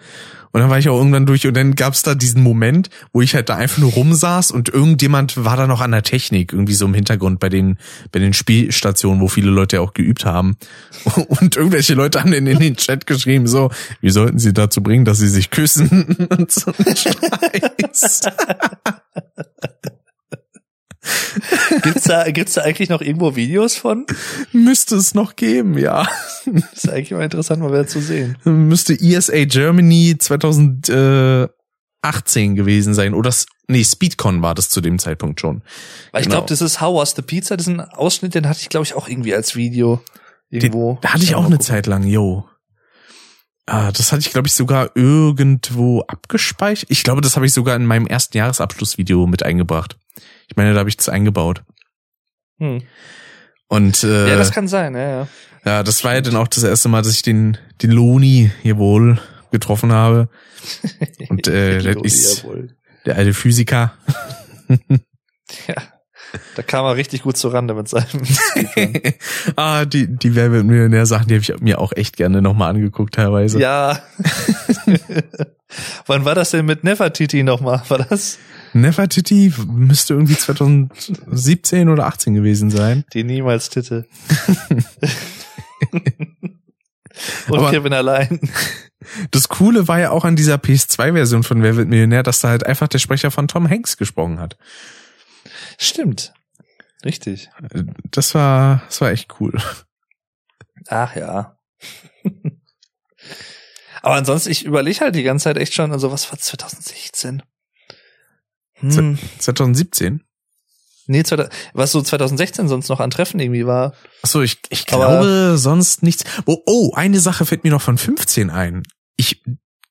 Und dann war ich auch irgendwann durch und dann gab's da diesen Moment, wo ich halt da einfach nur rumsaß und irgendjemand war da noch an der Technik, irgendwie so im Hintergrund bei den, bei den Spielstationen, wo viele Leute auch geübt haben. Und irgendwelche Leute haben dann in den Chat geschrieben, so, wie sollten sie dazu bringen, dass sie sich küssen und so. Gibt's da, gibt's da eigentlich noch irgendwo Videos von? Müsste es noch geben, ja. Das ist eigentlich mal interessant, mal wieder zu sehen. müsste ESA Germany 2018 gewesen sein. Oder, nee, Speedcon war das zu dem Zeitpunkt schon. Weil ich Genau. glaube, das ist How was the Pizza, das ist ein Ausschnitt, den hatte ich, glaube ich, auch irgendwie als Video irgendwo. Den, da hatte ich auch eine Zeit lang, yo. Ah, das hatte ich, glaube ich, sogar irgendwo abgespeichert. Ich glaube, das habe ich sogar in meinem ersten Jahresabschlussvideo mit eingebracht. Ich meine, da habe ich das eingebaut. Hm. Und äh, Ja, das kann sein, ja, ja. ja, das war ja dann auch das erste Mal, dass ich den, den Loni hier wohl getroffen habe. Und äh, das ist Jawohl. der alte Physiker. Ja. Da kam er richtig gut zurande mit seinem ah, die, die Wer wird Millionär Sachen, die habe ich mir auch echt gerne nochmal angeguckt teilweise. Ja. Wann war das denn mit Nefertiti nochmal? War das? Nefertiti müsste irgendwie 2017 oder 18 gewesen sein. Die niemals Titte. Und Aber- Kevin allein. Das Coole war ja auch an dieser PS2-Version von Wer wird Millionär, dass da halt einfach der Sprecher von Tom Hanks gesprochen hat. Stimmt. Richtig. Das war, das war echt cool. Ach ja. Aber ansonsten, ich überlege halt die ganze Zeit echt schon, also was war 2016? Hm, 2017? nee, 2000 was so 2016 sonst noch an Treffen irgendwie war. Achso, ich, ich Aber- glaube sonst nichts. Oh, oh, eine Sache fällt mir noch von 15 ein. Ich,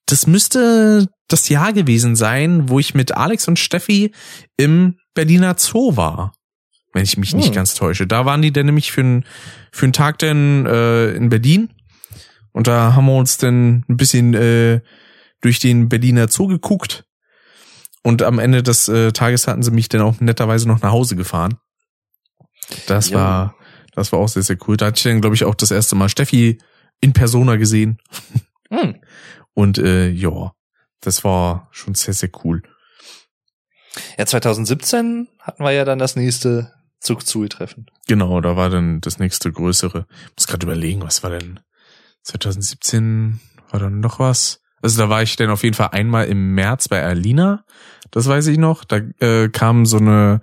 das müsste das Jahr gewesen sein, wo ich mit Alex und Steffi im Berliner Zoo war. Wenn ich mich nicht Hm. ganz täusche. Da waren die dann nämlich für einen für einen Tag denn äh, in Berlin. Und da haben wir uns dann ein bisschen äh, durch den Berliner Zoo geguckt. Und am Ende des äh, Tages hatten sie mich dann auch netterweise noch nach Hause gefahren. Das Jo. war, das war auch sehr, sehr cool. Da hatte ich dann, glaube ich, auch das erste Mal Steffi in Persona gesehen. Hm. Und äh, ja, das war schon sehr, sehr cool. Ja, 2017 hatten wir ja dann das nächste Zug-Zui-Treffen. Genau, da war dann das nächste größere. Ich muss gerade überlegen, was war denn 2017? War dann noch was? Also da war ich dann auf jeden Fall einmal im März bei Alina. Das weiß ich noch. Da äh, kam so eine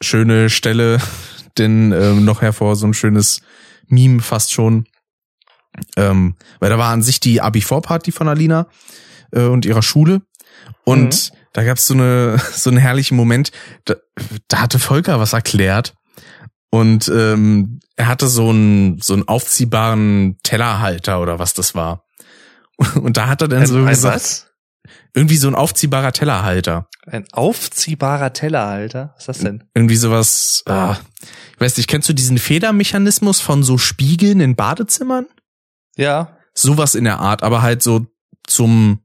schöne Stelle denn ähm, noch hervor, so ein schönes Meme fast schon. Ähm, weil da war an sich die Abi-Vorparty von Alina äh, und ihrer Schule. Und da gab's so eine so einen herrlichen Moment. Da, da hatte Volker was erklärt und ähm, er hatte so einen so einen aufziehbaren Tellerhalter oder was das war. Und da hat er dann so ein, ein gesagt, was? irgendwie so ein aufziehbarer Tellerhalter. Ein aufziehbarer Tellerhalter? Was ist das denn? Irgendwie sowas, ah, ich weiß nicht, kennst du diesen Federmechanismus von so Spiegeln in Badezimmern? Ja. Sowas in der Art, aber halt so zum,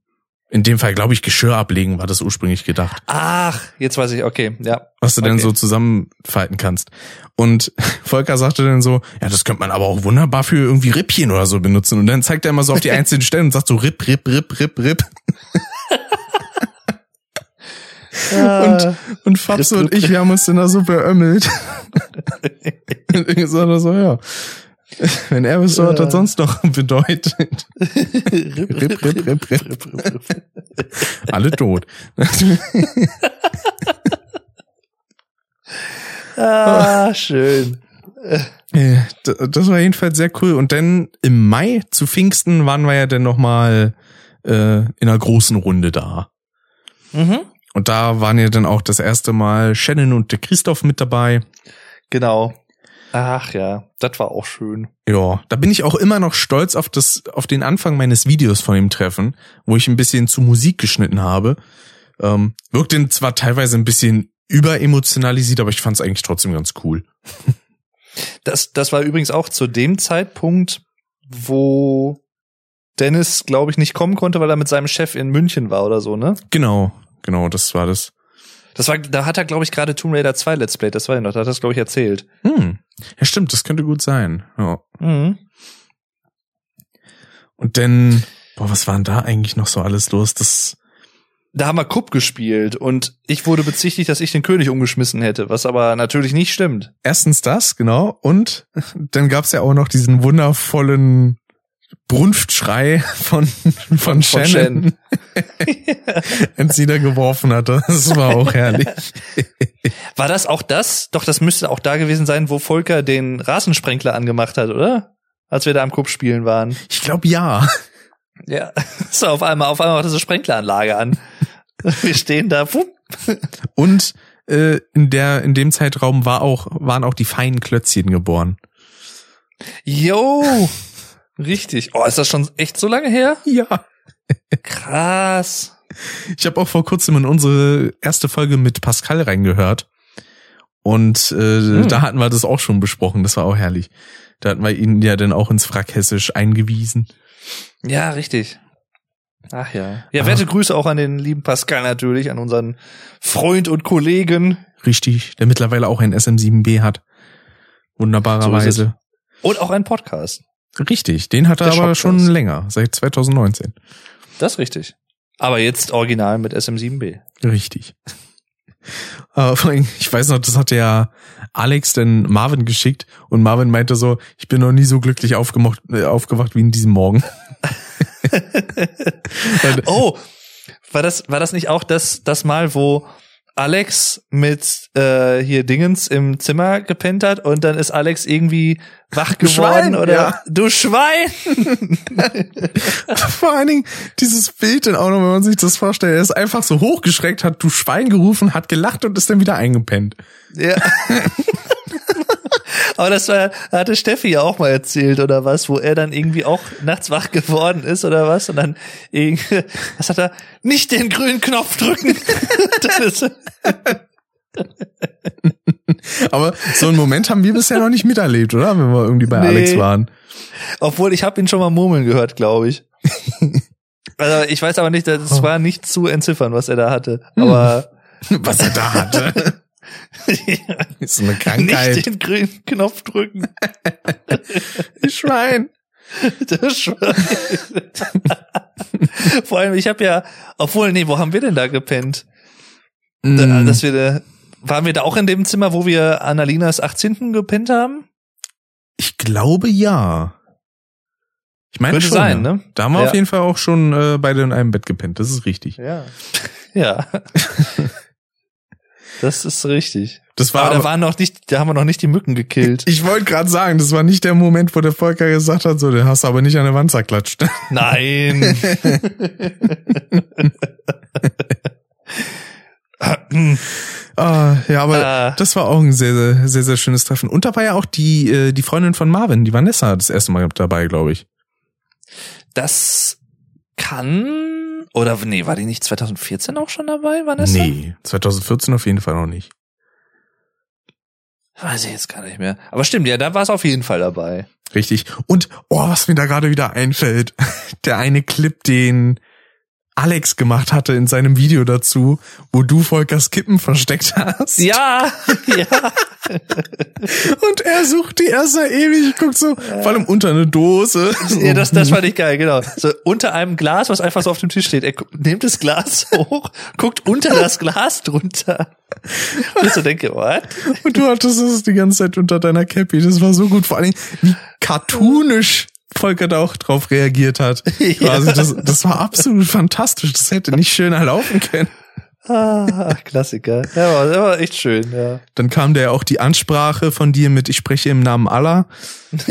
in dem Fall glaube ich, Geschirr ablegen war das ursprünglich gedacht. Ach, jetzt weiß ich, okay, ja. was du dann Okay. so zusammenfalten kannst. Und Volker sagte dann so, ja, das könnte man aber auch wunderbar für irgendwie Rippchen oder so benutzen. Und dann zeigt er immer so auf die einzelnen Stellen und sagt so Ripp, Ripp, Ripp, Ripp, Ripp. Und, und Fabs und ich, wir haben uns dann da so beömmelt. Und ich so, so, ja. Wenn er was das sonst noch bedeutet. Ripp, Ripp, ripp, ripp, ripp. Alle tot. ah, schön. Das war jedenfalls sehr cool. Und dann im Mai zu Pfingsten waren wir ja dann nochmal äh, in einer großen Runde da. Mhm. Und da waren ja dann auch das erste Mal Shannon und der Christoph mit dabei. Genau. Ach ja, das war auch schön. Ja, da bin ich auch immer noch stolz auf das, auf den Anfang meines Videos von dem Treffen, wo ich ein bisschen zu Musik geschnitten habe. Ähm, wirkt denn zwar teilweise ein bisschen überemotionalisiert, aber ich fand es eigentlich trotzdem ganz cool. Das, das war übrigens auch zu dem Zeitpunkt, wo Dennis, glaube ich, nicht kommen konnte, weil er mit seinem Chef in München war oder so, ne? Genau, genau, das war das. Das war, da hat er, glaube ich, gerade Tomb Raider 2 Let's Play, das war ja noch, da hat er das, glaube ich, erzählt. Hm. Ja, stimmt, das könnte gut sein. Ja. Mhm. Und dann, boah, was war denn da eigentlich noch so alles los? Das, Da haben wir Kupp gespielt und ich wurde bezichtigt, dass ich den König umgeschmissen hätte, was aber natürlich nicht stimmt. erstens das, genau. Und dann gab's ja auch noch diesen wundervollen Brunftschrei von, von, Shannon, als sie da geworfen hatte. Das war auch herrlich. War das auch das? Doch, das müsste auch da gewesen sein, wo Volker den Rasensprenkler angemacht hat, oder? Als wir da am Kupp spielen waren. Ich glaube ja. Ja, so auf einmal, auf einmal macht diese Sprenkleranlage an. Wir stehen da, wupp. Und äh, in der, in dem Zeitraum war auch, waren auch die feinen Klötzchen geboren. Yo! Richtig. Oh, ist das schon echt so lange her? Ja. Krass. Ich habe auch vor kurzem in unsere erste Folge mit Pascal reingehört. Und äh, Hm. da hatten wir das auch schon besprochen. Das war auch herrlich. Da hatten wir ihn ja dann auch ins Wrackhessisch eingewiesen. Ja, richtig. Ach ja. Ja, Ah. werte Grüße auch an den lieben Pascal natürlich, an unseren Freund und Kollegen. Richtig, der mittlerweile auch ein SM7B hat. Wunderbarerweise. Und auch einen Podcast. Richtig, den hat er aber schon länger, seit 2019. Das ist richtig. Aber jetzt original mit SM7B. Richtig. Vor allem, ich weiß noch, das hatte ja Alex denn Marvin geschickt und Marvin meinte so, ich bin noch nie so glücklich aufgemocht, äh, aufgewacht wie in diesem Morgen. oh, war das, war das nicht auch das, das Mal, wo Alex mit äh, hier Dingens im Zimmer gepennt hat und dann ist Alex irgendwie wach geworden Schwein, oder ja. du Schwein. Vor allen Dingen dieses Bild dann auch noch, wenn man sich das vorstellt, er ist einfach so hochgeschreckt, hat du Schwein gerufen, hat gelacht und ist dann wieder eingepennt. Ja. Aber das war, hatte Steffi ja auch mal erzählt oder was, wo er dann irgendwie auch nachts wach geworden ist oder was und dann irgendwie, was hat er? Nicht den grünen Knopf drücken. Aber so einen Moment haben wir bisher noch nicht miterlebt, oder? Wenn wir irgendwie bei Nee. Alex waren. obwohl ich habe ihn schon mal murmeln gehört, glaube ich. Also ich weiß aber nicht, das war nicht zu entziffern, was er da hatte. Aber Was er da hatte. ist eine Krankheit. nicht den grünen Knopf drücken. Schwein. Das Schwein. Vor allem, ich habe ja, obwohl, nee, wo haben wir denn da gepennt? Da, Mm, dass wir da, waren wir da auch in dem Zimmer, wo wir Annalinas 18. gepennt haben? ich glaube ja. Ich meine Könnte schon. sein, ne? Da haben wir Ja. auf jeden Fall auch schon äh, beide in einem Bett gepennt. Das ist richtig. Ja. Ja. Das ist richtig. Das war Aber da aber, waren noch nicht, da haben wir noch nicht die Mücken gekillt. ich wollte gerade sagen, das war nicht der Moment, wo der Volker gesagt hat, so, den hast du aber nicht an der Wand zerklatscht. Nein. ah, ja, aber Ah. das war auch ein sehr, sehr, sehr, sehr schönes Treffen. Und da war ja auch die, äh, die Freundin von Marvin, die Vanessa, das erste Mal dabei, glaube ich. Das kann, oder nee, war die nicht 2014 auch schon dabei, Vanessa? Nee, 2014 auf jeden Fall noch nicht. Weiß ich jetzt gar nicht mehr. Aber stimmt, ja, da war es auf jeden Fall dabei. Richtig. Und, oh, was mir da gerade wieder einfällt. Der eine Clip, den Alex gemacht hatte in seinem Video dazu, wo du Volkers Kippen versteckt hast. Ja, ja. Und er sucht die erst ewig, guckt so, vor allem unter eine Dose. Ja, das, das fand ich geil, genau. So unter einem Glas, was einfach so auf dem Tisch steht. Er nimmt das Glas hoch, guckt unter das Glas drunter. Und so denke, what? Und du hattest es die ganze Zeit unter deiner Cappy. Das war so gut. Vor allem, wie cartoonisch Volker da auch drauf reagiert hat. Quasi, das, das war absolut fantastisch. Das hätte nicht schöner laufen können. Ah, Klassiker. Ja, war, der war echt schön, ja. Dann kam der auch die Ansprache von dir mit Ich spreche im Namen aller.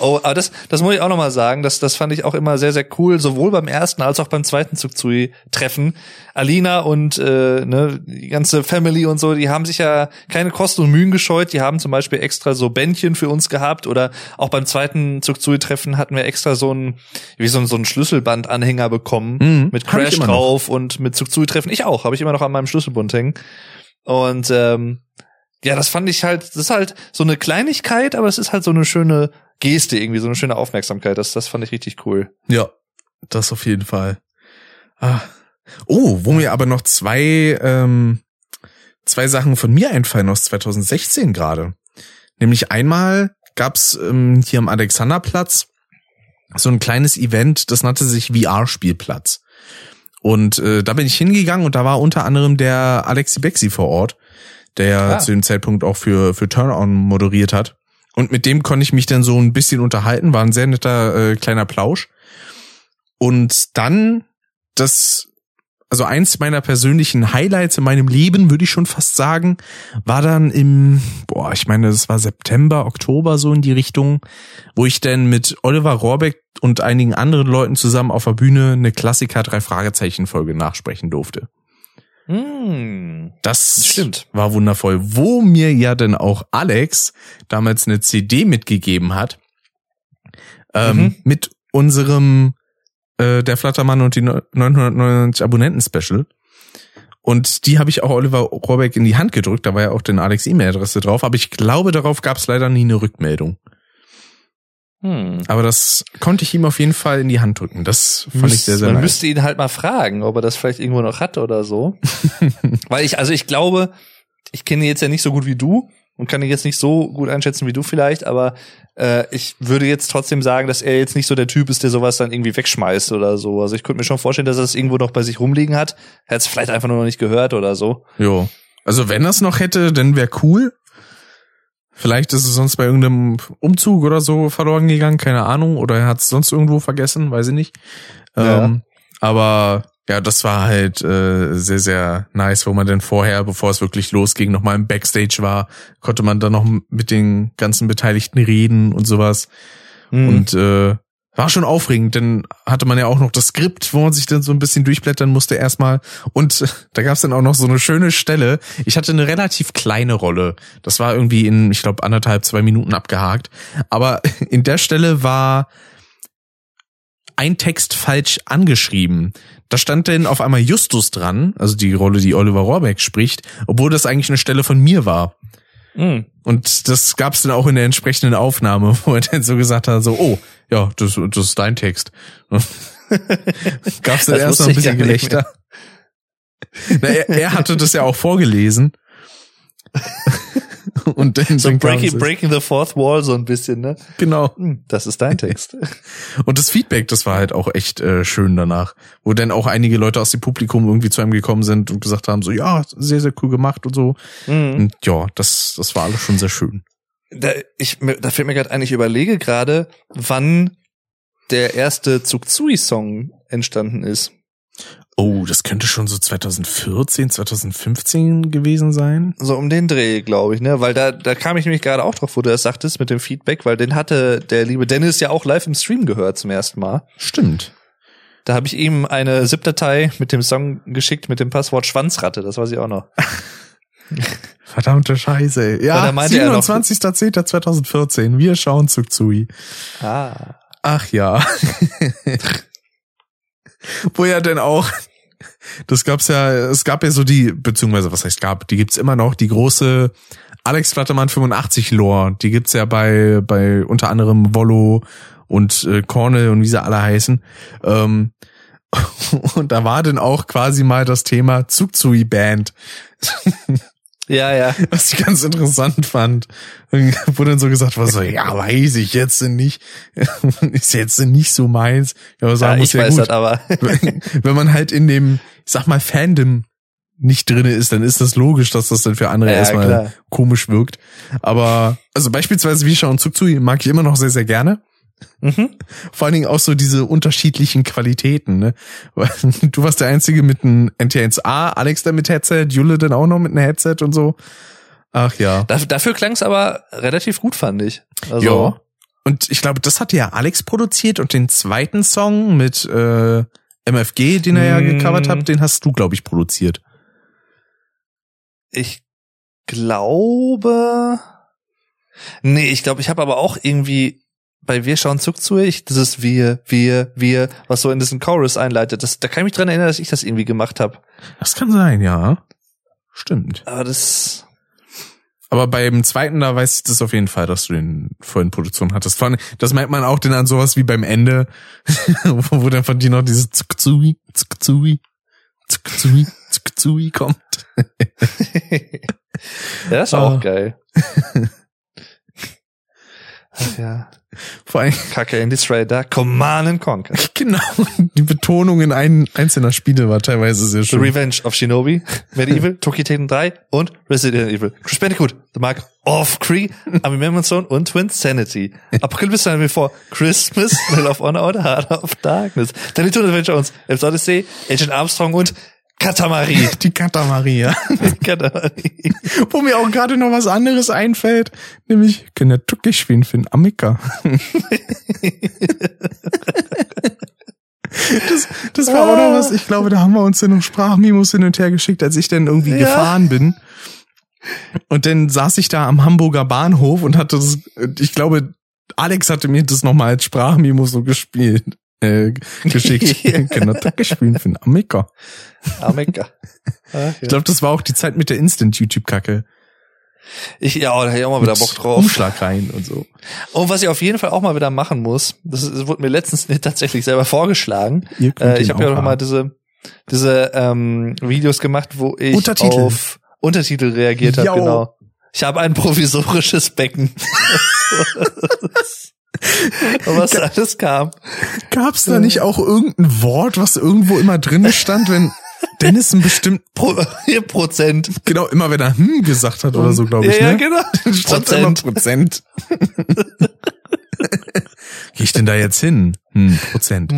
oh, aber das, das muss ich auch nochmal sagen, das, das fand ich auch immer sehr, sehr cool, sowohl beim ersten als auch beim zweiten Zugzui-Treffen. Alina und äh, ne, die ganze Family und so, die haben sich ja keine Kosten und Mühen gescheut. Die haben zum Beispiel extra so Bändchen für uns gehabt oder auch beim zweiten Zugzui-Treffen hatten wir extra so ein, wie so ein, so ein Schlüsselbandanhänger bekommen Mhm, mit Crash drauf und mit Zugzui-Treffen. Ich auch, habe ich immer noch an meinem Schlüsselbund hängen. Und ähm, ja, das fand ich halt, das ist halt so eine Kleinigkeit, aber es ist halt so eine schöne Geste irgendwie, so eine schöne Aufmerksamkeit. Das, das fand ich richtig cool. Ja, das auf jeden Fall. Ah. Oh, wo mir aber noch zwei, ähm, zwei Sachen von mir einfallen aus 2016 gerade. Nämlich einmal gab's ähm, hier am Alexanderplatz so ein kleines Event, das nannte sich VR-Spielplatz. Und äh, da bin ich hingegangen und da war unter anderem der Alexi Bexi vor Ort, der Ah. zu dem Zeitpunkt auch für, für Turn-On moderiert hat. Und mit dem konnte ich mich dann so ein bisschen unterhalten, war ein sehr netter äh, kleiner Plausch. Und dann das, also eins meiner persönlichen Highlights in meinem Leben, würde ich schon fast sagen, war dann im, boah, ich meine, das war September, Oktober so in die Richtung, wo ich dann mit Oliver Rohrbeck und einigen anderen Leuten zusammen auf der Bühne eine Klassiker drei Fragezeichen Folge nachsprechen durfte. Hm. Das Stimmt. war wundervoll. Wo mir ja dann auch Alex damals eine CD mitgegeben hat, ähm, Mhm. mit unserem äh, Der Flattermann und die 999 Abonnenten Special. Und die habe ich auch Oliver Rohrbeck in die Hand gedrückt. Da war ja auch den Alex E-Mail-Adresse drauf. Aber ich glaube, darauf gab es leider nie eine Rückmeldung. Hm. Aber das konnte ich ihm auf jeden Fall in die Hand drücken. Das fand ich sehr, sehr Man nice. müsste ihn halt mal fragen, ob er das vielleicht irgendwo noch hat oder so. Weil ich, also ich glaube, ich kenne ihn jetzt ja nicht so gut wie du, und kann ihn jetzt nicht so gut einschätzen wie du vielleicht, aber äh, ich würde jetzt trotzdem sagen, dass er jetzt nicht so der Typ ist, der sowas dann irgendwie wegschmeißt oder so. Also ich könnte mir schon vorstellen, dass er das irgendwo noch bei sich rumliegen hat. Er hat es vielleicht einfach nur noch nicht gehört oder so. Jo. Also wenn er es noch hätte, dann wäre cool. Vielleicht ist es sonst bei irgendeinem Umzug oder so verloren gegangen, keine Ahnung. Oder er hat es sonst irgendwo vergessen, weiß ich nicht. Ja. Ähm, aber ja, das war halt äh, sehr, sehr nice, wo man dann vorher, bevor es wirklich losging, nochmal im Backstage war, konnte man dann noch mit den ganzen Beteiligten reden und sowas. Mhm. Und äh, war schon aufregend, denn hatte man ja auch noch das Skript, wo man sich dann so ein bisschen durchblättern musste erstmal. Und da gab's dann auch noch so eine schöne Stelle. Ich hatte eine relativ kleine Rolle. Das war irgendwie in, ich glaube, anderthalb, zwei Minuten abgehakt. Aber in der Stelle war ein Text falsch angeschrieben. Da stand denn auf einmal Justus dran, also die Rolle, die Oliver Rohrbeck spricht, obwohl das eigentlich eine Stelle von mir war. Mhm. Und das gab's dann auch in der entsprechenden Aufnahme, wo er dann so gesagt hat, so, oh, ja, das, das ist dein Text. gab's dann erst noch ein bisschen Gelächter. Na, er, er hatte das ja auch vorgelesen. Und dann, So breaking, breaking the fourth wall so ein bisschen, ne? Genau. Hm, Das ist dein Text. Und das Feedback, das war halt auch echt äh, schön danach, wo dann auch einige Leute aus dem Publikum irgendwie zu einem gekommen sind und gesagt haben, so, ja, sehr, sehr cool gemacht und so. Mhm. Und ja, das, das war alles schon sehr schön. Da, ich, da fällt mir gerade ein, ich überlege gerade, wann der erste Zugzui-Song entstanden ist. Oh, das könnte schon so 2014, 2015 gewesen sein. So um den Dreh, glaube ich, ne? Weil da, da kam ich nämlich gerade auch drauf, wo du das sagtest mit dem Feedback, weil den hatte der liebe Dennis ja auch live im Stream gehört zum ersten Mal. Stimmt. Da habe ich ihm eine ZIP-Datei mit dem Song geschickt mit dem Passwort Schwanzratte, das weiß ich auch noch. Verdammte Scheiße. Ja, da meinte er noch- 27.10.2014. Wir schauen Zugzui. Ah. Ach ja. Wo ja denn auch, das gab's ja, es gab ja so die, beziehungsweise was heißt gab, die gibt's immer noch, die große Alex Flattermann 85 Lore, die gibt's ja bei, bei unter anderem Wollo und äh, Cornell und wie sie alle heißen. Ähm, und da war dann auch quasi mal das Thema Zugzui Band. Ja, ja. was ich ganz interessant fand. Wo dann so gesagt war, so, ja, weiß ich jetzt nicht. Ist jetzt nicht so meins. Ja, aber ja sagen muss ich ja weiß gut. das aber. Wenn, wenn man halt in dem, ich sag mal, Fandom nicht drinne ist, dann ist das logisch, dass das dann für andere Ja, erstmal klar. komisch wirkt. Aber, also beispielsweise Wisha und Zugzui mag ich immer noch sehr, sehr gerne. Mhm. Vor allen Dingen auch so diese unterschiedlichen Qualitäten, ne? Du warst der Einzige mit einem NT1A, Alex dann mit Headset, Jule dann auch noch mit einem Headset und so. Ach ja. Dafür, klang es aber relativ gut, fand ich. Also, ja. Und ich glaube, das hatte ja Alex produziert und den zweiten Song mit äh, MFG, den er ja Mm. gecovert hat, den hast du, glaube ich, produziert. Ich glaube. Nee, ich glaube, ich habe aber auch irgendwie bei Wir schauen Zug zu ich, dieses Wir, Wir, Wir, was so in diesen Chorus einleitet. Das, da kann ich mich dran erinnern, dass ich das irgendwie gemacht habe. Das kann sein, ja. Stimmt. Aber das. Aber beim zweiten, da weiß ich das auf jeden Fall, dass du den vorhin Produktion hattest. Vor allem, Das merkt man auch denn an sowas wie beim Ende, wo dann von dir noch dieses Zukzui, Zukzui, Zukzui, Zukzui kommt. ja, ist Ah. auch geil. Ach ja. Vor allem, Kacke in die Raider, Command and Conquer. genau, die Betonung in ein, einzelner Spiele war teilweise sehr The schön. Revenge of Shinobi, Medieval, Tokyo Taken 3 und Resident Evil. Chris Bandicoot, The Mark of Cree, Army Zone und Twin Sanity. Apocalypse Time Before Christmas, Medal of Honor und Heart of Darkness. Tiny Toon Adventure und Apes Odyssey, Agent Armstrong und Katamari. Die Katamaria. Katamari. Wo mir auch gerade noch was anderes einfällt, nämlich können Türkisch spielen für den Amika. Das, das war auch noch was, ich glaube, da haben wir uns dann noch Sprachmemos hin und her geschickt, als ich dann irgendwie Ja. gefahren bin. Und dann saß ich da am Hamburger Bahnhof und hatte das, ich glaube, Alex hatte mir das nochmal als Sprachmemo so gespielt, äh, geschickt. Ja. Können Türkisch spielen für den Amika. Amika. Ich ja. glaube, das war auch die Zeit mit der Instant-YouTube-Kacke. Ich, ja, da hätte ich auch mal wieder Bock drauf. Umschlag rein und so. Und was ich auf jeden Fall auch mal wieder machen muss, das, das wurde mir letztens tatsächlich selber vorgeschlagen. Äh, ich habe ja auch noch mal diese, diese ähm, Videos gemacht, wo ich Untertitel. auf Untertitel reagiert habe, genau. Ich habe ein provisorisches Becken. was alles kam. Gab's da nicht auch irgendein Wort, was irgendwo immer drin stand, wenn Dennis ein bestimmt Pro, Prozent. Genau, immer wenn er hm gesagt hat oder so, glaube ich. Ja, ja, ne? genau. Stand immer Prozent. Gehe ich denn da jetzt hin? Hm, Prozent.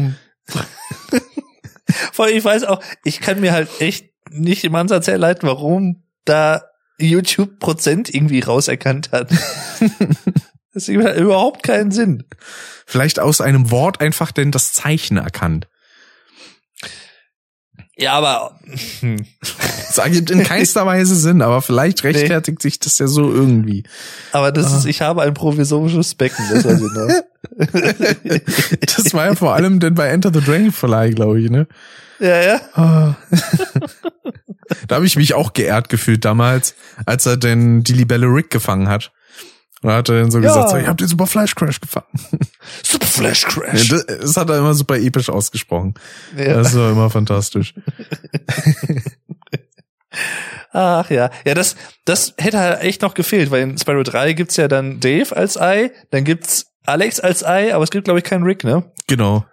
Vor allem, ich weiß auch, ich kann mir halt echt nicht im Ansatz herleiten, warum da YouTube Prozent irgendwie rauserkannt hat. Das halt überhaupt keinen Sinn. Vielleicht aus einem Wort einfach denn das Zeichen erkannt. Ja, aber hm. Das ergibt in keinster Weise Sinn, aber vielleicht rechtfertigt sich das ja so irgendwie. aber das ist, ich habe ein provisorisches Becken, das ich noch. Das war ja vor allem denn bei Enter the Dragonfly, glaube ich, ne? Ja, ja. Ah. da habe ich mich auch geehrt gefühlt damals, als er denn die Libelle Rick gefangen hat. Und hat er dann so Ja. gesagt, so, ich hab den Super Flash Crash gefangen. Super Flash Ja, Crash. das, das hat er immer super episch ausgesprochen. Ja. Das war immer fantastisch. Ach ja. Ja, das, das hätte halt echt noch gefehlt, weil in Spyro 3 gibt's ja dann Dave als Ei, dann gibt's Alex als Ei, aber es gibt, glaube ich, keinen Rick, ne? Genau.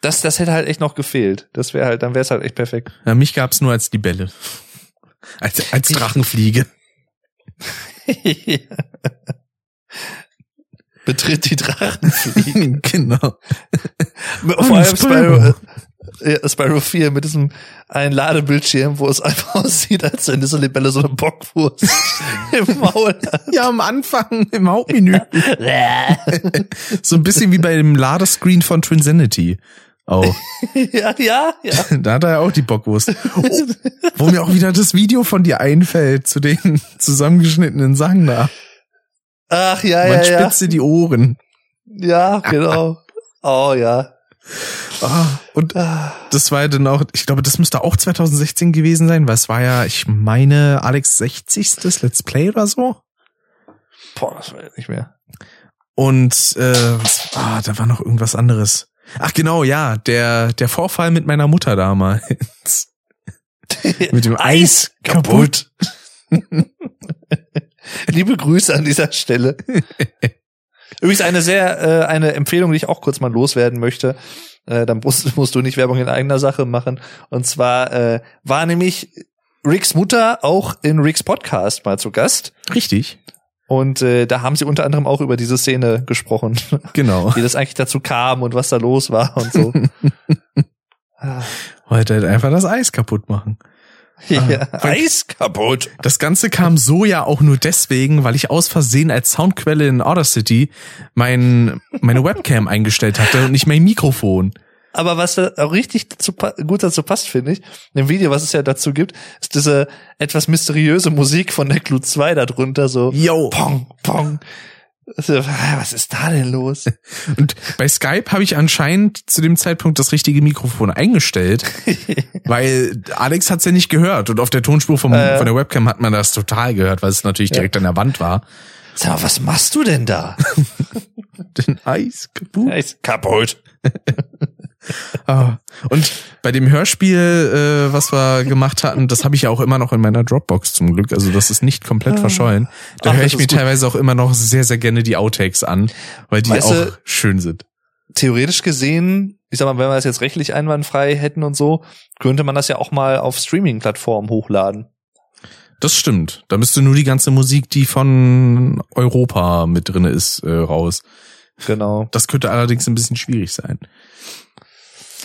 Das, das hätte halt echt noch gefehlt. Das wäre halt, dann wäre es halt echt perfekt. Ja, mich gab's nur als Libelle. Als, als Drachenfliege. Betritt die Drachenfliege. genau. Vor allem Spyro. Äh, ja, Spyro 4 mit diesem einen Ladebildschirm, wo es einfach aussieht, als wenn diese Libelle so eine Bockwurst im Maul hat. Ja, am Anfang im Hauptmenü. so ein bisschen wie bei dem Ladescreen von Twinsanity. Auch. ja, ja, ja. Da hat er ja auch die Bockwurst. Oh, wo mir auch wieder das Video von dir einfällt zu den zusammengeschnittenen Sachen da. Ach, ja, Man ja, ja. spitzt dir die Ohren. Ja, genau. Oh, ja. Ah, und das war ja dann auch, ich glaube, das müsste auch 2016 gewesen sein, weil es war ja, ich meine, Alex 60. Let's Play oder so. Boah, das war ja nicht mehr. Und äh, was, ah, da war noch irgendwas anderes. Ach genau, ja, der der Vorfall mit meiner Mutter damals. mit dem Eis kaputt. Liebe Grüße an dieser Stelle. Übrigens eine sehr, äh, eine Empfehlung, die ich auch kurz mal loswerden möchte. Äh, dann musst, musst du nicht Werbung in eigener Sache machen. Und zwar äh, war nämlich Ricks Mutter auch in Ricks Podcast mal zu Gast. Richtig, Und äh, da haben sie unter anderem auch über diese Szene gesprochen, genau. wie das eigentlich dazu kam und was da los war und so. Ah, Wollte halt einfach das Eis kaputt machen. ja, Eis kaputt. Das Ganze kam so ja auch nur deswegen, weil ich aus Versehen als Soundquelle in Order City mein, meine Webcam eingestellt hatte und nicht mein Mikrofon. Aber was da auch richtig dazu, gut dazu passt, finde ich, in dem Video, was es ja dazu gibt, ist diese etwas mysteriöse Musik von der Clue 2 darunter, so Yo. Pong, Pong. Also, Was ist da denn los? Und bei Skype habe ich anscheinend zu dem Zeitpunkt das richtige Mikrofon eingestellt, weil Alex hat's ja nicht gehört und auf der Tonspur vom, Äh. von der Webcam hat man das total gehört, weil es natürlich direkt an der Wand war. Sag mal, was machst du denn da? Den Eis kaputt. Eis kaputt. Ah. Und bei dem Hörspiel, äh, was wir gemacht hatten, das habe ich ja auch immer noch in meiner Dropbox zum Glück. Also das ist nicht komplett verschollen. Da höre ich mir gut. teilweise auch immer noch sehr, sehr gerne die Outtakes an, weil die Weißt auch du- schön sind. Theoretisch gesehen, ich sag mal, wenn wir das jetzt rechtlich einwandfrei hätten und so, könnte man das ja auch mal auf Streaming-Plattformen hochladen. Das stimmt. Da müsste nur die ganze Musik, die von Europa mit drinne ist, äh, raus. Genau. Das könnte allerdings ein bisschen schwierig sein.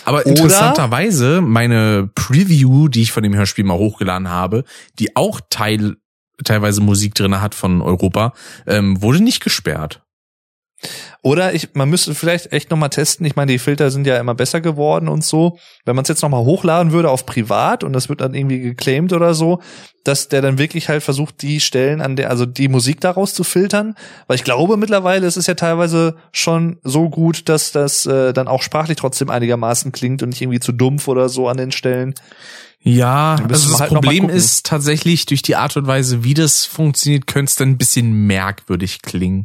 Aber Oder- interessanterweise, meine Preview, die ich von dem Hörspiel mal hochgeladen habe, die auch Teil, teilweise Musik drinne hat von Europa, ähm, wurde nicht gesperrt. Oder ich, man müsste vielleicht echt nochmal testen. Ich meine, die Filter sind ja immer besser geworden und so. Wenn man es jetzt nochmal hochladen würde auf privat und das wird dann irgendwie geclaimed oder so, dass der dann wirklich halt versucht, die Stellen an der, also die Musik daraus zu filtern. Weil ich glaube mittlerweile ist es ja teilweise schon so gut, dass das äh, dann auch sprachlich trotzdem einigermaßen klingt und nicht irgendwie zu dumpf oder so an den Stellen. Ja, also das halt Problem ist tatsächlich durch die Art und Weise, wie das funktioniert, könnte es dann ein bisschen merkwürdig klingen.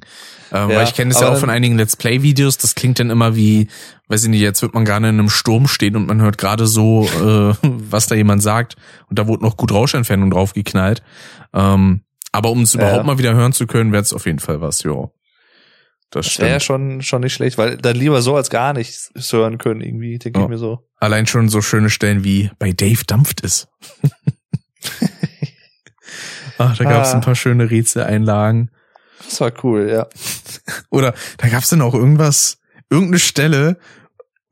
Ähm, Ja, weil ich kenne das ja auch von einigen Let's Play-Videos, das klingt dann immer wie, weiß ich nicht, jetzt wird man gerade in einem Sturm stehen und man hört gerade so, äh, was da jemand sagt und da wurde noch gut Rauschentfernung draufgeknallt. Ähm, Aber um es Ja. überhaupt mal wieder hören zu können, wäre es auf jeden Fall was, ja. Das Das wäre ja schon, schon nicht schlecht, weil dann lieber so als gar nichts hören können, irgendwie, denke Ja. ich mir so. Allein schon so schöne Stellen wie bei Dave dampft es. Ach, da gab es Ah. ein paar schöne Rätseleinlagen. Das war cool, ja. Oder da gab es dann auch irgendwas, irgendeine Stelle,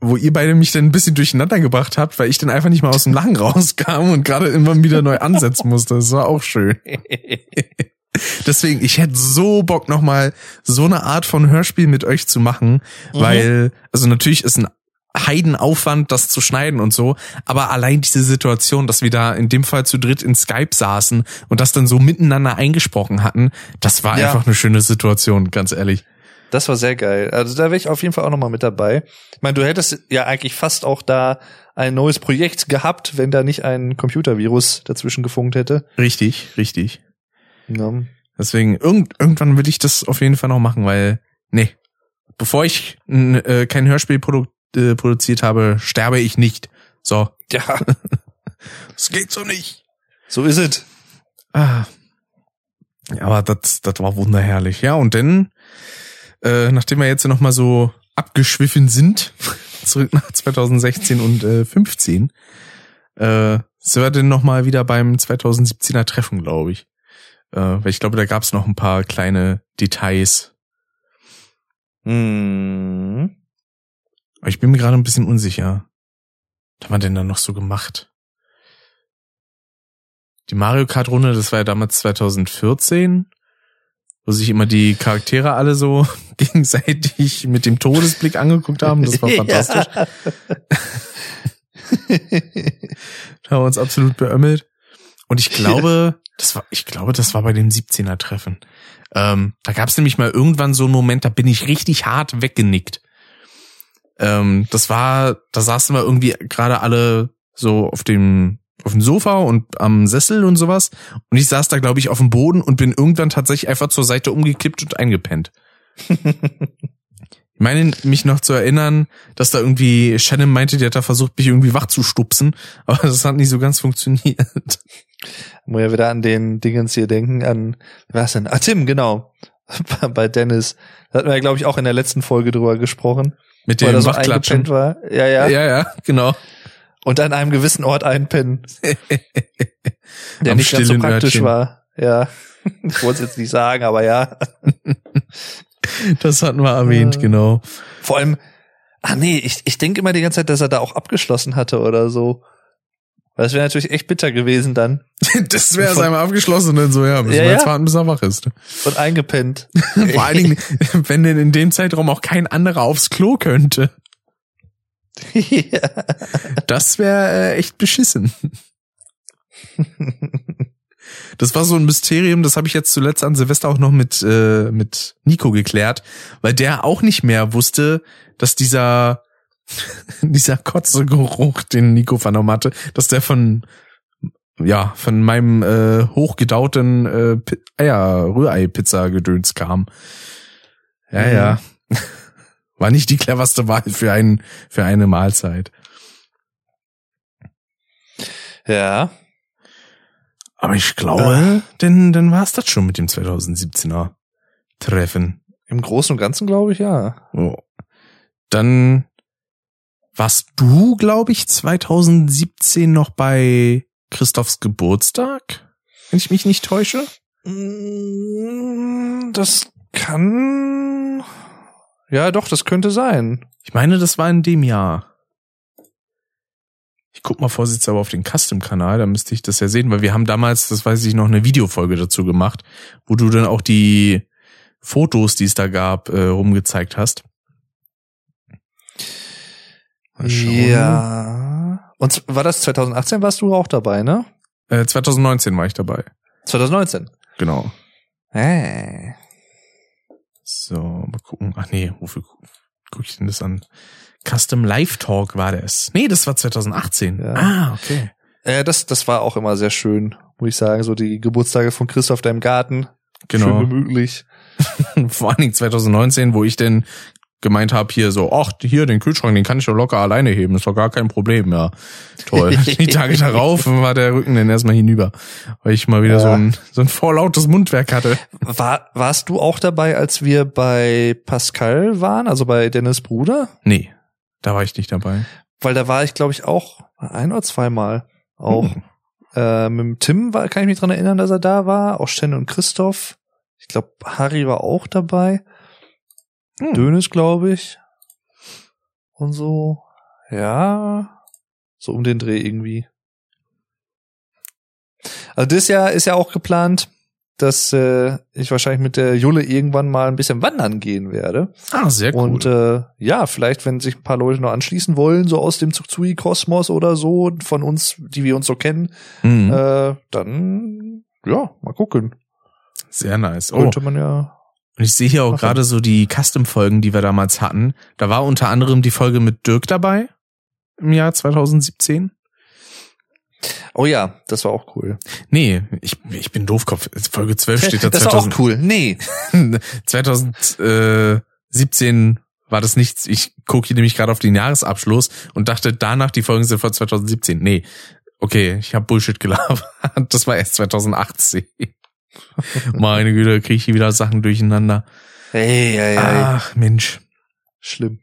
wo ihr beide mich dann ein bisschen durcheinander gebracht habt, weil ich dann einfach nicht mal aus dem Lachen rauskam und gerade immer wieder neu ansetzen musste. Das war auch schön. Deswegen, ich hätte so Bock nochmal so eine Art von Hörspiel mit euch zu machen, Mhm. weil, also natürlich ist ein Heidenaufwand, das zu schneiden und so, aber allein diese Situation, dass wir da in dem Fall zu dritt in Skype saßen und das dann so miteinander eingesprochen hatten, das war Ja. einfach eine schöne Situation, ganz ehrlich. Das war sehr geil. Also da wäre ich auf jeden Fall auch nochmal mit dabei. Ich meine, du hättest ja eigentlich fast auch da ein neues Projekt gehabt, wenn da nicht ein Computervirus dazwischen gefunkt hätte. Richtig, richtig. Ja. Deswegen, irgend, irgendwann will ich das auf jeden Fall noch machen, weil, nee, bevor ich n, äh, kein Hörspiel produ äh, produziert habe, sterbe ich nicht. So, ja, es geht so nicht. so ist es. Ah. Ja, aber das, das war wunderherrlich. Ja, und dann, äh, nachdem wir jetzt noch mal so abgeschwiffen sind, zurück nach 2016 und äh, 15, äh, sind wir denn noch mal wieder beim 2017er Treffen, glaube ich. Äh, weil ich glaube, da gab es noch ein paar kleine Details. Hm. Aber ich bin mir gerade ein bisschen unsicher. Was haben wir denn da noch so gemacht? Die Mario Kart Runde, das war ja damals 2014, wo sich immer die Charaktere alle so gegenseitig mit dem Todesblick angeguckt haben. Das war fantastisch. Da haben wir uns absolut beömmelt. Und ich glaube, das war, ich glaube, das war bei dem 17er Treffen. Ähm, da gab es nämlich mal irgendwann so einen Moment, da bin ich richtig hart weggenickt. Ähm, das war, da saßen wir irgendwie gerade alle so auf dem auf dem Sofa und am Sessel und sowas. Und ich saß da, glaube ich, auf dem Boden und bin irgendwann tatsächlich einfach zur Seite umgekippt und eingepennt. Ich meine, mich noch zu erinnern, dass da irgendwie Shannon meinte, die hat da versucht, mich irgendwie wach zu stupsen, aber das hat nicht so ganz funktioniert. Muss ja wieder an den Dingens hier denken, an, was denn? Ah, Tim, genau. Bei Dennis. Da hatten wir ja, glaube ich, auch in der letzten Folge drüber gesprochen. Mit dem er so eingepennt war. Ja, ja, Ja, ja, genau. Und an einem gewissen Ort einpennen. Der nicht ganz so praktisch Örtchen. war. Ja. Ich wollte es jetzt nicht sagen, aber ja. Das hatten wir erwähnt, Äh. genau. Vor allem, ah nee, ich, ich denke immer die ganze Zeit, dass er da auch abgeschlossen hatte oder so. Weil das wäre natürlich echt bitter gewesen dann. Das wäre es einmal abgeschlossen und dann so, ja, müssen Ja, wir jetzt ja. warten, bis er wach ist. Und eingepennt. Vor allen Dingen, wenn denn in dem Zeitraum auch kein anderer aufs Klo könnte. ja. Das wäre äh, echt beschissen. Das war so ein Mysterium, das habe ich jetzt zuletzt an Silvester auch noch mit, äh, mit Nico geklärt, weil der auch nicht mehr wusste, dass dieser, dieser Kotzegeruch, den Nico vernommen hatte, dass der von, ja, von meinem äh, hochgedauten äh, Eier, Rührei-Pizza-Gedöns kam. Ja, Mhm. ja. War nicht die cleverste Wahl für, einen, für eine Mahlzeit. ja. Aber ich glaube, denn dann war es das schon mit dem 2017er Treffen. Im Großen und Ganzen glaube ich ja. Oh. Dann warst du, glaube ich, 2017 noch bei Christophs Geburtstag, wenn ich mich nicht täusche. Mm, Das kann. Ja, doch, das könnte sein. Ich meine, das war in dem Jahr. Ich guck mal vorsichtshalber auf den Custom-Kanal, da müsste ich das ja sehen, weil wir haben damals, das weiß ich noch, eine Videofolge dazu gemacht, wo du dann auch die Fotos, die es da gab, äh, rumgezeigt hast. Mal schauen. Ja. Und war das 2018 warst du auch dabei, ne? Äh, 2019 war ich dabei. 2019. Genau. Äh. So, mal gucken. Ach nee, wofür gu- guck ich denn das an? Custom Live Talk war das. Nee, das war 2018. Ja. Ah, okay. Äh, das, das war auch immer sehr schön, muss ich sagen. So die Geburtstage von Christoph da im Garten. Genau. Schön gemütlich. Vor allen Dingen 2019, wo ich denn gemeint habe hier so, ach, hier, den Kühlschrank, den kann ich doch locker alleine heben, ist doch gar kein Problem, ja. Toll. Die Tage darauf war der Rücken dann erstmal hinüber, weil ich mal wieder Ja. so, ein, so ein vorlautes Mundwerk hatte. War, warst du auch dabei, als wir bei Pascal waren, also bei Dennis Bruder? Nee, da war ich nicht dabei. Weil da war ich, glaube ich, auch ein oder zweimal auch. Hm. Äh, mit dem Tim war, kann ich mich dran erinnern, dass er da war. Auch Shen und Christoph. Ich glaube, Harry war auch dabei. Hm. Dönes, glaube ich. Und so. Ja. So um den Dreh irgendwie. Also das Jahr ist ja auch geplant, dass äh, ich wahrscheinlich mit der Julle irgendwann mal ein bisschen wandern gehen werde. Ah, sehr cool. Und äh, ja, vielleicht, wenn sich ein paar Leute noch anschließen wollen, so aus dem Zugzui-Kosmos oder so, von uns, die wir uns so kennen, Mhm. äh, dann ja, mal gucken. sehr nice. Oh, Könnte man ja. Und ich sehe hier auch gerade so die Custom-Folgen, die wir damals hatten. Da war unter anderem die Folge mit Dirk dabei im Jahr 2017. Oh ja, das war auch cool. Nee, ich, ich bin doofkopf. Folge 12 steht da das war 2000. auch cool. Nee. 2017 war das nichts. Ich gucke hier nämlich gerade auf den Jahresabschluss und dachte danach, die Folgen sind von 2017. Nee, okay, ich habe Bullshit gelabert. Das war erst 2018. Meine Güte, kriege ich hier wieder Sachen durcheinander. Hey, hey, hey. Ach, Mensch. Schlimm.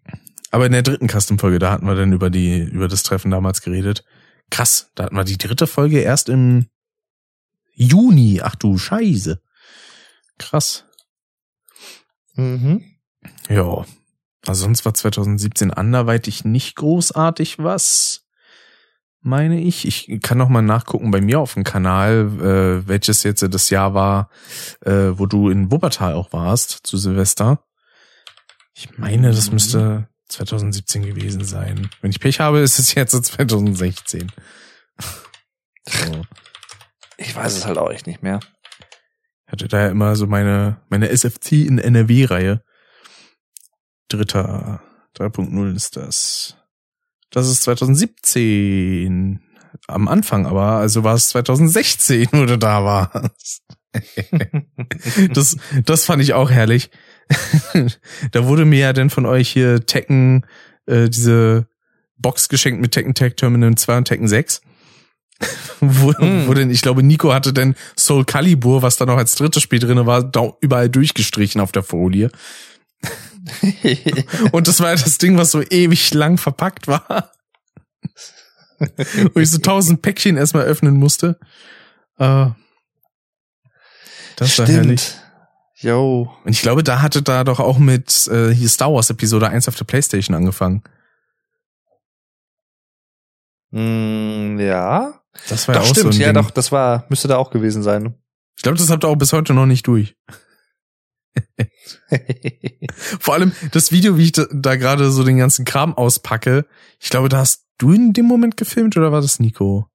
Aber in der dritten Custom-Folge, da hatten wir dann über die, über das Treffen damals geredet. Krass, da hatten wir die dritte Folge erst im Juni. Ach du Scheiße. Krass. Mhm. Ja. Also sonst war 2017 anderweitig nicht großartig was, meine ich. Ich kann noch mal nachgucken bei mir auf dem Kanal, äh, welches jetzt das Jahr war, äh, wo du in Wuppertal auch warst, zu Silvester. Ich meine, das Mhm. müsste 2017 gewesen sein. Wenn ich Pech habe, ist es jetzt so 2016. So. Ich weiß es halt auch echt nicht mehr. Ich hatte da ja immer so meine, meine SFC in NRW-Reihe. Dritter, 3.0 ist das. Das ist 2017. Am Anfang aber, also war es 2016, wo du da warst. Das, das fand ich auch herrlich. da wurde mir ja dann von euch hier Tekken, äh, diese Box geschenkt mit Tekken Tag Terminal 2 und Tekken 6. wo, Mm. wo denn, ich glaube, Nico hatte denn Soul Calibur, was da noch als drittes Spiel drinne war, da überall durchgestrichen auf der Folie. Und das war ja das Ding, was so ewig lang verpackt war. Wo ich so tausend Päckchen erstmal öffnen musste. Äh, das war herrlich. Stimmt. Yo. Und ich glaube, da hatte da doch auch mit äh, hier Star Wars Episode 1 auf der Playstation angefangen. Mm, ja. Das war Doch, ja auch stimmt. so ein ja, Ding. doch, das war, müsste da auch gewesen sein. Ich glaube, das habt ihr auch bis heute noch nicht durch. Vor allem das Video, wie ich da, da gerade so den ganzen Kram auspacke. Ich glaube, da hast du in dem Moment gefilmt oder war das Nico?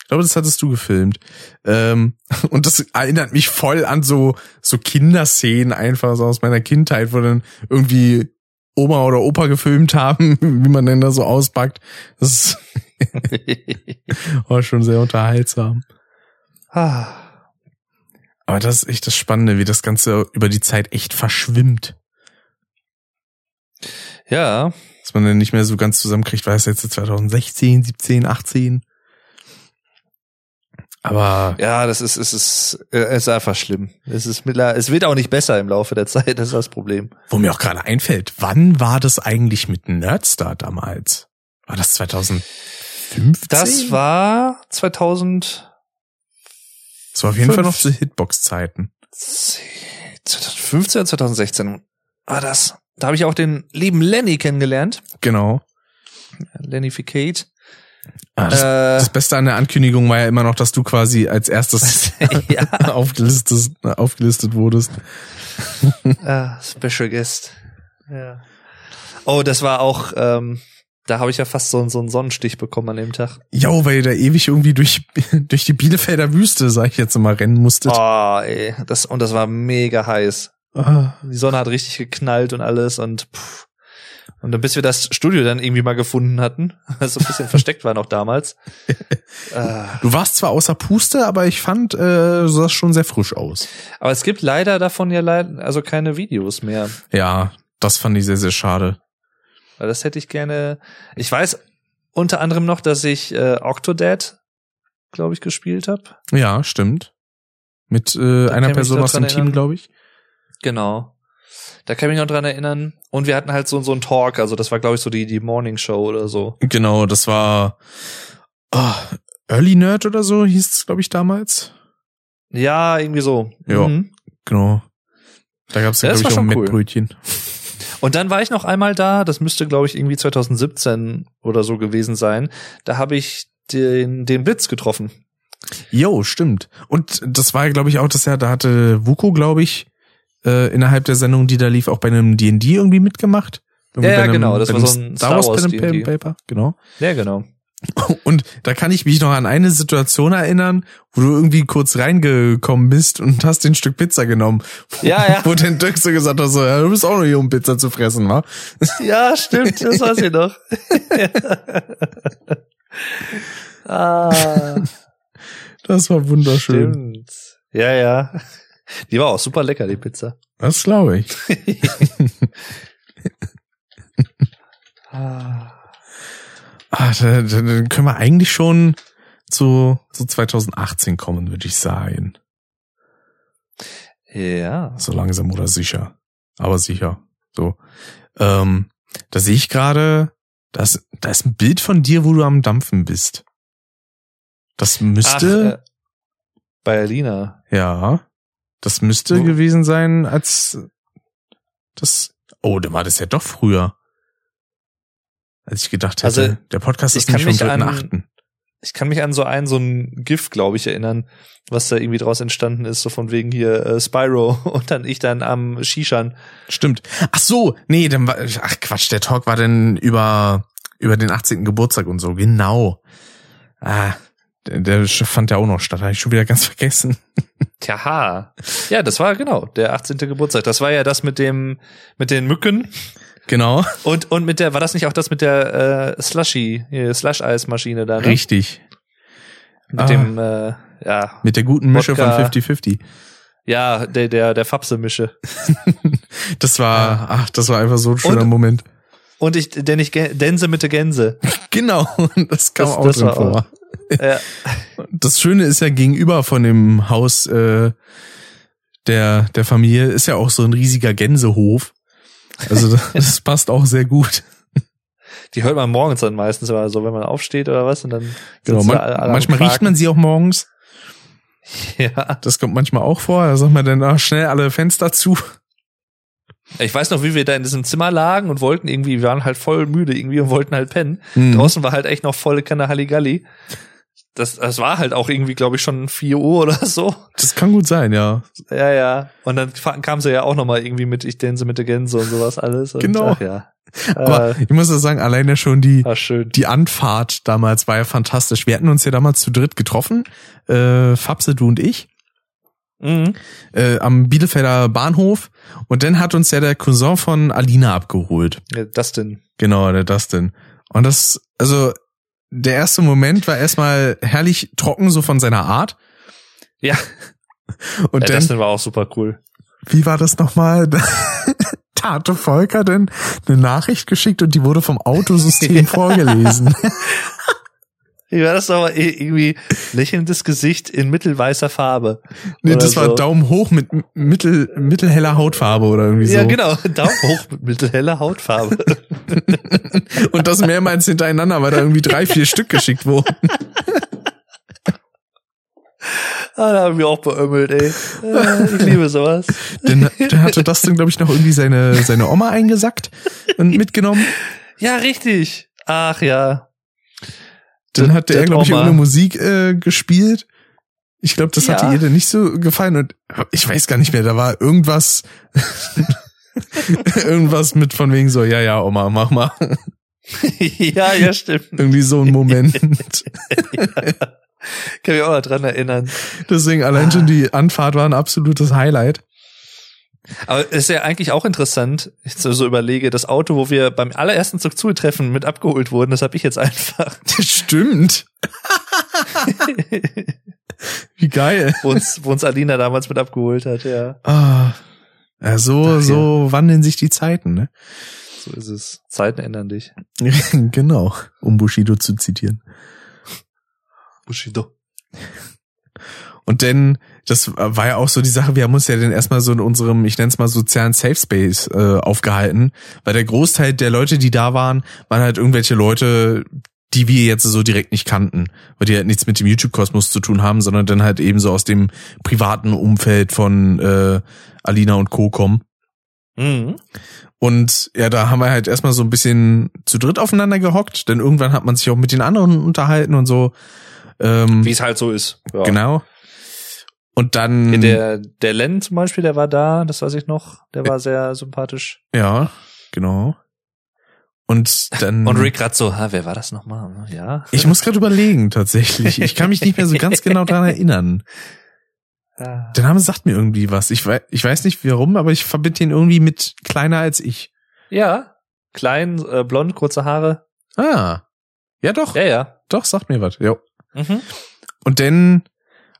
Ich glaube, das hattest du gefilmt. Ähm, und das erinnert mich voll an so, so Kinderszenen einfach so aus meiner Kindheit, wo dann irgendwie Oma oder Opa gefilmt haben, wie man denn da so auspackt. Das war schon sehr unterhaltsam. ah. Aber das ist echt das Spannende, wie das Ganze über die Zeit echt verschwimmt. Ja, Dass man dann nicht mehr so ganz zusammenkriegt, war es jetzt 2016, 17, 18. Aber ja, das ist, es ist, äh, es ist einfach schlimm. Es ist mittler, es wird auch nicht besser im Laufe der Zeit, das ist das Problem. wo mir auch gerade einfällt, wann war das eigentlich mit Nerdstar damals? War das 2015? Das war 2000, Das war auf jeden Fall noch fünf. zu Hitbox-Zeiten. 2015 oder 2016 war das. Da habe ich auch den lieben Lenny kennengelernt. Genau. Lennyficate. Ah, das, Äh, das Beste an der Ankündigung war ja immer noch, dass du quasi als erstes ja, aufgelistet, aufgelistet wurdest. ah, Special Guest. Ja. Oh, das war auch, ähm, da habe ich ja fast so, so einen Sonnenstich bekommen an dem Tag. Jo, weil ihr da ewig irgendwie durch, durch die Bielefelder Wüste, sag ich jetzt mal, rennen musstet. Oh, ey, das, und das war mega heiß. Ah. Die Sonne hat richtig geknallt und alles und pff. Und dann bis wir das Studio dann irgendwie mal gefunden hatten, das so ein bisschen versteckt war noch damals. äh, Du warst zwar außer Puste, aber ich fand, äh, du sahst schon sehr frisch aus. aber es gibt leider davon ja leider, also keine Videos mehr. Ja, das fand ich sehr, sehr schade. Weil das hätte ich gerne. Ich weiß unter anderem noch, dass ich äh, Octodad, glaube ich, gespielt habe. Ja, stimmt. Mit äh, einer Person aus dem Team, glaube ich. Genau. Da kann ich mich noch dran erinnern. Und wir hatten halt so, so einen Talk, also das war, glaube ich, so die, die Morning Show oder so. Genau, das war ah, Early Nerd oder so hieß es, glaube ich, damals. Ja, irgendwie so. Ja. Mhm. Genau. Da gab es, Ja, glaube ich, auch cool. Mettbrötchen. Und dann war ich noch einmal da, das müsste, glaube ich, irgendwie 2017 oder so gewesen sein. Da habe ich den, den Blitz getroffen. Jo, stimmt. Und das war, glaube ich, auch das Jahr, da hatte Vuko, glaube ich, äh, innerhalb der Sendung, die da lief, auch bei einem D&D irgendwie mitgemacht. Irgendwie Ja, einem- genau, das war so ein Star Wars, Pen and. Paper, genau. Ja, genau. Und da kann ich mich noch an eine Situation erinnern, wo du irgendwie kurz reingekommen bist und hast den Stück Pizza genommen. Ja, ja. Wo dann Dirk so gesagt hat, so, ja, du bist auch noch hier, um Pizza zu fressen, wa? Ja, stimmt, das weiß ich noch. ah, Das war wunderschön. stimmt. Ja, ja. Die war auch super lecker, die Pizza. Das glaube ich. Ah. Ah, da, da, dann können wir eigentlich schon zu, zu 2018 kommen, würde ich sagen. Ja. So langsam oder sicher. Aber sicher. So. Ähm, da sehe ich gerade, das, da ist ein Bild von dir, wo du am Dampfen bist. Das müsste, Ach, äh, bei Alina. ja, das müsste Wo? gewesen sein, als das, oh, da war das ja doch früher. Als ich gedacht hätte, Also, der Podcast ist nämlich vom kann mich an- 3.8. Ich kann mich an so ein, so ein GIF, glaube ich, erinnern, was da irgendwie draus entstanden ist, so von wegen hier äh, Spyro und dann ich dann am Shishan. Stimmt. Ach so, nee, dann war, ach Quatsch, der Talk war denn über, über den 18. Geburtstag und so, genau. Ah, der, der fand ja auch noch statt, habe ich schon wieder ganz vergessen. Tja. Ja, das war genau der 18. Geburtstag. Das war ja das mit dem, mit den Mücken Genau, und, und mit der, war das nicht auch das mit der äh, Slushy, hier, Slush-Eis-Maschine da, ne? richtig. Mit Ah. dem, äh, ja, Mit der guten Mische Wodka. von 50-50. ja, der, der, der Fapse-Mische. Das war, ach, das war einfach so ein schöner Und- Moment. Und ich, denn ich Dänse mit der Gänse. Genau, das kam Das- auch das drin vor. ja. Das Schöne ist ja gegenüber von dem Haus äh, der, der Familie ist ja auch so ein riesiger Gänsehof. Also das, passt auch sehr gut. Die hört man morgens dann meistens, aber so, wenn man aufsteht oder was, und dann Genau, man, da manchmal riecht man sie auch morgens. Ja. Das kommt manchmal auch vor. Da sagt man dann ah, schnell alle Fenster zu. Ich weiß noch, wie wir da in diesem Zimmer lagen und wollten irgendwie, wir waren halt voll müde irgendwie und wollten halt pennen. Mhm. Draußen war halt echt noch volle Kanne Halligalli. Das, das war halt auch irgendwie, glaube ich, schon 4 Uhr oder so. Das kann gut sein, ja. Ja, ja. Und dann kam sie ja auch noch mal irgendwie mit Ich dänse mit der Gänse und sowas alles. Und, Genau. Ach, ja. Aber äh, ich muss ja sagen, alleine schon die, die Anfahrt damals war ja fantastisch. Wir hatten uns ja damals zu dritt getroffen. Äh, Fabse, du und ich. Mhm. Äh, am Bielefelder Bahnhof. Und dann hat uns ja der Cousin von Alina abgeholt. Ja, Dustin. Genau, der Dustin. Und das, also, der erste Moment war erstmal herrlich trocken, so von seiner Art. Ja, Und äh, dann, Dustin war auch super cool. wie war das nochmal? Da hatte Volker denn eine Nachricht geschickt und die wurde vom Autosystem vorgelesen. Wie war das aber irgendwie lächelndes Gesicht in mittelweißer Farbe? Nee, das war so. Daumen hoch mit mittel, mittelheller Hautfarbe oder irgendwie so. Ja, genau. Daumen hoch mit mittelheller Hautfarbe. Und das mehrmals hintereinander, weil da irgendwie drei, vier Stück geschickt wurden. ah, da haben wir auch beömmelt, ey. Äh, ich liebe sowas. Dann, dann hatte das dann, glaube ich, noch irgendwie seine, seine Oma eingesackt und mitgenommen. Ja, richtig. Ach ja. Dann hatte der er, glaube ich, ohne Musik äh, gespielt. Ich glaube, das hatte Ja. ihr dann nicht so gefallen und ich weiß gar nicht mehr, da war irgendwas, irgendwas mit von wegen so, ja, ja, Oma, mach mal. ja, ja, stimmt. Irgendwie so ein Moment. Kann mich auch noch dran erinnern. Deswegen allein schon die Anfahrt war ein absolutes Highlight. Aber es ist ja eigentlich auch interessant, ich so überlege, das Auto, wo wir beim allerersten Zug-Zutreffen mit abgeholt wurden, das habe ich jetzt einfach. Stimmt. Wie geil. wo uns, wo uns Alina damals mit abgeholt hat, ja. Ah, Ja, so, ja. so wandeln sich die Zeiten, ne? So ist es. Zeiten ändern dich. genau, um Bushido zu zitieren. Bushido. Und denn, das war ja auch so die Sache, wir haben uns ja dann erstmal so in unserem, ich nenne es mal sozialen Safe Space äh, aufgehalten, weil der Großteil der Leute, die da waren, waren halt irgendwelche Leute, die wir jetzt so direkt nicht kannten, weil die halt nichts mit dem YouTube-Kosmos zu tun haben, sondern dann halt eben so aus dem privaten Umfeld von äh, Alina und Co. kommen. Mhm. Und ja, da haben wir halt erstmal so ein bisschen zu dritt aufeinander gehockt, denn irgendwann hat man sich auch mit den anderen unterhalten und so. Ähm, Wie es halt so ist. Ja. Genau. Und dann. Der, der Len zum Beispiel, der war da, das weiß ich noch, der war sehr sympathisch. Ja, genau. Und dann. Und Rick grad so, ha, wer war das nochmal? Ja. Ich muss gerade überlegen, tatsächlich. Ich kann mich nicht mehr so ganz genau dran erinnern. Ah. Der Name sagt mir irgendwie was. Ich weiß, ich weiß nicht warum, aber ich verbinde ihn irgendwie mit kleiner als ich. Ja. Klein, äh, blond, kurze Haare. Ah. Ja, doch. Ja, ja. Doch, sagt mir was. Ja. Mhm. Und dann,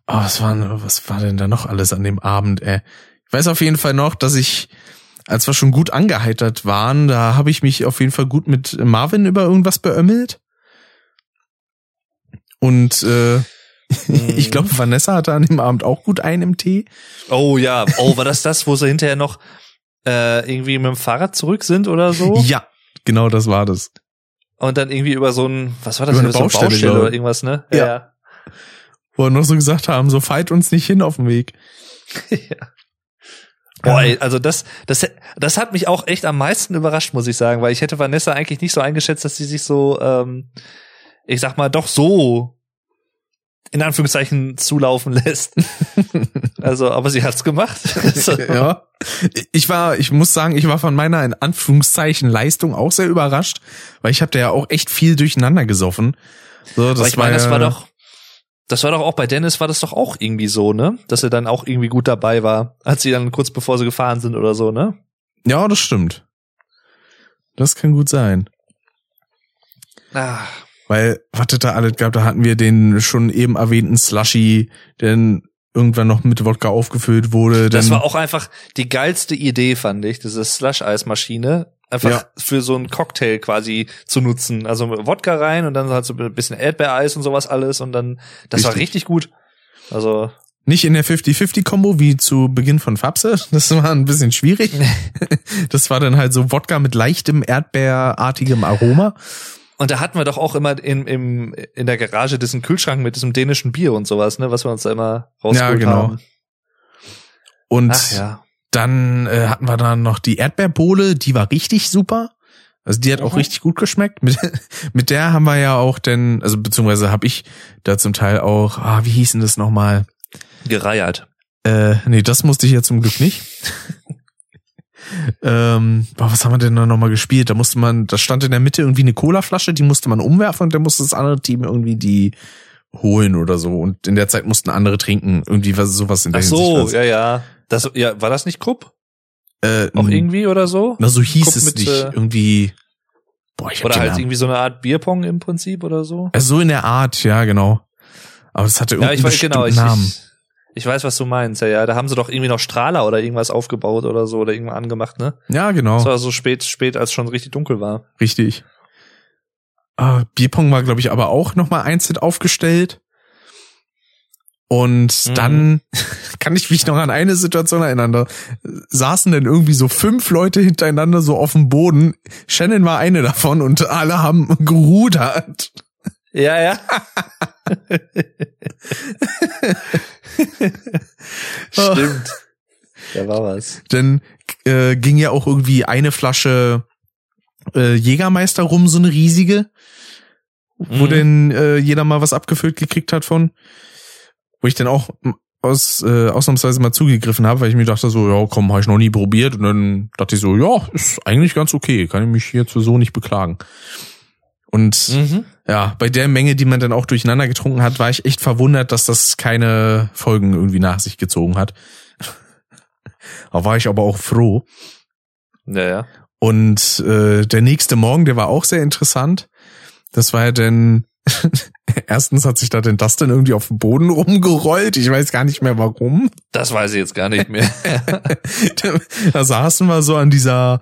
oh, was war, was war denn da noch alles an dem Abend, ey? Ich weiß auf jeden Fall noch, dass ich, als wir schon gut angeheitert waren, da habe ich mich auf jeden Fall gut mit Marvin über irgendwas beömmelt. Und äh, ich glaube, Vanessa hatte an dem Abend auch gut einen im Tee. Oh ja. Oh, war das das, wo sie hinterher noch äh, irgendwie mit dem Fahrrad zurück sind oder so? Ja, genau das war das. Und dann irgendwie über so ein, was war das? Über eine so eine Baustelle, Baustelle oder irgendwas, ne? Ja. Wo wir noch so gesagt haben, so fight uns nicht hin auf dem Weg. ja. Boah, ey, also das, das, das hat mich auch echt am meisten überrascht, muss ich sagen, weil ich hätte Vanessa eigentlich nicht so eingeschätzt, dass sie sich so, ähm, ich sag mal, doch so in Anführungszeichen zulaufen lässt. also, aber sie hat's gemacht. Also, ja. Ich war, ich muss sagen, ich war von meiner in Anführungszeichen Leistung auch sehr überrascht, weil ich habe da ja auch echt viel durcheinander gesoffen. So, das aber ich meine, war das war doch, das war doch auch bei Dennis war das doch auch irgendwie so, ne? Dass er dann auch irgendwie gut dabei war, als sie dann kurz bevor sie gefahren sind oder so, ne? Ja, das stimmt. Das kann gut sein. Ah, Weil, was es da alles gab, da hatten wir den schon eben erwähnten Slushy, der irgendwann noch mit Wodka aufgefüllt wurde. das war auch einfach die geilste Idee, fand ich, diese Slush-Eismaschine. Einfach Ja. für so einen Cocktail quasi zu nutzen. Also Wodka rein und dann halt so ein bisschen Erdbeereis und sowas alles und dann, das war Richtig. richtig gut. Also, Nicht in der 50-50-Kombo wie zu Beginn von Fapse. Das war ein bisschen schwierig. Das war dann halt so Wodka mit leichtem erdbeerartigem Aroma. und da hatten wir doch auch immer in, im, in der Garage diesen Kühlschrank mit diesem dänischen Bier und sowas, ne, was wir uns da immer rausgeholt Ja, genau. haben. Und Ach ja. Dann äh, hatten wir dann noch die Erdbeerbohle, die war richtig super. Also die hat auch richtig gut geschmeckt. Mit, mit der haben wir ja auch denn, also beziehungsweise habe ich da zum Teil auch, ah, wie hieß denn das nochmal? Gereiert. Äh, nee, das musste ich ja zum Glück nicht. ähm, boah, was haben wir denn da nochmal gespielt? Da musste man, da stand in der Mitte irgendwie eine Colaflasche, die musste man umwerfen und dann musste das andere Team irgendwie die holen oder so. Und in der Zeit mussten andere trinken. Irgendwie was sowas in der Ach so, Hinsicht. ja, ja. Das, ja, war das nicht Krupp? Äh, Auch irgendwie oder so? Na, so hieß Guck es mit, nicht. äh, irgendwie. Boah, ich hab Oder halt Namen. irgendwie so eine Art Bierpong im Prinzip oder so? Also so in der Art, ja, genau. Aber das hatte Ja, irgendeinen ich weiß genau, ich, Namen. ich, ich weiß, was du meinst, ja, ja. Da haben sie doch irgendwie noch Strahler oder irgendwas aufgebaut oder so oder irgendwas angemacht, ne? ja, genau. Das war so spät, spät, als schon richtig dunkel war. Richtig. Ah, Bierpong war, glaube ich, aber auch nochmal einzeln aufgestellt. Und Mhm. dann kann ich mich noch an eine Situation erinnern. Da saßen dann irgendwie so fünf Leute hintereinander so auf dem Boden. Shannon war eine davon und alle haben gerudert. Ja, ja. Stimmt. Da war was. Dann äh, ging ja auch irgendwie eine Flasche äh, Jägermeister rum, so eine riesige, wo Mhm. denn äh, jeder mal was abgefüllt gekriegt hat von. Wo ich dann auch aus, äh, ausnahmsweise mal zugegriffen habe, weil ich mir dachte so, ja komm, habe ich noch nie probiert. Und dann dachte ich so, ja, ist eigentlich ganz okay, kann ich mich hierzu so nicht beklagen. Und Mhm. ja, bei der Menge, die man dann auch durcheinander getrunken hat, war ich echt verwundert, dass das keine Folgen irgendwie nach sich gezogen hat. da war ich aber auch froh. Ja, ja. Und äh, der nächste Morgen, der war auch sehr interessant. Das war ja dann erstens hat sich da denn das denn irgendwie auf dem Boden rumgerollt. Ich weiß gar nicht mehr warum. Das weiß ich jetzt gar nicht mehr. da, da saßen wir so an dieser,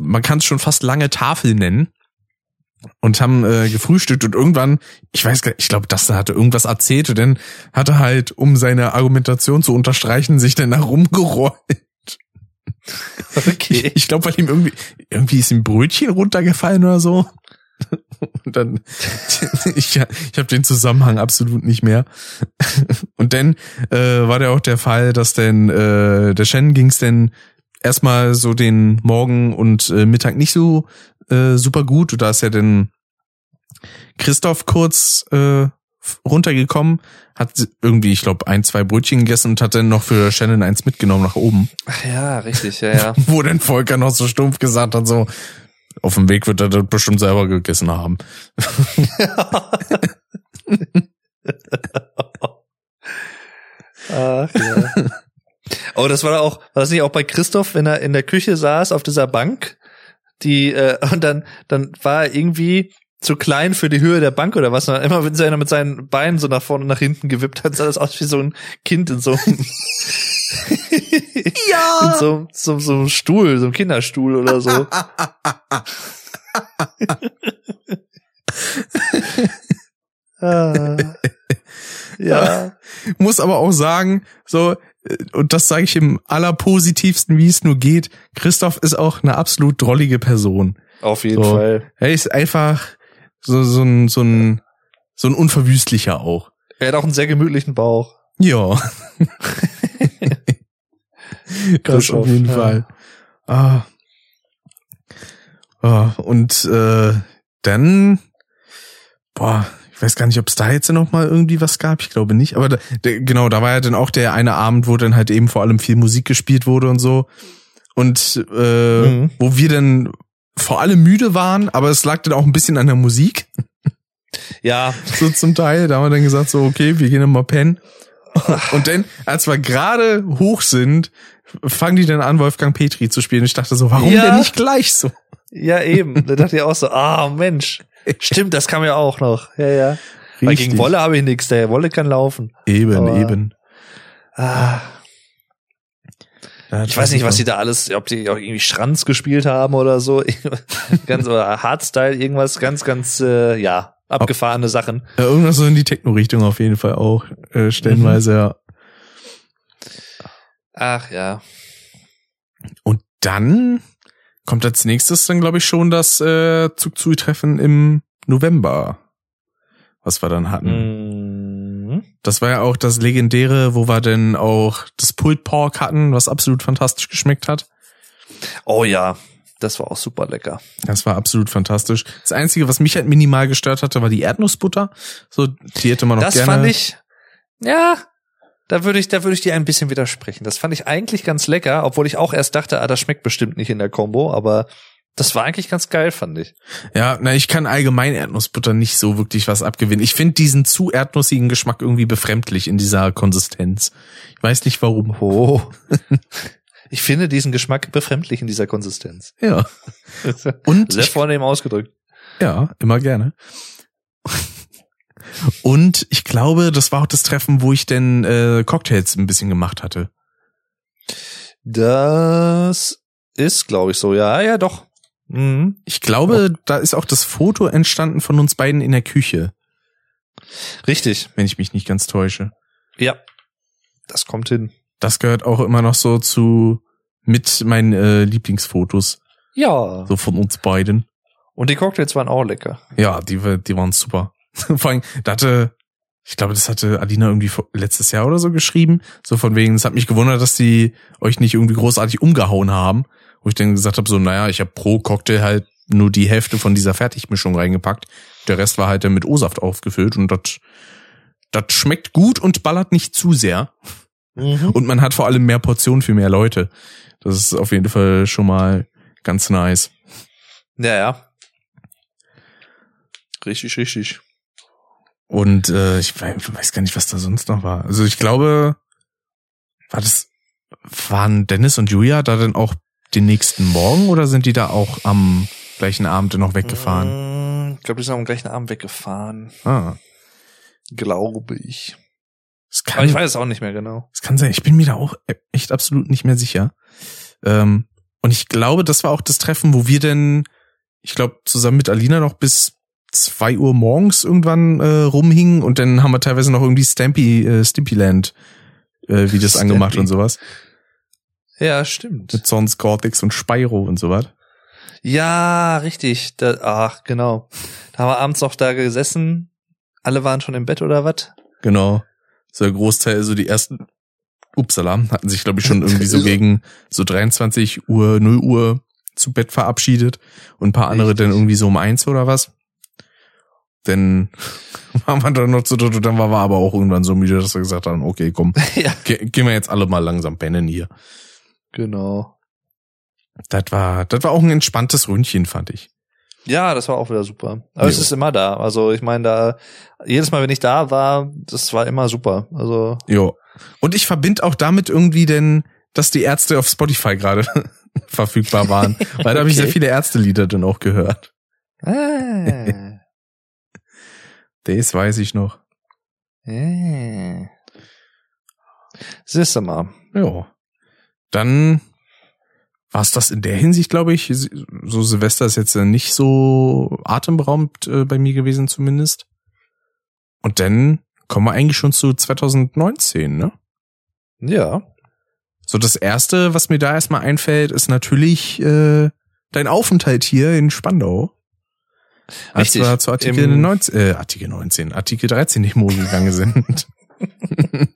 man kann es schon fast lange Tafel nennen und haben äh, gefrühstückt und irgendwann, ich weiß gar nicht, ich glaube, das hatte irgendwas erzählt und dann hat er halt, um seine Argumentation zu unterstreichen, sich dann da rumgerollt. Okay. Ich, ich glaube, weil ihm irgendwie, irgendwie ist ihm Brötchen runtergefallen oder so. Und dann, ich, ich habe den Zusammenhang absolut nicht mehr. Und dann äh, war der auch der Fall, dass denn äh, der Shen ging's denn erstmal so den Morgen und äh, Mittag nicht so äh, super gut. Da ist ja dann Christoph kurz äh, runtergekommen, hat irgendwie, ich glaube, ein, zwei Brötchen gegessen und hat dann noch für Shannon eins mitgenommen nach oben. Ach ja, richtig, ja, ja. Wo dann Volker noch so stumpf gesagt hat, so, auf dem Weg wird er das bestimmt selber gegessen haben. Ach ja. Oh, das war auch, war das nicht auch bei Christoph, wenn er in der Küche saß auf dieser Bank, die äh, und dann dann war er irgendwie zu klein für die Höhe der Bank oder was. Und immer wenn er mit seinen Beinen so nach vorne und nach hinten gewippt hat, sah das aus wie so ein Kind in so einem Ja! in so, so, so einem Stuhl, so einem Kinderstuhl oder so. ah. Ja. Muss aber auch sagen, so, und das sage ich im allerpositivsten, wie es nur geht, Christoph ist auch eine absolut drollige Person. Auf jeden So. Fall. Er ist einfach so, so ein, so ein, so ein unverwüstlicher auch. Er hat auch einen sehr gemütlichen Bauch. Ja. das auf jeden ja. Fall. Ah. Ah, und äh, dann, boah, ich weiß gar nicht, ob es da jetzt noch mal irgendwie was gab. Ich glaube nicht. Aber da, der, genau, da war ja dann auch der eine Abend, wo dann halt eben vor allem viel Musik gespielt wurde und so. Und äh, Mhm. wo wir dann vor allem müde waren, aber es lag dann auch ein bisschen an der Musik, Ja, so zum Teil. Da haben wir dann gesagt, so, okay, wir gehen dann mal pennen. Und dann, als wir gerade hoch sind, fangen die dann an, Wolfgang Petri zu spielen. Ich dachte so, warum Ja. denn nicht gleich so? ja eben. Da dachte ich auch so, ah Mensch. Stimmt, das kam ja auch noch. Ja, ja. Weil Richtig. gegen Wolle habe ich nichts, der Wolle kann laufen. Eben, Aber- eben. Ah, Ja, ich weiß nicht, was die da alles, ob die auch irgendwie Schranz gespielt haben oder so. ganz oder Hardstyle, irgendwas ganz, ganz, äh, ja, abgefahrene Sachen. Ja, irgendwas so in die Techno-Richtung auf jeden Fall auch, äh, stellenweise, ja. Ach ja. Und dann kommt als nächstes dann, glaube ich, schon das äh, Zug-Zui-Treffen im November, was wir dann hatten. Mhm. Das war ja auch das legendäre, wo wir denn auch das Pulled Pork hatten, was absolut fantastisch geschmeckt hat. Oh ja, das war auch super lecker. Das war absolut fantastisch. Das Einzige, was mich halt minimal gestört hatte, war die Erdnussbutter. So, die hätte man noch Das gerne. fand ich, ja, da würde ich, da würde ich dir ein bisschen widersprechen. Das fand ich eigentlich ganz lecker, obwohl ich auch erst dachte, ah, das schmeckt bestimmt nicht in der Combo, aber das war eigentlich ganz geil, fand ich. Ja, na, ich kann allgemein Erdnussbutter nicht so wirklich was abgewinnen. Ich finde diesen zu erdnussigen Geschmack irgendwie befremdlich in dieser Konsistenz. Ich weiß nicht warum. Oh. Ich finde diesen Geschmack befremdlich in dieser Konsistenz. Ja. Und Sehr vornehm ausgedrückt. ja, immer gerne. Und ich glaube, das war auch das Treffen, wo ich denn äh, Cocktails ein bisschen gemacht hatte. Das ist, glaube ich, so. Ja, ja, doch. Mhm. Ich glaube, da ist auch das Foto entstanden von uns beiden in der Küche, Richtig. wenn ich mich nicht ganz täusche. Ja. Das kommt hin. Das gehört auch immer noch so zu mit meinen äh, Lieblingsfotos, Ja. so von uns beiden. Und die Cocktails waren auch lecker. Ja, die, die waren super. Vor allem, da hatte, ich glaube, das hatte Adina irgendwie letztes Jahr oder so geschrieben. So von wegen, es hat mich gewundert, dass die euch nicht irgendwie großartig umgehauen haben. Wo ich dann gesagt habe, so, naja, ich habe pro Cocktail halt nur die Hälfte von dieser Fertigmischung reingepackt. Der Rest war halt dann mit O-Saft aufgefüllt und das das schmeckt gut und ballert nicht zu sehr. Und man hat vor allem mehr Portionen für mehr Leute. Das ist auf jeden Fall schon mal ganz nice. Ja, ja. Richtig, richtig. Und äh, ich wei- weiß gar nicht, was da sonst noch war. Also ich glaube, war das, waren Dennis und Julia da denn auch den nächsten Morgen oder sind die da auch am gleichen Abend noch weggefahren? Mm, Ich glaube, die sind am gleichen Abend weggefahren. Ah. Glaube ich. Es Aber ich kann, weiß es auch nicht mehr genau. es kann sein, ich bin mir da auch echt absolut nicht mehr sicher. Ähm, und ich glaube, das war auch das Treffen, wo wir denn, ich glaube, zusammen mit Alina noch bis zwei Uhr morgens irgendwann äh, rumhingen und dann haben wir teilweise noch irgendwie Stampy, äh, Stimpyland äh, Videos Stampy. angemacht und sowas. Ja, stimmt. Mit Sons, Cortex und Spyro und sowas. Ja, richtig. Da, ach, genau. Da haben wir abends noch da gesessen. Alle waren schon im Bett oder was? Genau. So der Großteil, so die ersten Upsala, hatten sich, glaube ich, schon irgendwie so gegen so 23 Uhr, 0 Uhr zu Bett verabschiedet und ein paar andere Richtig. dann irgendwie so um eins oder was. Dann waren wir dann noch zu dritt und dann waren wir aber auch irgendwann so müde, dass wir gesagt haben, okay, komm, ja. ge gehen wir jetzt alle mal langsam pennen hier. Genau. Das war, das war auch ein entspanntes Ründchen, fand ich. Ja, das war auch wieder super. Aber es Jo. ist immer da. Also ich meine, da jedes Mal, wenn ich da war, das war immer super. Also Jo. Und ich verbinde auch damit irgendwie denn, dass die Ärzte auf Spotify gerade verfügbar waren. Weil da habe ich Okay. sehr viele Ärztelieder dann auch gehört. äh, Das weiß ich noch. äh. Siehst du mal. Ja. Dann war es das in der Hinsicht, glaube ich. So Silvester ist jetzt äh, nicht so atemberaubend äh, bei mir gewesen zumindest. Und dann kommen wir eigentlich schon zu 2019, ne? Ja. So das erste, was mir da erstmal einfällt, ist natürlich äh, dein Aufenthalt hier in Spandau. Als Richtig. wir zu Artikel Im- 19, äh, Artikel 19, Artikel 13 Demo gegangen sind.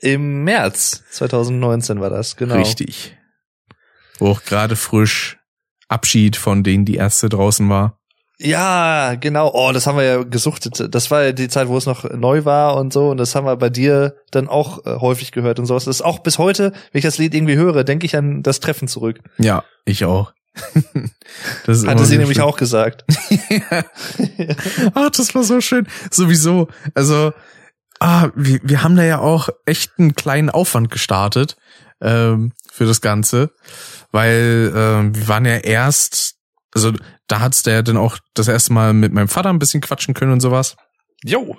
Im März 2019 war das, genau. Richtig. Wo auch gerade frisch Abschied von denen die erste draußen war. Ja, genau. Oh, das haben wir ja gesuchtet. Das war ja die Zeit, wo es noch neu war und so. Und das haben wir bei dir dann auch äh, häufig gehört und sowas. Das ist auch bis heute, wenn ich das Lied irgendwie höre, denke ich an das Treffen zurück. Ja, ich auch. das ist Hatte sie nämlich schön. auch gesagt. ah, das war so schön. Sowieso. Also, ah, wir, wir haben da ja auch echt einen kleinen Aufwand gestartet ähm, für das Ganze. Weil ähm, wir waren ja erst, also da hat's der dann auch das erste Mal mit meinem Vater ein bisschen quatschen können und sowas. Jo.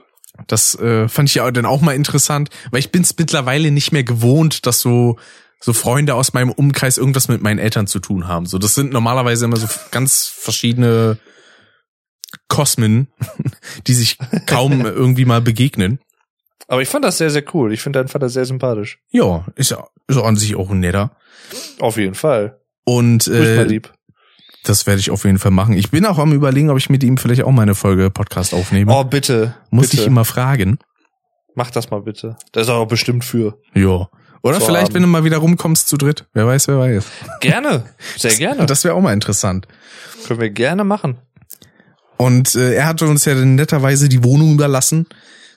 Das äh, fand ich ja dann auch mal interessant, weil ich bin es mittlerweile nicht mehr gewohnt, dass so so Freunde aus meinem Umkreis irgendwas mit meinen Eltern zu tun haben. So, das sind normalerweise immer so ganz verschiedene Kosmen, die sich kaum irgendwie mal begegnen. Aber ich fand das sehr, sehr cool. Ich finde deinen Vater sehr sympathisch. Ja, ist ja ist an sich auch ein netter. Auf jeden Fall. Und mal äh, lieb. das werde ich auf jeden Fall machen. Ich bin auch am überlegen, ob ich mit ihm vielleicht auch mal eine Folge Podcast aufnehme. Oh, bitte. Muss bitte. ich immer fragen. Mach das mal bitte. Das ist auch bestimmt für. Ja. Oder vielleicht, Abend. wenn du mal wieder rumkommst zu dritt. Wer weiß, wer weiß. Gerne. Sehr gerne. Das wäre auch mal interessant. können wir gerne machen. Und äh, er hatte uns ja netterweise die Wohnung überlassen.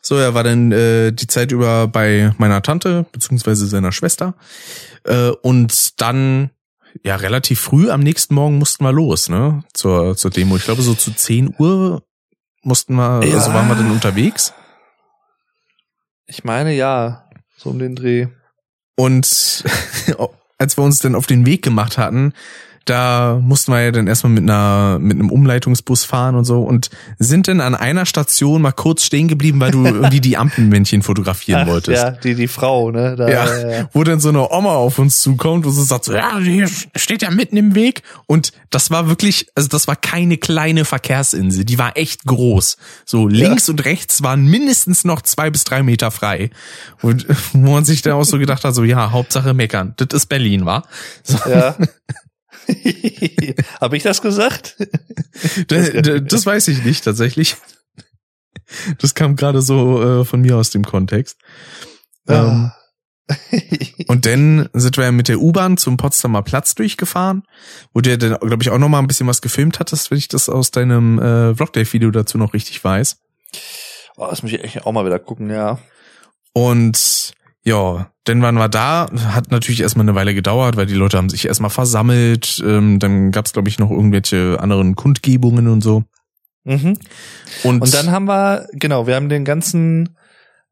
So, er war dann äh, die Zeit über bei meiner Tante beziehungsweise seiner Schwester. Äh, und dann ja relativ früh am nächsten Morgen mussten wir los, ne? Zur zur Demo. Ich glaube so zu 10 Uhr mussten wir, Ja. also waren wir dann unterwegs. Ich meine ja. So um den Dreh. Und als wir uns dann auf den Weg gemacht hatten, da mussten wir ja dann erstmal mit einer mit einem Umleitungsbus fahren und so und sind dann an einer Station mal kurz stehen geblieben, weil du irgendwie die Ampelmännchen fotografieren Ach, wolltest. Ja, die, die Frau, ne? Da, Ja, ja, ja. wo dann so eine Oma auf uns zukommt und so sagt so, ja, hier steht ja mitten im Weg. Und das war wirklich, also das war keine kleine Verkehrsinsel, die war echt groß. So links und rechts waren mindestens noch zwei bis drei Meter frei. Und wo man sich dann auch so gedacht hat, so ja, Hauptsache meckern. Das ist Berlin, war. So, ja. Habe ich das gesagt? das, das weiß ich nicht tatsächlich. Das kam gerade so äh, von mir aus dem Kontext. Ähm, Und dann sind wir mit der U-Bahn zum Potsdamer Platz durchgefahren, wo du ja dann, glaube ich, auch noch mal ein bisschen was gefilmt hattest, wenn ich das aus deinem äh, Vlogday-Video dazu noch richtig weiß. oh, das muss ich echt auch mal wieder gucken, ja. Und ja, dann waren wir da, hat natürlich erstmal eine Weile gedauert, weil die Leute haben sich erstmal versammelt, ähm, dann gab's glaube ich, noch irgendwelche anderen Kundgebungen und so. Mhm. Und, Und dann haben wir, genau, wir haben den ganzen,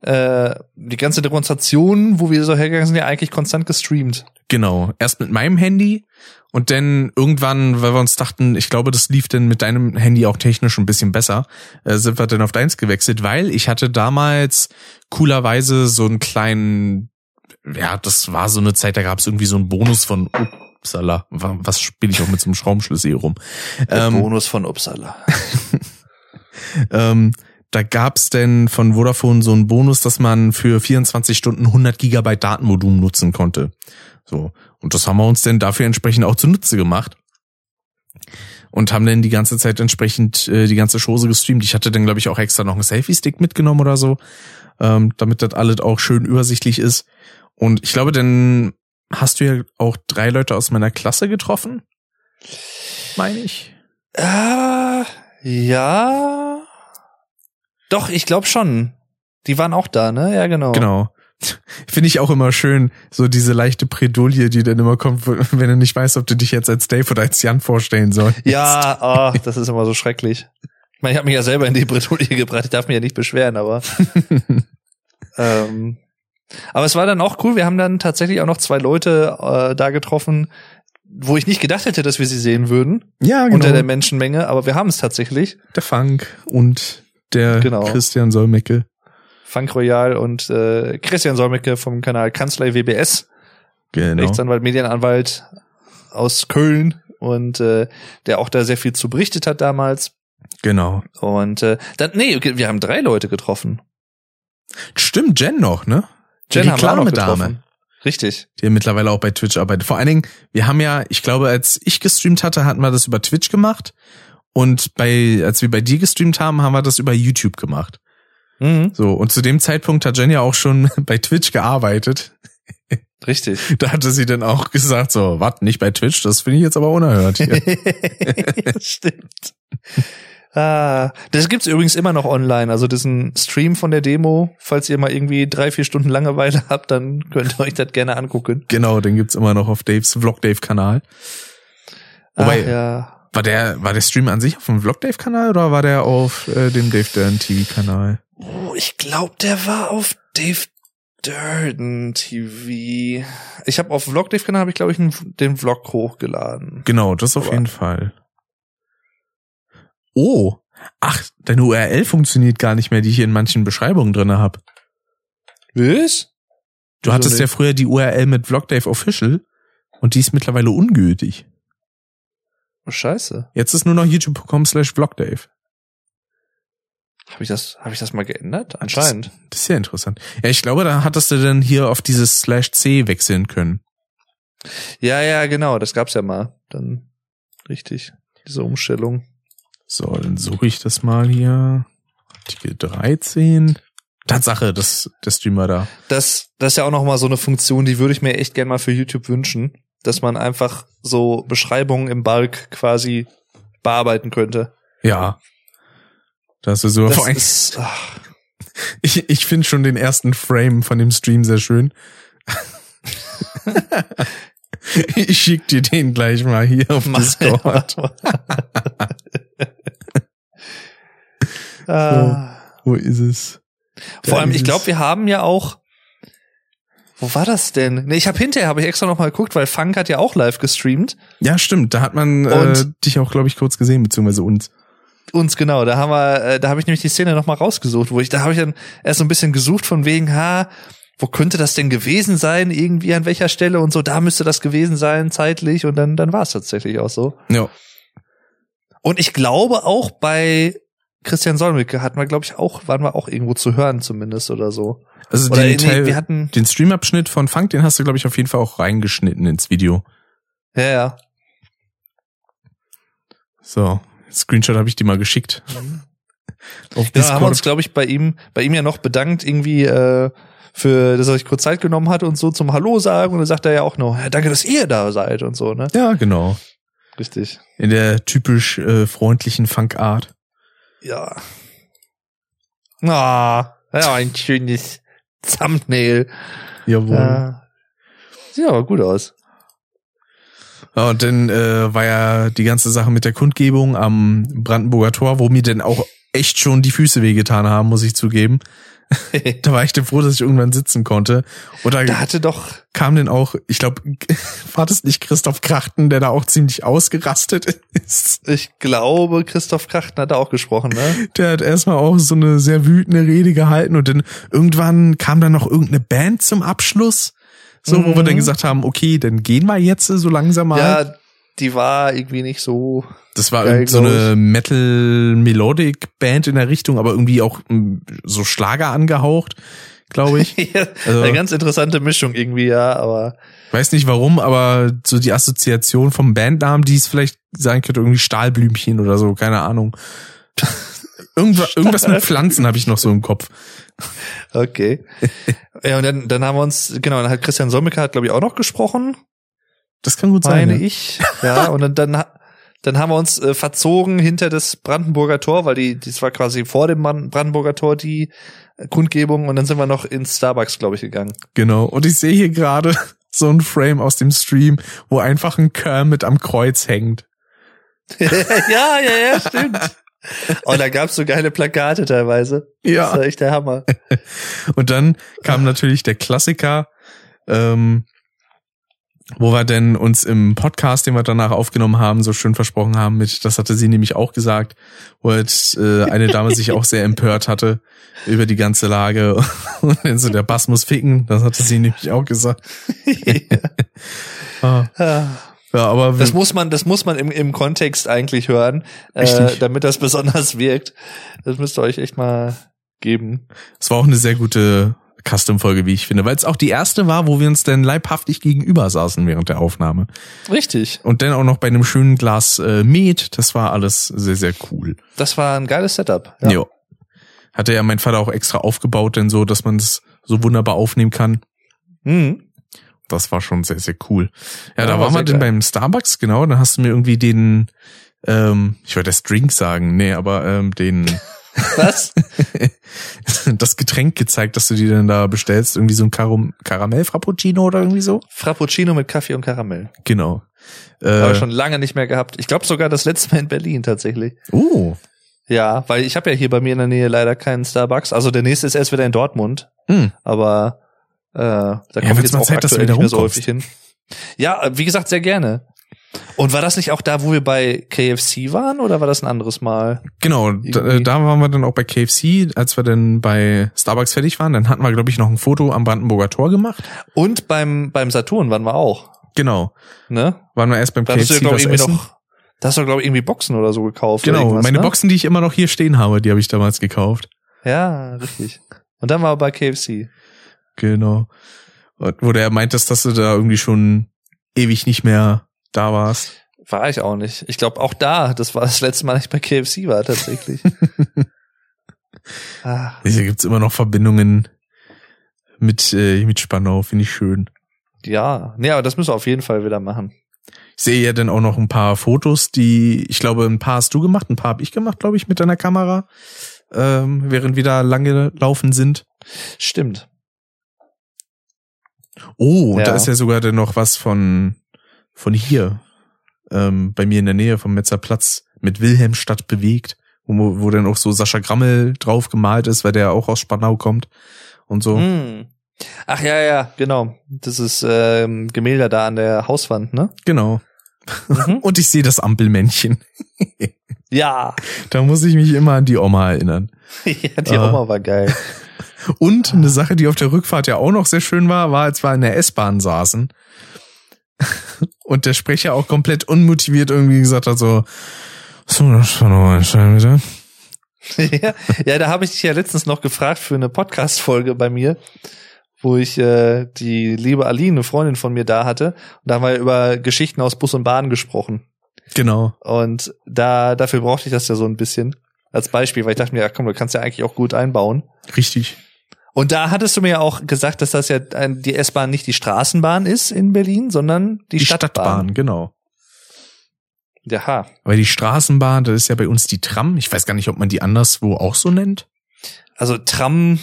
äh, die ganze Demonstration, wo wir so hergegangen sind, ja eigentlich konstant gestreamt. Genau. Erst mit meinem Handy und dann irgendwann, weil wir uns dachten, ich glaube, das lief dann mit deinem Handy auch technisch ein bisschen besser, äh, sind wir dann auf deins gewechselt, weil ich hatte damals coolerweise so einen kleinen, ja, das war so eine Zeit, da gab es irgendwie so einen Bonus von Upsala. Wa- Was spiele ich auch mit so einem Schraubenschlüssel hier rum? Der Ähm, Bonus von Uppsala. ähm, da gab's denn von Vodafone so einen Bonus, dass man für 24 Stunden 100 Gigabyte Datenvolumen nutzen konnte. So. Und das haben wir uns dann dafür entsprechend auch zunutze gemacht. Und haben dann die ganze Zeit entsprechend äh, die ganze Chose gestreamt. Ich hatte dann, glaube ich, auch extra noch einen Selfie-Stick mitgenommen oder so, ähm, damit das alles auch schön übersichtlich ist. Und ich glaube, dann hast du ja auch drei Leute aus meiner Klasse getroffen, meine ich. Ah, ja. Doch, ich glaube schon. Die waren auch da, ne? Ja, genau. Genau. Finde ich auch immer schön, so diese leichte Predulie, die dann immer kommt, wenn du nicht weißt, ob du dich jetzt als Dave oder als Jan vorstellen sollst. Ja, ach, das ist immer so schrecklich. Ich meine, ich habe mich ja selber in die Bredouille gebracht. Ich darf mich ja nicht beschweren, aber ähm, aber es war dann auch cool. Wir haben dann tatsächlich auch noch zwei Leute äh, da getroffen, wo ich nicht gedacht hätte, dass wir sie sehen würden Ja, genau. unter der Menschenmenge. Aber wir haben es tatsächlich. der Funk und der Genau. Christian Solmecke. Funk Royal und äh, Christian Solmecke vom Kanal Kanzlei WBS. Genau. Rechtsanwalt, Medienanwalt aus Köln und äh, der auch da sehr viel zu berichtet hat damals. Genau. Und äh, dann, nee, wir haben drei Leute getroffen. Stimmt, Jen noch, ne? Jen die haben getroffen. Richtig. Die mittlerweile auch bei Twitch arbeitet. Vor allen Dingen, wir haben ja, ich glaube, als ich gestreamt hatte, hatten wir das über Twitch gemacht. Und bei, als wir bei dir gestreamt haben, haben wir das über YouTube gemacht. Mhm. So, und zu dem Zeitpunkt hat Jen ja auch schon bei Twitch gearbeitet. Richtig. Da hatte sie dann auch gesagt, so, was, nicht bei Twitch? Das finde ich jetzt aber unerhört hier. Stimmt. Ah, das gibt's übrigens immer noch online. Also diesen Stream von der Demo, falls ihr mal irgendwie drei, vier Stunden Langeweile habt, dann könnt ihr euch das gerne angucken. genau, den gibt's immer noch auf Daves Vlog Dave Kanal. Ach, Wobei- ja. War der, war der Stream an sich auf dem Vlog Dave Kanal oder war der auf äh, dem Dave Dern TV Kanal? Oh, ich glaube, der war auf Dave Durden TV. Ich habe auf Vlog Dave Kanal habe ich glaube ich den Vlog hochgeladen. Genau, das auf Aber- jeden Fall. Oh, ach, deine URL funktioniert gar nicht mehr, die ich hier in manchen Beschreibungen drinne hab. Was? Du Wieso hattest ja nicht? früher die URL mit Vlogdave Official und die ist mittlerweile ungültig. Oh, scheiße. Jetzt ist nur noch youtube.com slash Vlogdave. Habe ich das habe ich das mal geändert? Anscheinend. Das ist ja interessant. Ja, ich glaube, da hattest du dann hier auf dieses slash C wechseln können. Ja, ja, genau, das gab's ja mal. Dann richtig diese Umstellung. So, dann suche ich das mal hier. Artikel 13. Tatsache, das, der Streamer da. Das das ist ja auch noch mal so eine Funktion, die würde ich mir echt gern mal für YouTube wünschen, dass man einfach so Beschreibungen im Bulk quasi bearbeiten könnte. Ja. Das ist so. Das ist, ach, ich ich finde schon den ersten Frame von dem Stream sehr schön. ich schick dir den gleich mal hier auf Discord. Ah. Wo ist es? Vor allem, ich glaube, wir haben ja auch. Wo war das denn? Nee, ich habe hinterher habe ich extra noch mal geguckt, weil Funk hat ja auch live gestreamt. Ja, stimmt. Da hat man äh, Und- dich auch, glaube ich, kurz gesehen, beziehungsweise uns. Uns genau, da haben wir, äh, da habe ich nämlich die Szene noch mal rausgesucht, wo ich, da habe ich dann erst so ein bisschen gesucht von wegen, ha, wo könnte das denn gewesen sein, irgendwie an welcher Stelle und so, da müsste das gewesen sein zeitlich und dann, dann war es tatsächlich auch so. Ja. Und ich glaube auch bei Christian Solmecke hatten wir, glaube ich, auch, waren wir auch irgendwo zu hören zumindest oder so. Also Oder den nee, Teil, wir hatten, den Streamabschnitt von Funk, den hast du, glaube ich, auf jeden Fall auch reingeschnitten ins Video. ja, ja. So, Screenshot habe ich dir mal geschickt. Auf Ja, haben wir uns, glaube ich, bei ihm, bei ihm ja noch bedankt, irgendwie, äh, für, dass er sich kurz Zeit genommen hat und so zum Hallo sagen. Und dann sagt er ja auch noch, ja, danke, dass ihr da seid und so, ne? Ja, genau. Richtig. In der typisch äh, freundlichen Funkart. Ja. Ah, ja, ein schönes Thumbnail. Jawohl. Ja. Sieht aber gut aus. Ja, und dann äh, war ja die ganze Sache mit der Kundgebung am Brandenburger Tor, wo mir denn auch echt schon die Füße wehgetan haben, muss ich zugeben. Da war ich dann froh, dass ich irgendwann sitzen konnte. Oder Da hatte doch, kam denn auch, ich glaube, war das nicht Christoph Krachten, der da auch ziemlich ausgerastet ist? ich glaube, Christoph Krachten hat da auch gesprochen, ne? Der hat erstmal auch so eine sehr wütende Rede gehalten und dann irgendwann kam dann noch irgendeine Band zum Abschluss. So, wo wir dann Mhm. gesagt haben, okay, dann gehen wir jetzt so langsam mal. Ja, die war irgendwie nicht so. Das war Geil, so eine Metal-Melodic-Band in der Richtung, aber irgendwie auch mm, so Schlager angehaucht, glaube ich. ja, Also- eine ganz interessante Mischung irgendwie, ja, aber Weiß nicht warum, aber so die Assoziation vom Bandnamen, die es vielleicht sein könnte, irgendwie Stahlblümchen oder so, keine Ahnung. Irgendwas, irgendwas mit Pflanzen habe ich noch so im Kopf. okay. ja, und dann, dann haben wir uns, genau, dann hat Christian Solmecke hat, glaube ich, auch noch gesprochen, Das kann gut sein. meine ja. ich. Ja, und dann, dann, dann haben wir uns äh, verzogen hinter das Brandenburger Tor, weil die, das war quasi vor dem Bran- Brandenburger Tor die äh, Kundgebung und dann sind wir noch ins Starbucks, glaube ich, gegangen. Genau. Und ich sehe hier gerade so ein Frame aus dem Stream, wo einfach ein Kermit am Kreuz hängt. ja, ja, ja, stimmt. Und da gab's so geile Plakate teilweise. Das Ja. war echt der Hammer. Und dann kam natürlich der Klassiker, ähm, wo wir denn uns im Podcast, den wir danach aufgenommen haben, so schön versprochen haben mit, das hatte sie nämlich auch gesagt, wo jetzt äh, eine Dame sich auch sehr empört hatte über die ganze Lage und dann so der Bass muss ficken, das hatte sie nämlich auch gesagt. Ah. Ja, aber Das muss man, das muss man im, im Kontext eigentlich hören, äh, damit das besonders wirkt. Das müsst ihr euch echt mal geben. es war auch eine sehr gute Custom-Folge, wie ich finde, weil es auch die erste war, wo wir uns dann leibhaftig gegenüber saßen während der Aufnahme. Richtig. Und dann auch noch bei einem schönen Glas äh, Met. Das war alles sehr, sehr cool. Das war ein geiles Setup. Ja. Ja. Hatte ja mein Vater auch extra aufgebaut, denn so, dass man es so wunderbar aufnehmen kann. Mhm. Das war schon sehr, sehr cool. Ja, Ja, da war waren wir denn beim Starbucks, genau. Dann hast du mir irgendwie den, ähm, ich wollte das Drink sagen, nee, aber ähm, den, Was? das Getränk gezeigt, dass du dir dann da bestellst. Irgendwie so ein Karum Karamell-Frappuccino oder irgendwie so. Frappuccino mit Kaffee und Karamell. Genau. Habe Äh, ich schon lange nicht mehr gehabt. Ich glaube sogar das letzte Mal in Berlin tatsächlich. oh. Ja, weil ich habe ja hier bei mir in der Nähe leider keinen Starbucks. Also der nächste ist erst wieder in Dortmund, Hm. aber äh, da ich wird's jetzt mal auch Zeit, dass du aktuell wieder nicht mehr so häufig hin. Ja, äh, wie gesagt, sehr gerne. Und war das nicht auch da, wo wir bei KFC waren oder war das ein anderes Mal? Genau, da, Irgendwie. da waren wir dann auch bei KFC, als wir dann bei Starbucks fertig waren. Dann hatten wir, glaube ich, noch ein Foto am Brandenburger Tor gemacht. Und beim beim Saturn waren wir auch, Genau. ne? Waren wir erst beim Da hast du KFC glaube was essen. noch da hast du glaube ich irgendwie Boxen oder so gekauft. Genau, meine ne? Boxen, die ich immer noch hier stehen habe, die habe ich damals gekauft. Ja, richtig. Und dann war er bei KFC. Genau. Und wo der meint, dass du da irgendwie schon ewig nicht mehr da warst. War ich auch nicht. Ich glaube auch da, das war das letzte Mal, dass ich bei KFC war tatsächlich. ah, Hier gibt's immer noch Verbindungen mit, äh, mit Spannau, finde ich schön. ja, nee, aber das müssen wir auf jeden Fall wieder machen. Ich sehe ja dann auch noch ein paar Fotos, die, ich glaube, ein paar hast du gemacht, ein paar habe ich gemacht, glaube ich, mit deiner Kamera, ähm, während wir da lange laufen sind. Stimmt. Oh, und Ja. da ist ja sogar dann noch was von, von hier, ähm, bei mir in der Nähe vom Metzerplatz mit Wilhelmstadt bewegt, wo, wo dann auch so Sascha Grammel drauf gemalt ist, weil der auch aus Spandau kommt und so. Hm. Ach ja, ja, genau. Das ist ähm, Gemälde da an der Hauswand, ne? Genau. Mhm. Und ich sehe das Ampelmännchen. ja. Da muss ich mich immer an die Oma erinnern. ja, die Ah. Oma war geil. Und eine Sache, die auf der Rückfahrt ja auch noch sehr schön war, war, als wir in der S-Bahn saßen und der Sprecher auch komplett unmotiviert irgendwie gesagt hat so, so, das war noch einstellen, bitte. ja, ja, da habe ich dich ja letztens noch gefragt für eine Podcast-Folge bei mir, wo ich äh, die liebe Aline, eine Freundin von mir, da hatte. Und da haben wir über Geschichten aus Bus und Bahn gesprochen. Genau. Und da dafür brauchte ich das ja so ein bisschen als Beispiel, weil ich dachte mir, ja komm, du kannst ja eigentlich auch gut einbauen. Richtig. Und da hattest du mir ja auch gesagt, dass das ja die S-Bahn nicht die Straßenbahn ist in Berlin, sondern die, Die Stadtbahn. Stadtbahn, genau. Jaha. Weil die Straßenbahn, das ist ja bei uns die Tram. Ich weiß gar nicht, ob man die anderswo auch so nennt. Also Tram,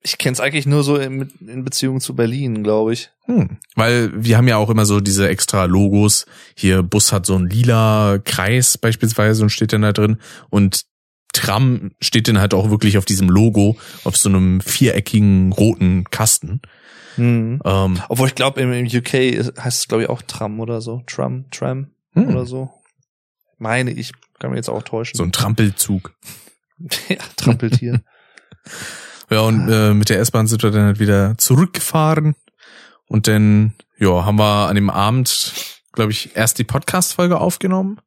ich kenne es eigentlich nur so in, in Beziehung zu Berlin, glaube ich. Hm. Weil wir haben ja auch immer so diese extra Logos. Hier Bus hat so einen lila Kreis beispielsweise und steht dann da drin. Und Tram steht dann halt auch wirklich auf diesem Logo, auf so einem viereckigen roten Kasten. Mhm. Ähm, Obwohl ich glaube, im, im UK heißt es, glaube ich, auch Tram oder so. Tram, Tram Hm. oder so. Meine ich. Kann mir jetzt auch täuschen. so ein Trampelzug. ja, Trampeltier. Ja, und äh, mit der S-Bahn sind wir dann halt wieder zurückgefahren. Und dann, ja, haben wir an dem Abend, glaube ich, erst die Podcast-Folge aufgenommen.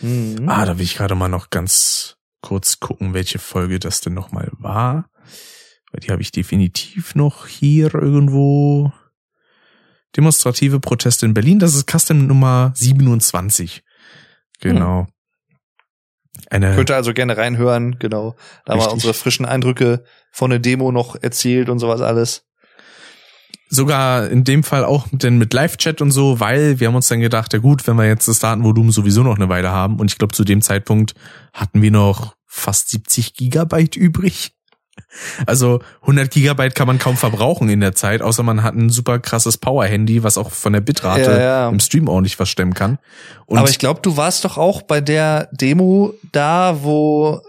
mhm. Ah, da will ich gerade mal noch ganz kurz gucken, welche Folge das denn nochmal war. Weil die habe ich definitiv noch hier irgendwo. Demonstrative Proteste in Berlin, das ist Custom Nummer 27. Genau. Eine, Könnt ihr also gerne reinhören, genau. Da haben wir unsere frischen Eindrücke von der Demo noch erzählt und sowas alles. sogar in dem Fall auch denn mit Live-Chat und so, weil wir haben uns dann gedacht, ja gut, wenn wir jetzt das Datenvolumen sowieso noch eine Weile haben und ich glaube zu dem Zeitpunkt hatten wir noch fast 70 Gigabyte übrig. Also 100 Gigabyte kann man kaum verbrauchen in der Zeit, außer man hat ein super krasses Power-Handy, was auch von der Bitrate Ja, ja. im Stream ordentlich was stemmen kann. Und Aber ich glaube, du warst doch auch bei der Demo da, wo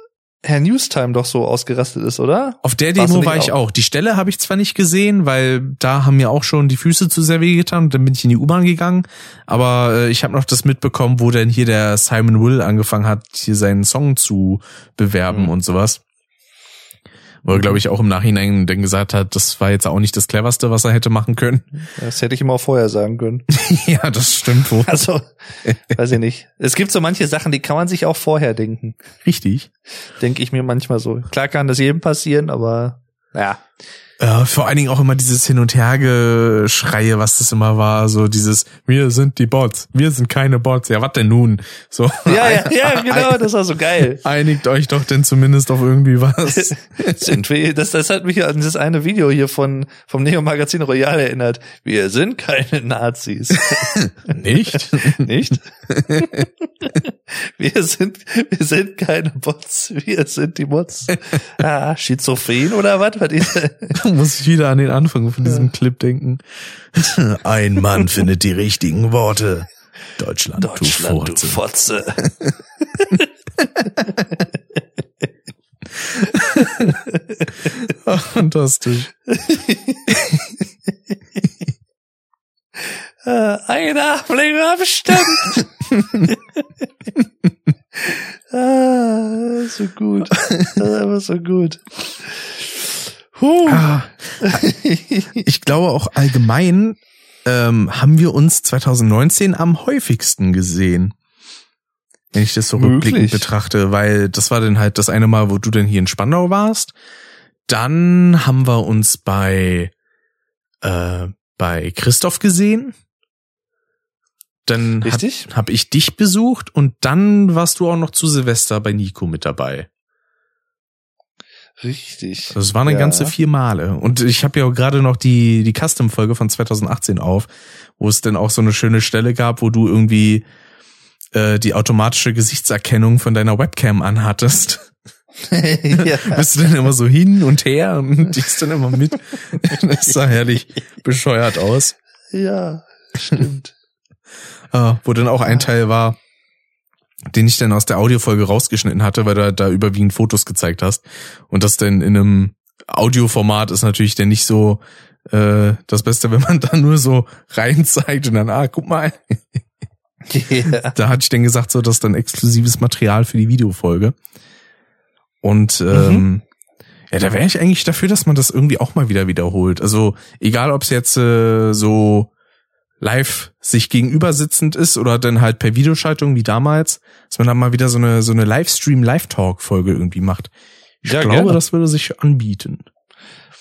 Herr Newstime doch so ausgerastet ist, oder? Auf der Demo war ich auch? Die Stelle habe ich zwar nicht gesehen, weil da haben mir auch schon die Füße zu sehr wehgetan und dann bin ich in die U-Bahn gegangen. Aber äh, ich habe noch das mitbekommen, wo dann hier der Simon Will angefangen hat, hier seinen Song zu bewerben Mhm. und sowas. Wo er, glaube ich, auch im Nachhinein dann gesagt hat, das war jetzt auch nicht das cleverste, was er hätte machen können. Das hätte ich ihm auch vorher sagen können. ja, das stimmt wohl. Also, weiß ich nicht. Es gibt so manche Sachen, die kann man sich auch vorher denken. Richtig. Denke ich mir manchmal so. Klar kann das jedem passieren, aber ja. Ja, vor allen Dingen auch immer dieses Hin- und Hergeschreie, was das immer war, so dieses, wir sind die Bots, wir sind keine Bots, ja, was denn nun? So, Ja, ja, ja, genau, das war so geil. einigt euch doch denn zumindest auf irgendwie was. Sind wir, das, das hat mich an das eine Video hier von, vom Neo Magazin Royal erinnert. Wir sind keine Nazis. Nicht? Nicht? wir sind, wir sind keine Bots. Wir sind die Bots. Ah, Schizophren oder was? Was ist Muss ich wieder an den Anfang von diesem Clip denken. Ein Mann findet die richtigen Worte. Deutschland, Deutschland, du du Furze. Fotze. Fantastisch. Äh, Ein Ableger bestimmt. ah, so gut. Das ist einfach so gut. Huh. Ah, ich glaube auch allgemein ähm, haben wir uns 2019 am häufigsten gesehen. Wenn ich das so Möglich. rückblickend betrachte, weil das war dann halt das eine Mal, wo du dann hier in Spandau warst. Dann haben wir uns bei äh, bei Christoph gesehen. Dann habe hab ich dich besucht und dann warst du auch noch zu Silvester bei Nico mit dabei. Richtig. Das waren eine Ja. ganze vier Male. Und ich habe ja auch gerade noch die, die Custom-Folge von 2018 auf, wo es dann auch so eine schöne Stelle gab, wo du irgendwie äh, die automatische Gesichtserkennung von deiner Webcam anhattest. ja. Bist du dann immer so hin und her und die ist dann immer mit. Das sah herrlich bescheuert aus. ja, stimmt. Äh, wo dann auch ein Teil war, den ich dann aus der Audiofolge rausgeschnitten hatte, weil du da überwiegend Fotos gezeigt hast. Und das dann in einem Audioformat ist natürlich dann nicht so äh, das Beste, wenn man da nur so rein zeigt und dann, ah, guck mal. ja. Da hatte ich dann gesagt, so, das ist dann exklusives Material für die Videofolge. Und ähm, ja, da wäre ich eigentlich dafür, dass man das irgendwie auch mal wieder wiederholt. Also egal, ob es jetzt äh, so live sich gegenüber sitzend ist oder dann halt per Videoschaltung wie damals, dass man dann mal wieder so eine so eine Livestream Live-Talk Folge irgendwie macht. Ich Ja, glaube, gerne. das würde sich anbieten.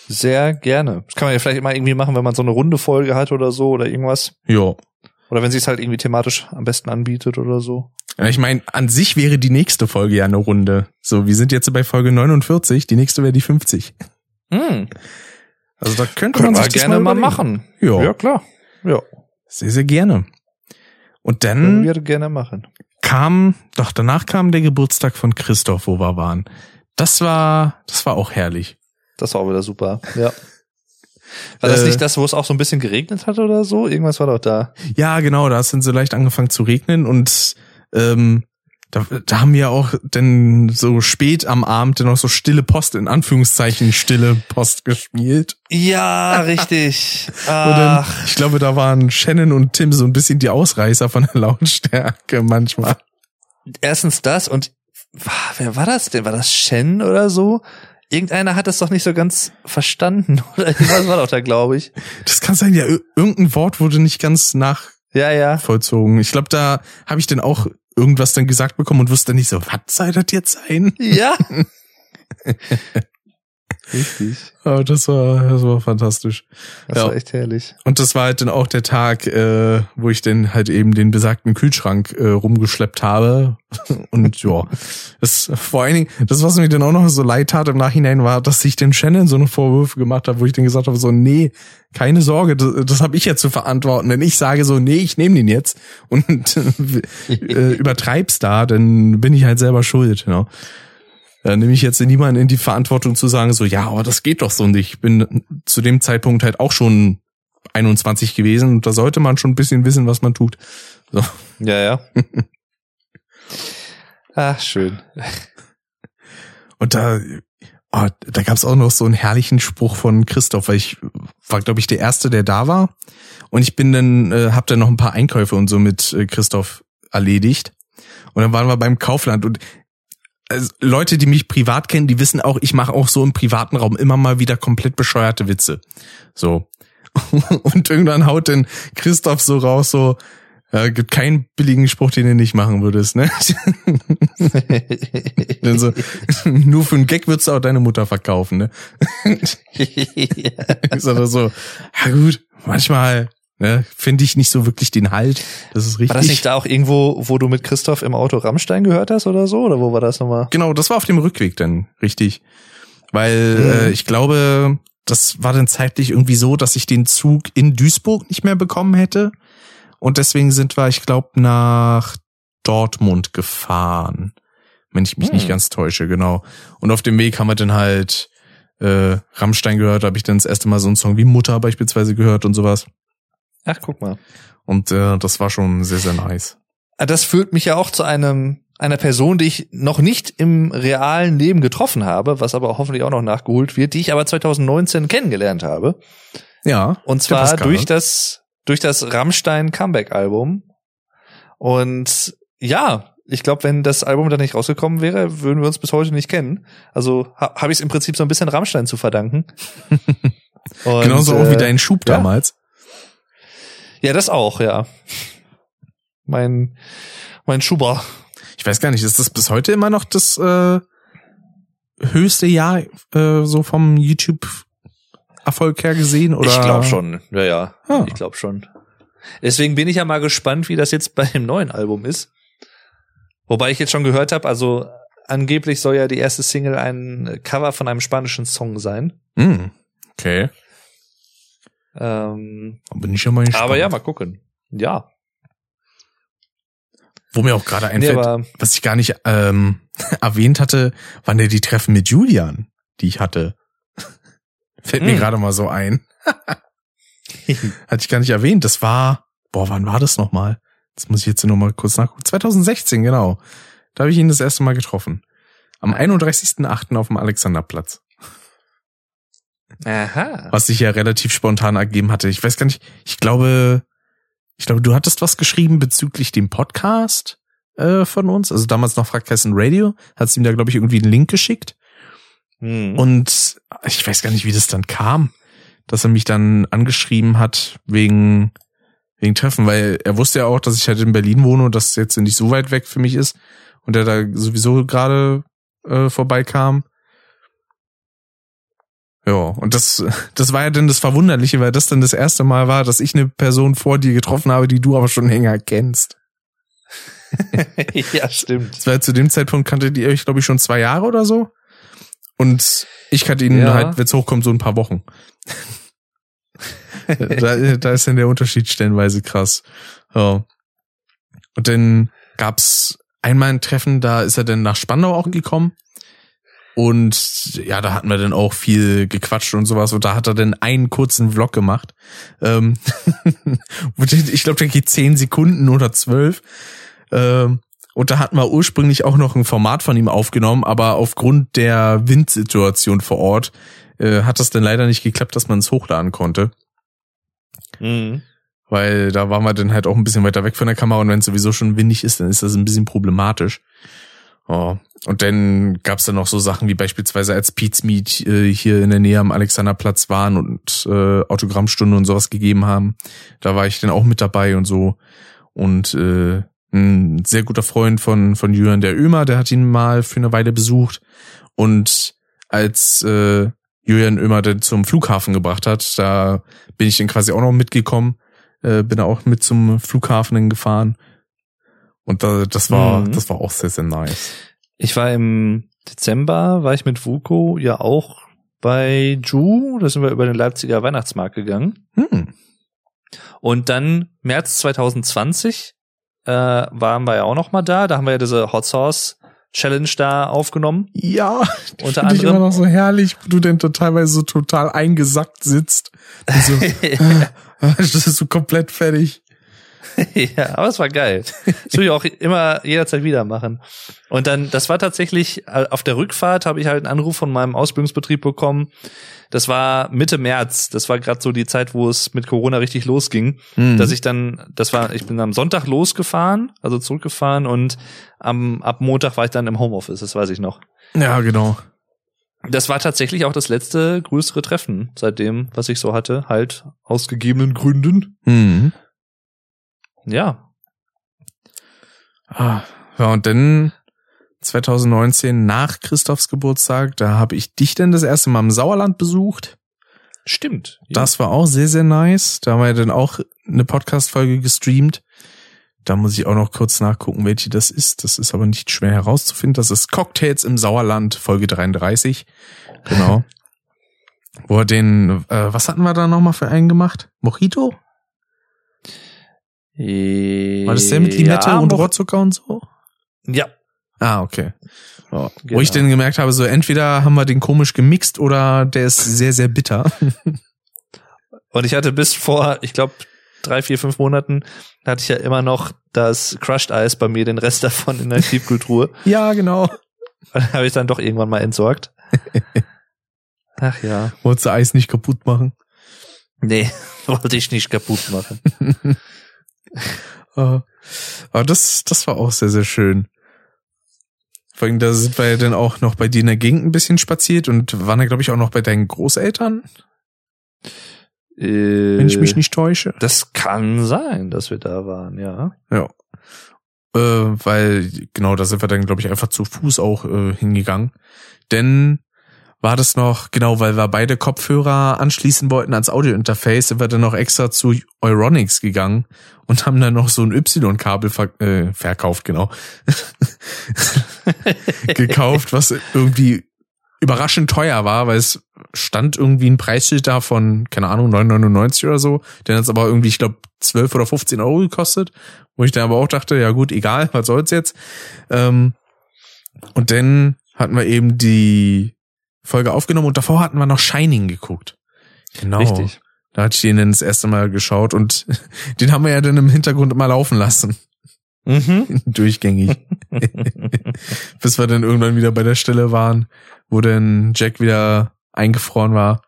Sehr gerne. Das kann man ja vielleicht immer irgendwie machen, wenn man so eine runde Folge hat oder so oder irgendwas. Ja. Oder wenn sie es halt irgendwie thematisch am besten anbietet oder so. Ja, ich meine, an sich wäre die nächste Folge ja eine Runde. So, wir sind jetzt bei Folge 49, die nächste wäre die 50. Hm. Also da könnte Können man wir sich das gerne mal überlegen. machen. Ja, Ja, klar. Ja, sehr, sehr gerne. Und können dann wir gerne machen. kam, doch danach kam der Geburtstag von Christoph, wo wir waren. Das war, das war auch herrlich. Das war auch wieder super. Ja. War das Äh, nicht das, wo es auch so ein bisschen geregnet hat oder so? Irgendwas war doch da. Ja, genau, da ist dann so leicht angefangen zu regnen und ähm, da, da haben wir auch denn so spät am Abend dann noch so stille Post, in Anführungszeichen stille Post gespielt. Ja, richtig. Dann, ich glaube, da waren Shannon und Tim so ein bisschen die Ausreißer von der Lautstärke manchmal. Erstens das und wer war das denn? War das Shen oder so? Irgendeiner hat das doch nicht so ganz verstanden oder was war doch da, glaube ich. Das kann sein, ja, ir- irgendein Wort wurde nicht ganz Ja, ja. nachvollzogen. Ich glaube, da habe ich dann auch irgendwas dann gesagt bekommen und wusste nicht so, was soll das jetzt sein? Ja. Richtig. Aber das war, das war fantastisch. Das Ja. war echt herrlich. Und das war halt dann auch der Tag, äh, wo ich dann halt eben den besagten Kühlschrank äh, rumgeschleppt habe. Und ja, das vor allen Dingen, das, was mir dann auch noch so leid tat im Nachhinein, war, dass ich den Shannon so eine Vorwürfe gemacht habe, wo ich dann gesagt habe, so, nee, keine Sorge, das, das habe ich ja zu verantworten. Wenn ich sage so, nee, ich nehme den jetzt und äh, übertreib's da, dann bin ich halt selber schuld. Ja. Da nehme ich jetzt niemanden in die Verantwortung zu sagen, so, ja, aber das geht doch so nicht. Ich bin zu dem Zeitpunkt halt auch schon 21 gewesen und da sollte man schon ein bisschen wissen, was man tut. So. Ja, ja. Ach, schön. Und da, oh, da gab's auch noch so einen herrlichen Spruch von Christoph, weil ich war, glaube ich, der Erste, der da war. Und ich bin dann, äh, hab dann noch ein paar Einkäufe und so mit äh, Christoph erledigt. Und dann waren wir beim Kaufland und also Leute, die mich privat kennen, die wissen auch, ich mache auch so im privaten Raum immer mal wieder komplett bescheuerte Witze. So. Und irgendwann haut dann Christoph so raus, so, ja, gibt keinen billigen Spruch, den du nicht machen würdest, ne? Dann so, nur für einen Gag würdest du auch deine Mutter verkaufen, ne? Ich sag so, ja gut, manchmal ne, finde ich nicht so wirklich den Halt. Das ist richtig. War das nicht da auch irgendwo, wo du mit Christoph im Auto Rammstein gehört hast oder so? Oder wo war das nochmal? Genau, das war auf dem Rückweg dann, richtig. Weil Mhm. äh, ich glaube, das war dann zeitlich irgendwie so, dass ich den Zug in Duisburg nicht mehr bekommen hätte. Und deswegen sind wir, ich glaube, nach Dortmund gefahren. Wenn ich mich Hm. nicht ganz täusche, genau. Und auf dem Weg haben wir dann halt äh, Rammstein gehört, habe ich dann das erste Mal so einen Song wie Mutter beispielsweise gehört und sowas. Ach, guck mal. Und äh, das war schon sehr, sehr nice. Ah, Das führt mich ja auch zu einem einer Person, die ich noch nicht im realen Leben getroffen habe, was aber hoffentlich auch noch nachgeholt wird, die ich aber 2019 kennengelernt habe. Ja. Und zwar durch das durch das Rammstein Comeback Album. Und ja, ich glaube, wenn das Album dann nicht rausgekommen wäre, würden wir uns bis heute nicht kennen. Also ha, habe ich es im Prinzip so ein bisschen Rammstein zu verdanken. Und, Genauso auch wie äh, dein Schub ja. damals. Ja, das auch, ja. Mein mein Schuber. Ich weiß gar nicht, ist das bis heute immer noch das äh, höchste Jahr äh, so vom YouTube-Erfolg her gesehen? Oder? Ich glaube schon. Ja, ja. Ah. Ich glaube schon. Deswegen bin ich ja mal gespannt, wie das jetzt bei dem neuen Album ist. Wobei ich jetzt schon gehört habe, also angeblich soll ja die erste Single ein Cover von einem spanischen Song sein. Hm, okay. Ähm, bin ich ja mal gespannt. aber ja, mal gucken. Ja. Wo mir auch gerade Nee, einfällt, aber was ich gar nicht ähm, erwähnt hatte, waren ja die Treffen mit Julian, die ich hatte. Fällt mir Hm. gerade mal so ein. Hatte ich gar nicht erwähnt. Das war, boah, wann war das nochmal? Das muss ich jetzt noch mal kurz nachgucken. 2016, genau. Da habe ich ihn das erste Mal getroffen. Am 31.08. auf dem Alexanderplatz. Aha. Was sich ja relativ spontan ergeben hatte. Ich weiß gar nicht, ich glaube, ich glaube, du hattest was geschrieben bezüglich dem Podcast äh, von uns. Also damals noch Frackkassen Radio. Hast ihm da, glaube ich, irgendwie einen Link geschickt. Hm. Und ich weiß gar nicht, wie das dann kam, dass er mich dann angeschrieben hat wegen, wegen Treffen, weil er wusste ja auch, dass ich halt in Berlin wohne und das jetzt nicht so weit weg für mich ist und er da sowieso gerade äh, vorbeikam. Ja, und das, das war ja dann das Verwunderliche, weil das dann das erste Mal war, dass ich eine Person vor dir getroffen habe, die du aber schon länger kennst. ja, stimmt. Das war zu dem Zeitpunkt kanntet ihr euch, glaube ich, schon zwei Jahre oder so. Und ich kannte ihn Ja. halt, wenn's hochkommt, so ein paar Wochen. da, da ist dann der Unterschied stellenweise krass. Ja. Und dann gab's einmal ein Treffen, da ist er dann nach Spandau auch gekommen. Und ja, da hatten wir dann auch viel gequatscht und sowas. Und da hat er dann einen kurzen Vlog gemacht. Ähm, ich glaube, der geht zehn Sekunden oder zwölf. Ähm, Und da hatten wir ursprünglich auch noch ein Format von ihm aufgenommen, aber aufgrund der Windsituation vor Ort äh, hat das dann leider nicht geklappt, dass man es hochladen konnte. Mhm. Weil da waren wir dann halt auch ein bisschen weiter weg von der Kamera und wenn es sowieso schon windig ist, dann ist das ein bisschen problematisch. Oh. Und dann gab's dann noch so Sachen wie beispielsweise als Pete's Meet äh, hier in der Nähe am Alexanderplatz waren und äh, Autogrammstunde und sowas gegeben haben. Da war ich dann auch mit dabei und so. Und äh, ein sehr guter Freund von, von Jürgen der Ömer, der hat ihn mal für eine Weile besucht. Und als äh, Julian Ömer dann zum Flughafen gebracht hat, da bin ich dann quasi auch noch mitgekommen, äh, bin auch mit zum Flughafen gefahren. Und da, das war, Mhm. das war auch sehr, sehr nice. Ich war im Dezember, war ich mit Vuko ja auch bei Ju, da sind wir über den Leipziger Weihnachtsmarkt gegangen. Hm. Und dann März 2020 äh, waren wir ja auch noch mal da. Da haben wir ja diese Hot Sauce Challenge da aufgenommen. Ja, Unter finde ich immer anderem. noch so herrlich, wo du denn teilweise so total eingesackt sitzt. So, das ist so komplett fertig. ja, aber es war geil. Das will ich auch immer jederzeit wieder machen. Und dann, das war tatsächlich, äh, auf der Rückfahrt habe ich halt einen Anruf von meinem Ausbildungsbetrieb bekommen. Das war Mitte März. Das war gerade so die Zeit, wo es mit Corona richtig losging. Mhm. Dass ich dann, das war, ich bin am Sonntag losgefahren, also zurückgefahren und am, ab Montag war ich dann im Homeoffice, das weiß ich noch. ja, genau. Das war tatsächlich auch das letzte größere Treffen seitdem, was ich so hatte, halt aus gegebenen Gründen. Mhm. Ja, Ah, ja, und dann 2019 nach Christophs Geburtstag, da habe ich dich dann das erste Mal im Sauerland besucht. stimmt. Ja. Das war auch sehr, sehr nice. Da haben wir dann auch eine Podcast-Folge gestreamt. Da muss ich auch noch kurz nachgucken, welche das ist. Das ist aber nicht schwer herauszufinden. Das ist Cocktails im Sauerland, Folge 33. Genau. Wo er den, äh, was hatten wir da nochmal für einen gemacht? Mojito? War das der mit Limette ja, und Rohrzucker und so? Ja, Ah, okay. Ja, Genau. Wo ich dann gemerkt habe, so entweder haben wir den komisch gemixt oder der ist sehr, sehr bitter. und ich hatte bis vor, ich glaube, drei, vier, fünf Monaten, hatte ich ja immer noch das Crushed Eis bei mir, den Rest davon in der Tiefkühltruhe. ja, genau. habe ich dann doch irgendwann mal entsorgt. Ach ja. Wolltest du Eis nicht kaputt machen? Nee, wollte ich nicht kaputt machen. Aber das, das war auch sehr, sehr schön. Vor allem, da sind wir ja dann auch noch bei dir in der Gegend ein bisschen spaziert und waren da, glaube ich, auch noch bei deinen Großeltern, Äh, wenn ich mich nicht täusche. Das kann sein, dass wir da waren, ja. Ja. Äh, weil, genau, da sind wir dann, glaube ich, einfach zu Fuß auch äh, hingegangen. Denn war das noch, genau, weil wir beide Kopfhörer anschließen wollten ans Audiointerface, sind wir dann noch extra zu Euronics gegangen und haben dann noch so ein Y-Kabel ver äh, verkauft, genau. gekauft, was irgendwie überraschend teuer war, weil es stand irgendwie ein Preisschild da von, keine Ahnung, 9,99 oder so. Der hat es aber irgendwie, ich glaube, 12 oder 15 Euro gekostet. Wo ich dann aber auch dachte, ja gut, egal, was soll's jetzt. Ähm, und dann hatten wir eben die Folge aufgenommen und davor hatten wir noch Shining geguckt. Genau. Richtig. Da hatte ich den dann das erste Mal geschaut und den haben wir ja dann im Hintergrund immer laufen lassen. Mhm. Durchgängig. Bis wir dann irgendwann wieder bei der Stelle waren, wo dann Jack wieder eingefroren war.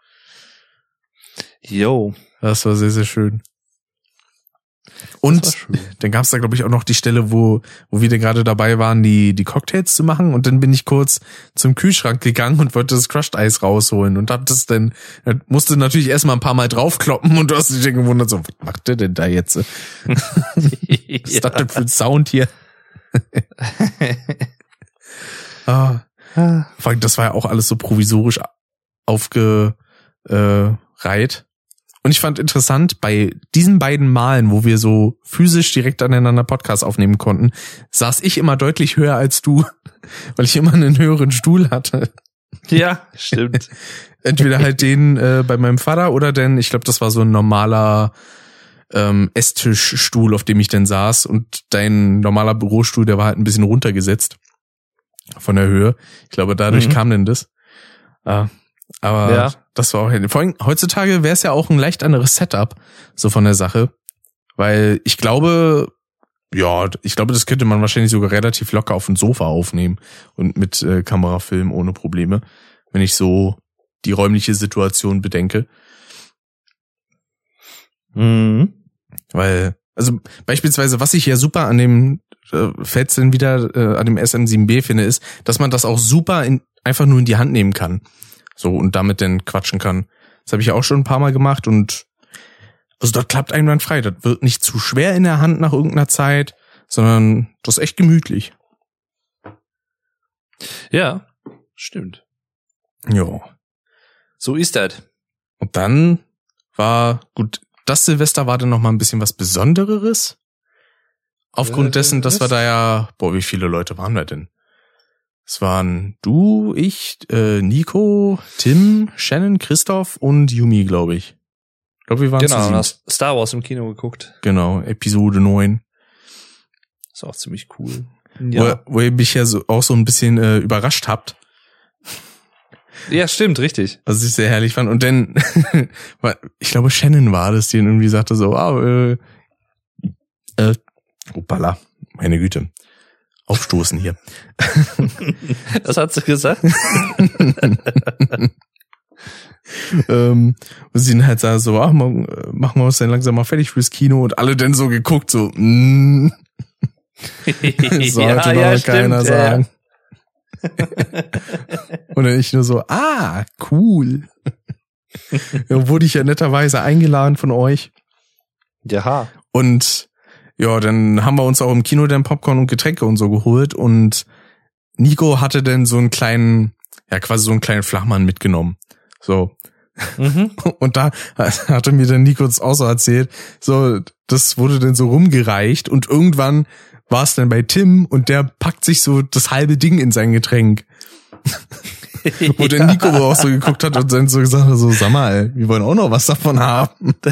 Yo. Das war sehr, sehr schön. Und dann gab's da, glaube ich, auch noch die Stelle, wo, wo wir dann gerade dabei waren, die, die Cocktails zu machen. Und dann bin ich kurz zum Kühlschrank gegangen und wollte das Crushed Eis rausholen und hab das dann, musste natürlich erstmal ein paar Mal draufkloppen und du hast dich dann gewundert, so, was macht der denn da jetzt? Was ist das denn für ein Sound hier? ah, vor allem, das war ja auch alles so provisorisch aufgereiht. Und ich fand interessant, bei diesen beiden Malen, wo wir so physisch direkt aneinander Podcast aufnehmen konnten, saß ich immer deutlich höher als du, weil ich immer einen höheren Stuhl hatte. Ja, stimmt. Entweder halt den äh, bei meinem Vater oder denn, ich glaube, das war so ein normaler ähm, Esstischstuhl, auf dem ich denn saß. Und dein normaler Bürostuhl, der war halt ein bisschen runtergesetzt von der Höhe. Ich glaube, dadurch Mhm. kam denn das. Äh, aber Ja. das war auch vor allem, heutzutage wäre es ja auch ein leicht anderes Setup so von der Sache, weil ich glaube, ja, ich glaube, das könnte man wahrscheinlich sogar relativ locker auf dem Sofa aufnehmen und mit äh, Kamerafilm ohne Probleme, wenn ich so die räumliche Situation bedenke. Mhm. Weil, also beispielsweise, was ich ja super an dem äh, Fetzeln wieder äh, an dem SM7B finde, ist, dass man das auch super in, einfach nur in die Hand nehmen kann. So und damit dann quatschen kann. Das habe ich auch schon ein paar Mal gemacht und also das klappt einwandfrei. Das wird nicht zu schwer in der Hand nach irgendeiner Zeit, sondern das ist echt gemütlich. Ja, stimmt. Ja. So ist das. Und dann war, gut, das Silvester war dann noch mal ein bisschen was Besondereres. Aufgrund Äh, dessen, dass wir da ja, boah, wie viele Leute waren wir denn? Es waren du, ich, äh, Nico, Tim, Shannon, Christoph und Yumi, glaube ich. Ich glaube, wir waren Genau, siebt. hast Star Wars im Kino geguckt. Genau, Episode 9. Ist auch ziemlich cool. Wo, ihr- wo ihr mich ja so, auch so ein bisschen äh, überrascht habt, Ja, stimmt, richtig. was ich sehr herrlich fand. Und dann, ich glaube, Shannon war das, die irgendwie sagte so, ah, äh, äh, opala, meine Güte. Aufstoßen hier. Was hat sie gesagt? ähm, und sie dann halt sah so, ach, machen wir uns dann langsam mal fertig fürs Kino und alle dann so geguckt, so, mm, sollte doch keiner sagen. und dann ich nur so, ah, cool. ja, wurde ich ja netterweise eingeladen von euch. Ja. Und ja, dann haben wir uns auch im Kino dann Popcorn und Getränke und so geholt und Nico hatte dann so einen kleinen, ja quasi so einen kleinen Flachmann mitgenommen. So. Mhm. Und da hatte mir dann Nico das auch so erzählt, so, das wurde dann so rumgereicht und irgendwann war es dann bei Tim und der packt sich so das halbe Ding in sein Getränk. Wo der Nico auch so geguckt hat und dann so gesagt hat, so, sag mal, wir wollen auch noch was davon haben.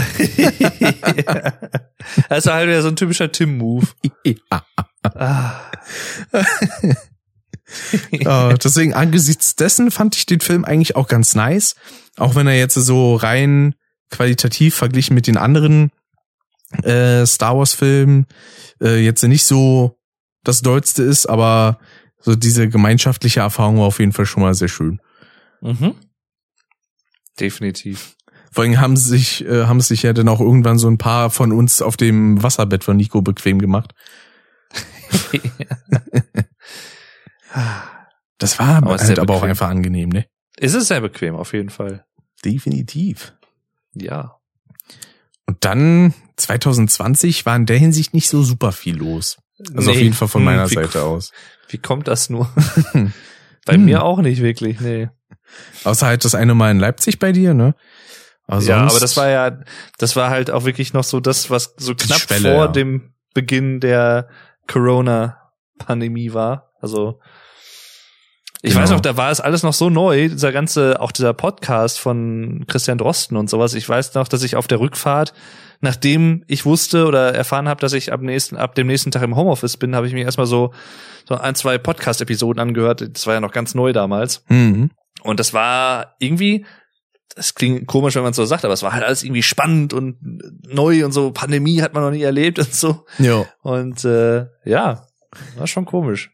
Das war halt wieder so ein typischer Tim-Move. ja. Ah. Ja, deswegen angesichts dessen fand ich den Film eigentlich auch ganz nice. Auch wenn er jetzt so rein qualitativ verglichen mit den anderen äh, Star Wars Filmen äh, jetzt nicht so das Dollste ist, aber so diese gemeinschaftliche Erfahrung war auf jeden Fall schon mal sehr schön. Mhm. Definitiv. Vor allem haben sich, äh, haben sich ja dann auch irgendwann so ein paar von uns auf dem Wasserbett von Nico bequem gemacht. Das war Aber halt sehr aber auch einfach angenehm, ne? Ist es sehr bequem, auf jeden Fall. Definitiv. Ja. Und dann 2020 war in der Hinsicht nicht so super viel los. Also auf Nee. jeden Fall von Hm, meiner wie, Seite aus. Wie kommt das nur? Bei Hm. mir auch nicht wirklich, nee. Außer halt das eine Mal in Leipzig bei dir, ne? Aber ja, aber das war ja, das war halt auch wirklich noch so das, was so knapp Schwelle, vor ja. dem Beginn der Corona-Pandemie war. Also ich Genau. weiß noch, da war es alles noch so neu, dieser ganze, auch dieser Podcast von Christian Drosten und sowas. Ich weiß noch, dass ich auf der Rückfahrt, nachdem ich wusste oder erfahren habe, dass ich ab nächsten, ab dem nächsten Tag im Homeoffice bin, habe ich mir erstmal so, so ein, zwei Podcast-Episoden angehört. Das war ja noch ganz neu damals. Mhm. Und das war irgendwie, das klingt komisch, wenn man so sagt, aber es war halt alles irgendwie spannend und neu und so. Pandemie hat man noch nie erlebt und so. Ja, Und äh, ja, war schon komisch.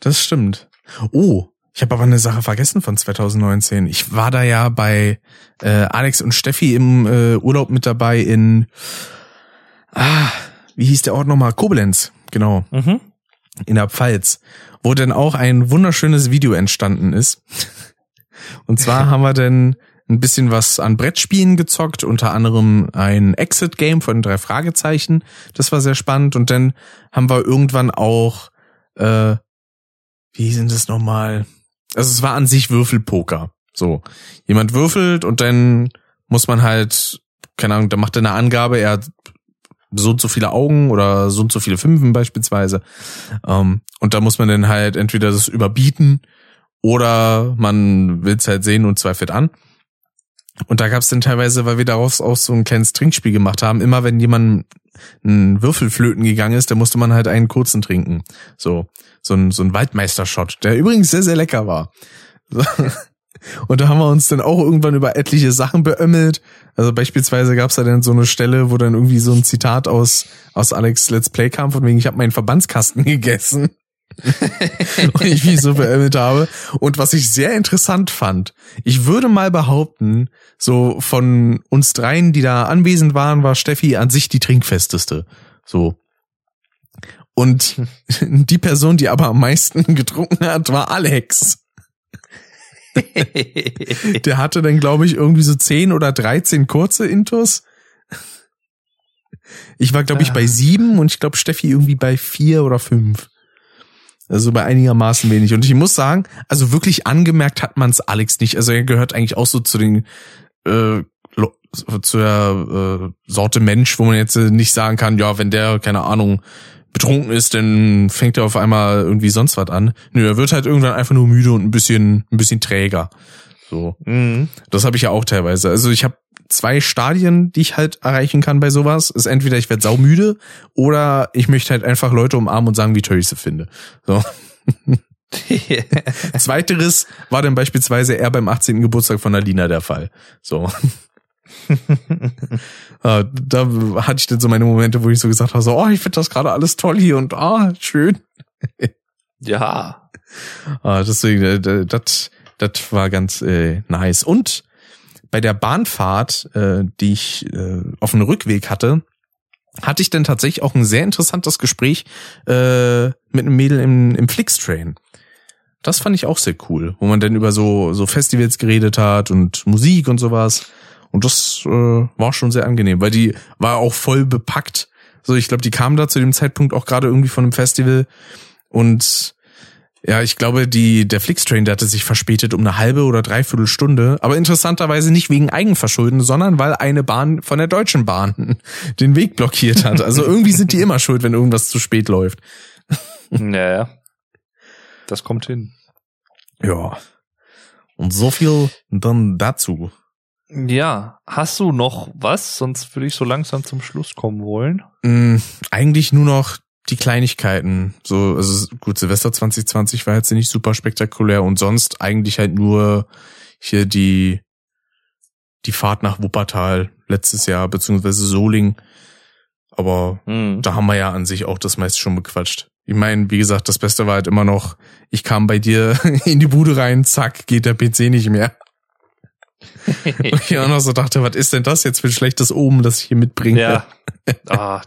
das stimmt. Oh, ich habe aber eine Sache vergessen von 2019. Ich war da ja bei äh, Alex und Steffi im äh, Urlaub mit dabei in ah, wie hieß der Ort nochmal? Koblenz, genau. Mhm. in der Pfalz, wo dann auch ein wunderschönes Video entstanden ist. Und zwar haben wir dann ein bisschen was an Brettspielen gezockt, unter anderem ein Exit-Game von drei Fragezeichen. Das war sehr spannend. Und dann haben wir irgendwann auch, äh, wie sind das nochmal? Also es war an sich Würfelpoker. So, jemand würfelt und dann muss man halt, keine Ahnung, da macht er eine Angabe, er hat so und so viele Augen oder so und so viele Fünfen beispielsweise. Ähm, und da muss man dann halt entweder das überbieten oder man will es halt sehen und zweifelt an. Und da gab es dann teilweise, weil wir daraus auch so ein kleines Trinkspiel gemacht haben, immer wenn jemand einen Würfelflöten gegangen ist, dann musste man halt einen kurzen trinken. So, so ein, so ein Waldmeister-Shot, der übrigens sehr, sehr lecker war. Und da haben wir uns dann auch irgendwann über etliche Sachen beömmelt. Also beispielsweise gab es da dann so eine Stelle, wo dann irgendwie so ein Zitat aus, aus Alex Let's Play kam, von wegen, ich habe meinen Verbandskasten gegessen. und ich mich so beömmelt habe. Und was ich sehr interessant fand, ich würde mal behaupten, so von uns dreien, die da anwesend waren, war Steffi an sich die trinkfesteste. So. Und die Person, die aber am meisten getrunken hat, war Alex. Der hatte dann, glaube ich, irgendwie so 10 oder 13 kurze Intos. Ich war, glaube ich, bei sieben und ich glaube, Steffi irgendwie bei vier oder fünf. Also bei einigermaßen wenig. Und ich muss sagen, also wirklich angemerkt hat man es Alex nicht. Also er gehört eigentlich auch so zu den äh, zu der äh, Sorte Mensch, wo man jetzt nicht sagen kann, ja, wenn der, keine Ahnung, betrunken ist, dann fängt er auf einmal irgendwie sonst was an. Nö, er wird halt irgendwann einfach nur müde und ein bisschen, ein bisschen träger. So. Mhm. Das habe ich ja auch teilweise. Also ich habe zwei Stadien, die ich halt erreichen kann bei sowas. Ist entweder ich werde saumüde oder ich möchte halt einfach Leute umarmen und sagen, wie toll ich sie finde. So. Zweiteres war dann beispielsweise eher beim 18. Geburtstag von Alina der Fall. So. Ah, da hatte ich dann so meine Momente, wo ich so gesagt habe, so, oh, ich finde das gerade alles toll hier und ah, schön. ja. Ah, deswegen, äh, das, das war ganz äh, nice. Und bei der Bahnfahrt, äh, die ich äh, auf dem Rückweg hatte, hatte ich dann tatsächlich auch ein sehr interessantes Gespräch äh, mit einem Mädel im, im Flixtrain. Das fand ich auch sehr cool, wo man dann über so, so Festivals geredet hat und Musik und sowas. Und das äh, war schon sehr angenehm, weil die war auch voll bepackt. So, ich glaube, die kam da zu dem Zeitpunkt auch gerade irgendwie von einem Festival. Und ja, ich glaube, die, der Flixtrain, der hatte sich verspätet um eine halbe oder dreiviertel Stunde. Aber interessanterweise nicht wegen Eigenverschulden, sondern weil eine Bahn von der Deutschen Bahn den Weg blockiert hat. Also irgendwie sind die immer schuld, wenn irgendwas zu spät läuft. Naja. Das kommt hin. Ja. Und so viel dann dazu. Ja, hast du noch was? Sonst würde ich so langsam zum Schluss kommen wollen. Mm, eigentlich nur noch die Kleinigkeiten. So, also gut, Silvester 2020 war jetzt nicht super spektakulär und sonst eigentlich halt nur hier die die Fahrt nach Wuppertal letztes Jahr beziehungsweise Soling. Aber hm. da haben wir ja an sich auch das meiste schon bequatscht. Ich meine, wie gesagt, das Beste war halt immer noch, ich kam bei dir in die Bude rein, zack, geht der PC nicht mehr. Und ich auch noch so dachte, was ist denn das jetzt für ein schlechtes Omen, das ich hier mitbringe? Ja. Ah,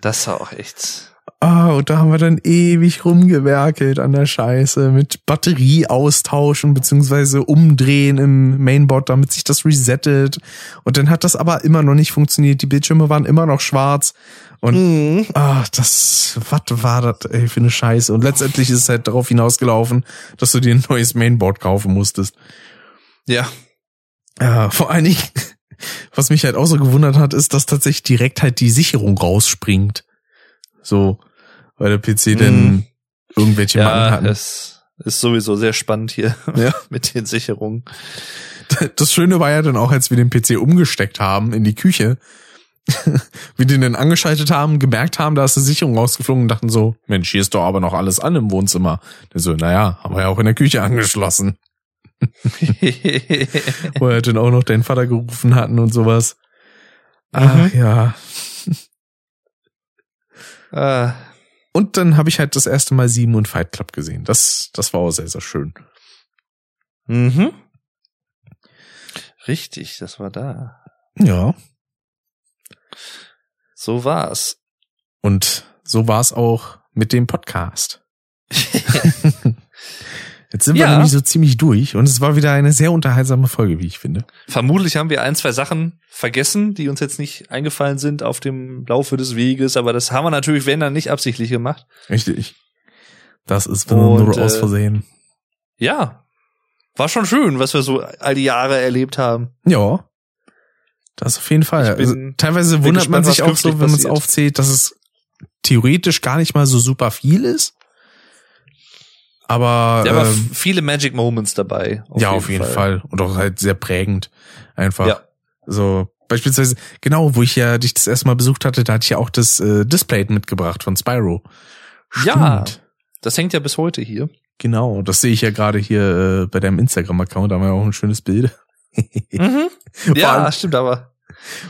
das war auch echt. Ah, und da haben wir dann ewig rumgewerkelt an der Scheiße mit Batterie austauschen beziehungsweise umdrehen im Mainboard, damit sich das resettet. Und dann hat das aber immer noch nicht funktioniert. Die Bildschirme waren immer noch schwarz. Und mhm. ah, das, was war das ey, für eine Scheiße? Und letztendlich ist es halt darauf hinausgelaufen, dass du dir ein neues Mainboard kaufen musstest. Ja. Ja, vor allen Dingen, was mich halt auch so gewundert hat, ist, dass tatsächlich direkt halt die Sicherung rausspringt. So, weil der PC mhm. denn irgendwelche ja, Macken hat. Es ist sowieso sehr spannend hier ja. mit den Sicherungen. Das Schöne war ja dann auch, als wir den PC umgesteckt haben in die Küche, wie die den angeschaltet haben, gemerkt haben, da ist eine Sicherung rausgeflogen und dachten so, Mensch, hier ist doch aber noch alles an im Wohnzimmer. Der so, naja, haben wir ja auch in der Küche angeschlossen. Wo er dann auch noch deinen Vater gerufen hatten und sowas. Ach mhm. ja. Ah. Und dann habe ich halt das erste Mal Sieben und Fight Club gesehen. Das, das war auch sehr, sehr schön. Mhm. Richtig, das war da. Ja. So war's. Und so war's auch mit dem Podcast. Jetzt sind ja. wir nämlich so ziemlich durch und es war wieder eine sehr unterhaltsame Folge, wie ich finde. Vermutlich haben wir ein, zwei Sachen vergessen, die uns jetzt nicht eingefallen sind auf dem Laufe des Weges, aber das haben wir natürlich, wenn dann nicht absichtlich gemacht. Richtig. Das ist nur aus äh, Versehen. Ja. War schon schön, was wir so all die Jahre erlebt haben. Ja. Das auf jeden Fall. Also, teilweise wundert gespannt, man sich auch so, wenn man es aufzählt, dass es theoretisch gar nicht mal so super viel ist. Aber, ja, aber ähm, viele Magic Moments dabei. Auf ja, jeden auf jeden Fall. Fall. Und auch halt sehr prägend. Einfach. Ja. So, beispielsweise, genau, wo ich ja dich das erste Mal besucht hatte, da hatte ich ja auch das äh, Display mitgebracht von Spyro. Stimmt. Ja. Das hängt ja bis heute hier. Genau, das sehe ich ja gerade hier äh, bei deinem Instagram-Account, da haben wir auch ein schönes Bild. Mhm. Ja, allem- stimmt aber.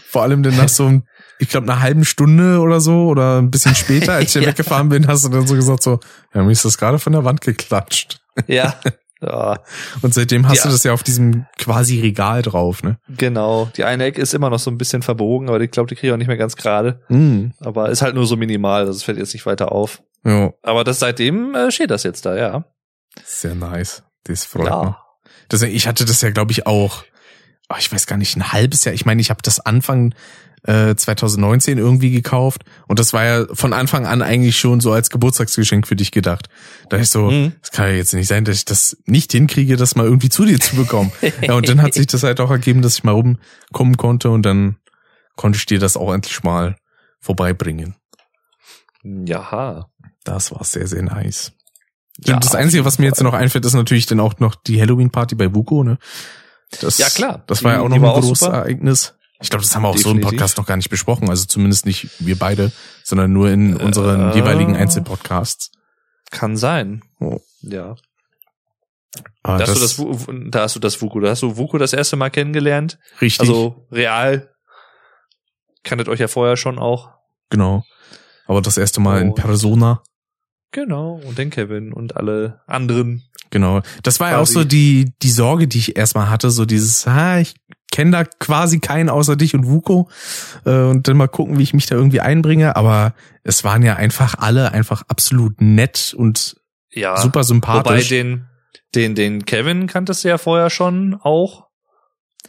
Vor allem dann nach so, einem- ich glaube, einer halben Stunde oder so oder ein bisschen später, als ich Ja. weggefahren bin, hast du dann so gesagt so, ja, mir ist das gerade von der Wand geklatscht. Ja. ja. Und seitdem hast Ja. du das ja auf diesem quasi Regal drauf, ne? Genau. Die eine Ecke ist immer noch so ein bisschen verbogen, aber ich glaube, die kriege ich auch nicht mehr ganz gerade. Mhm. Aber ist halt nur so minimal, das fällt jetzt nicht weiter auf. Ja, Aber das seitdem äh, steht das jetzt da, ja. sehr nice. Das freut mich. Ja. Das, ich hatte das ja, glaube ich, auch, oh, ich weiß gar nicht, ein halbes Jahr. Ich meine, ich habe das Anfang äh, 2019 irgendwie gekauft und das war ja von Anfang an eigentlich schon so als Geburtstagsgeschenk für dich gedacht. Da ich so, Mhm. das kann ja jetzt nicht sein, dass ich das nicht hinkriege, das mal irgendwie zu dir zu bekommen. ja, und dann hat sich das halt auch ergeben, dass ich mal rumkommen konnte und dann konnte ich dir das auch endlich mal vorbeibringen. Jaha. Das war sehr, sehr nice. Ja, das Einzige, was mir jetzt noch einfällt, ist natürlich dann auch noch die Halloween-Party bei Vuko, ne? Das, Ja, klar. Das war ja Die- auch die noch ein auch großes. Ereignis. Ich glaube, das haben wir auch so im Definitiv. Podcast noch gar nicht besprochen. Also zumindest nicht wir beide, sondern nur in unseren Äh. jeweiligen Einzelpodcasts. Kann sein. Oh. Ja. Aber Da hast, du das, da hast du das Vuku, da hast du Vuku das erste Mal kennengelernt. richtig, Also real. Kanntet euch ja vorher schon auch. genau. Aber das erste Mal in Und- Persona. Genau. Und den Kevin und alle anderen. Genau. Das war ja auch so die, die Sorge, die ich erstmal hatte, so dieses, ah, ich kenne da quasi keinen außer dich und Vuko äh, und dann mal gucken, wie ich mich da irgendwie einbringe. Aber es waren ja einfach alle einfach absolut nett und Ja. super Wobei sympathisch. den, den, den Kevin kanntest du ja vorher schon auch.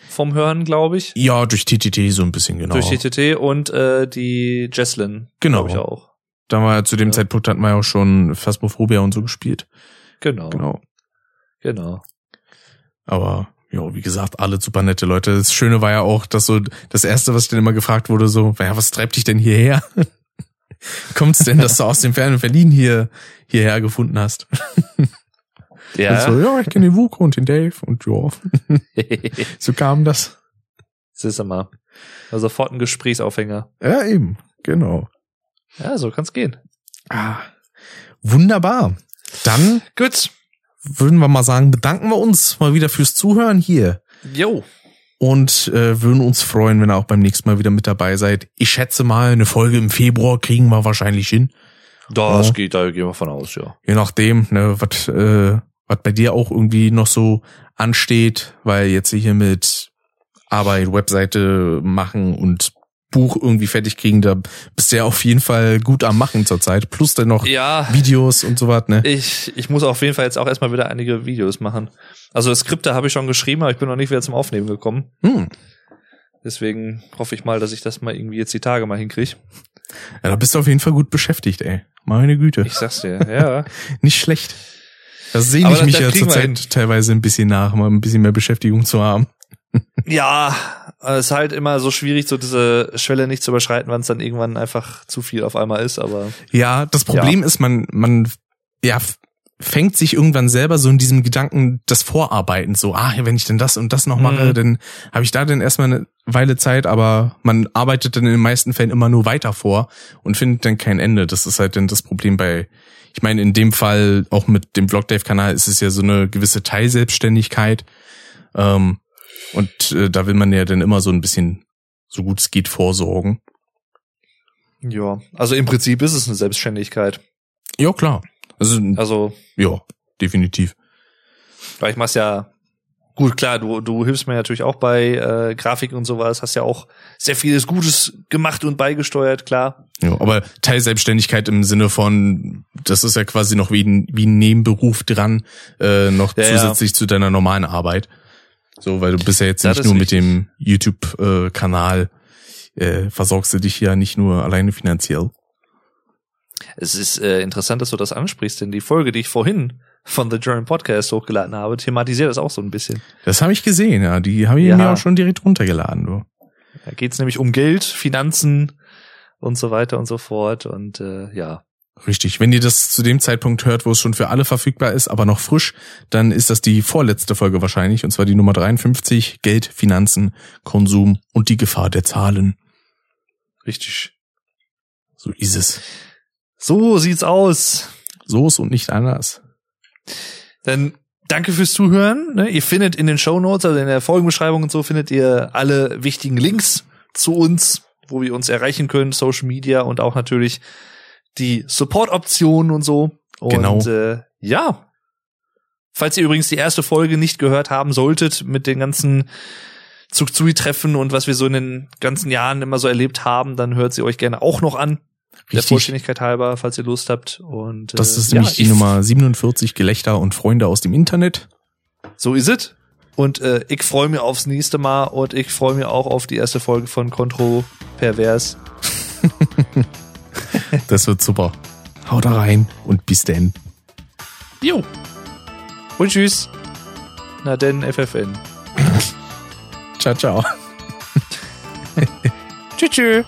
Vom Hören, glaube ich. ja, durch TTT so ein bisschen, genau. Durch die TT und äh, die Jesslyn. Genau. Glaube ich auch. da war ja zu dem Ja. Zeitpunkt hatten wir ja auch schon Phasmophobia und so gespielt. Genau. Genau. Genau. Aber ja, wie gesagt, alle super nette Leute. Das Schöne war ja auch, dass so das erste, was ich dann immer gefragt wurde, so, ja, was treibt dich denn hierher? Kommt's denn, dass du aus dem fernen Berlin hier hierher gefunden hast? Ja. Und so, ja, ich kenne den Vuko und den Dave und ja, so kam das. Siehst du mal. Also sofort ein Gesprächsaufhänger. Ja, eben, genau. Ja, so kann's gehen. Ah, wunderbar. Dann Gut. Würden wir mal sagen, bedanken wir uns mal wieder fürs Zuhören hier. Jo. und äh, würden uns freuen, wenn ihr auch beim nächsten Mal wieder mit dabei seid. Ich schätze mal, eine Folge im Februar kriegen wir wahrscheinlich hin. Das Ja. geht, da gehen wir von aus, ja. Je nachdem, ne, was äh, was bei dir auch irgendwie noch so ansteht, weil jetzt hier mit Arbeit, Webseite machen und Buch irgendwie fertig kriegen, da bist du ja auf jeden Fall gut am Machen zurzeit. Plus dann noch Ja, Videos und so was, ne? ich, ich muss auf jeden Fall jetzt auch erstmal wieder einige Videos machen. Also Skripte habe ich schon geschrieben, aber ich bin noch nicht wieder zum Aufnehmen gekommen. Hm. Deswegen hoffe ich mal, dass ich das mal irgendwie jetzt die Tage mal hinkriege. Ja, da bist du auf jeden Fall gut beschäftigt, ey. Meine Güte. Ich sag's dir, ja. Nicht schlecht. Da sehne ich das- mich das ja zurzeit teilweise ein bisschen nach, mal ein bisschen mehr Beschäftigung zu haben. ja, es ist halt immer so schwierig, so diese Schwelle nicht zu überschreiten, wann es dann irgendwann einfach zu viel auf einmal ist, aber Ja, das Problem ist, man, man, ja, fängt sich irgendwann selber so in diesem Gedanken des Vorarbeitens so, ah, wenn ich denn das und das noch mache, Mhm. dann habe ich da dann erstmal eine Weile Zeit, aber man arbeitet dann in den meisten Fällen immer nur weiter vor und findet dann kein Ende. Das ist halt dann das Problem bei, ich meine, in dem Fall auch mit dem Vlogdave-Kanal ist es ja so eine gewisse Teilselbstständigkeit. Ähm, und äh, da will man ja dann immer so ein bisschen, so gut es geht, vorsorgen. ja. Also im Prinzip ist es eine Selbstständigkeit. Ja, klar. Also, Also, ja, definitiv. weil ich mach's ja gut, klar, du, du hilfst mir natürlich auch bei äh, Grafik und sowas, hast ja auch sehr vieles Gutes gemacht und beigesteuert, klar. Ja, aber Teilselbstständigkeit im Sinne von, das ist ja quasi noch wie ein, wie ein Nebenberuf dran, äh, noch Ja, ja. zusätzlich zu deiner normalen Arbeit. So, weil du bist ja jetzt Ja, nicht das nur ist mit dem YouTube-Kanal, äh, versorgst du dich ja nicht nur alleine finanziell. Es ist äh, interessant, dass du das ansprichst, denn die Folge, die ich vorhin von The German Podcast hochgeladen habe, thematisiert das auch so ein bisschen. Das habe ich gesehen, ja. Die habe ich Ja. mir auch schon direkt runtergeladen, du. Da geht's nämlich um Geld, Finanzen und so weiter und so fort. Und äh, ja, Richtig. Wenn ihr das zu dem Zeitpunkt hört, wo es schon für alle verfügbar ist, aber noch frisch, dann ist das die vorletzte Folge wahrscheinlich, und zwar die Nummer 53, Geld, Finanzen, Konsum und die Gefahr der Zahlen. richtig. So ist es. So sieht's aus. So ist und nicht anders. Dann danke fürs Zuhören. Ne? Ihr findet in den Show Notes, also in der Folgenbeschreibung und so, findet ihr alle wichtigen Links zu uns, wo wir uns erreichen können, Social Media und auch natürlich die Support-Optionen und so. Und Genau. äh, ja. Falls ihr übrigens die erste Folge nicht gehört haben solltet mit den ganzen Zugzui-Treffen und was wir so in den ganzen Jahren immer so erlebt haben, dann hört sie euch gerne auch noch an. Der Richtig. Vollständigkeit halber, falls ihr Lust habt. Und Das äh, ist ja, nämlich die ich- Nummer 47 Gelächter und Freunde aus dem Internet. So ist es. Und äh, ich freue mich aufs nächste Mal und ich freue mich auch auf die erste Folge von Kontro Pervers. Das wird super. Haut da rein und bis denn. Jo. Und tschüss. Na denn, FFN. Ciao, ciao. Tschüss. tschüss.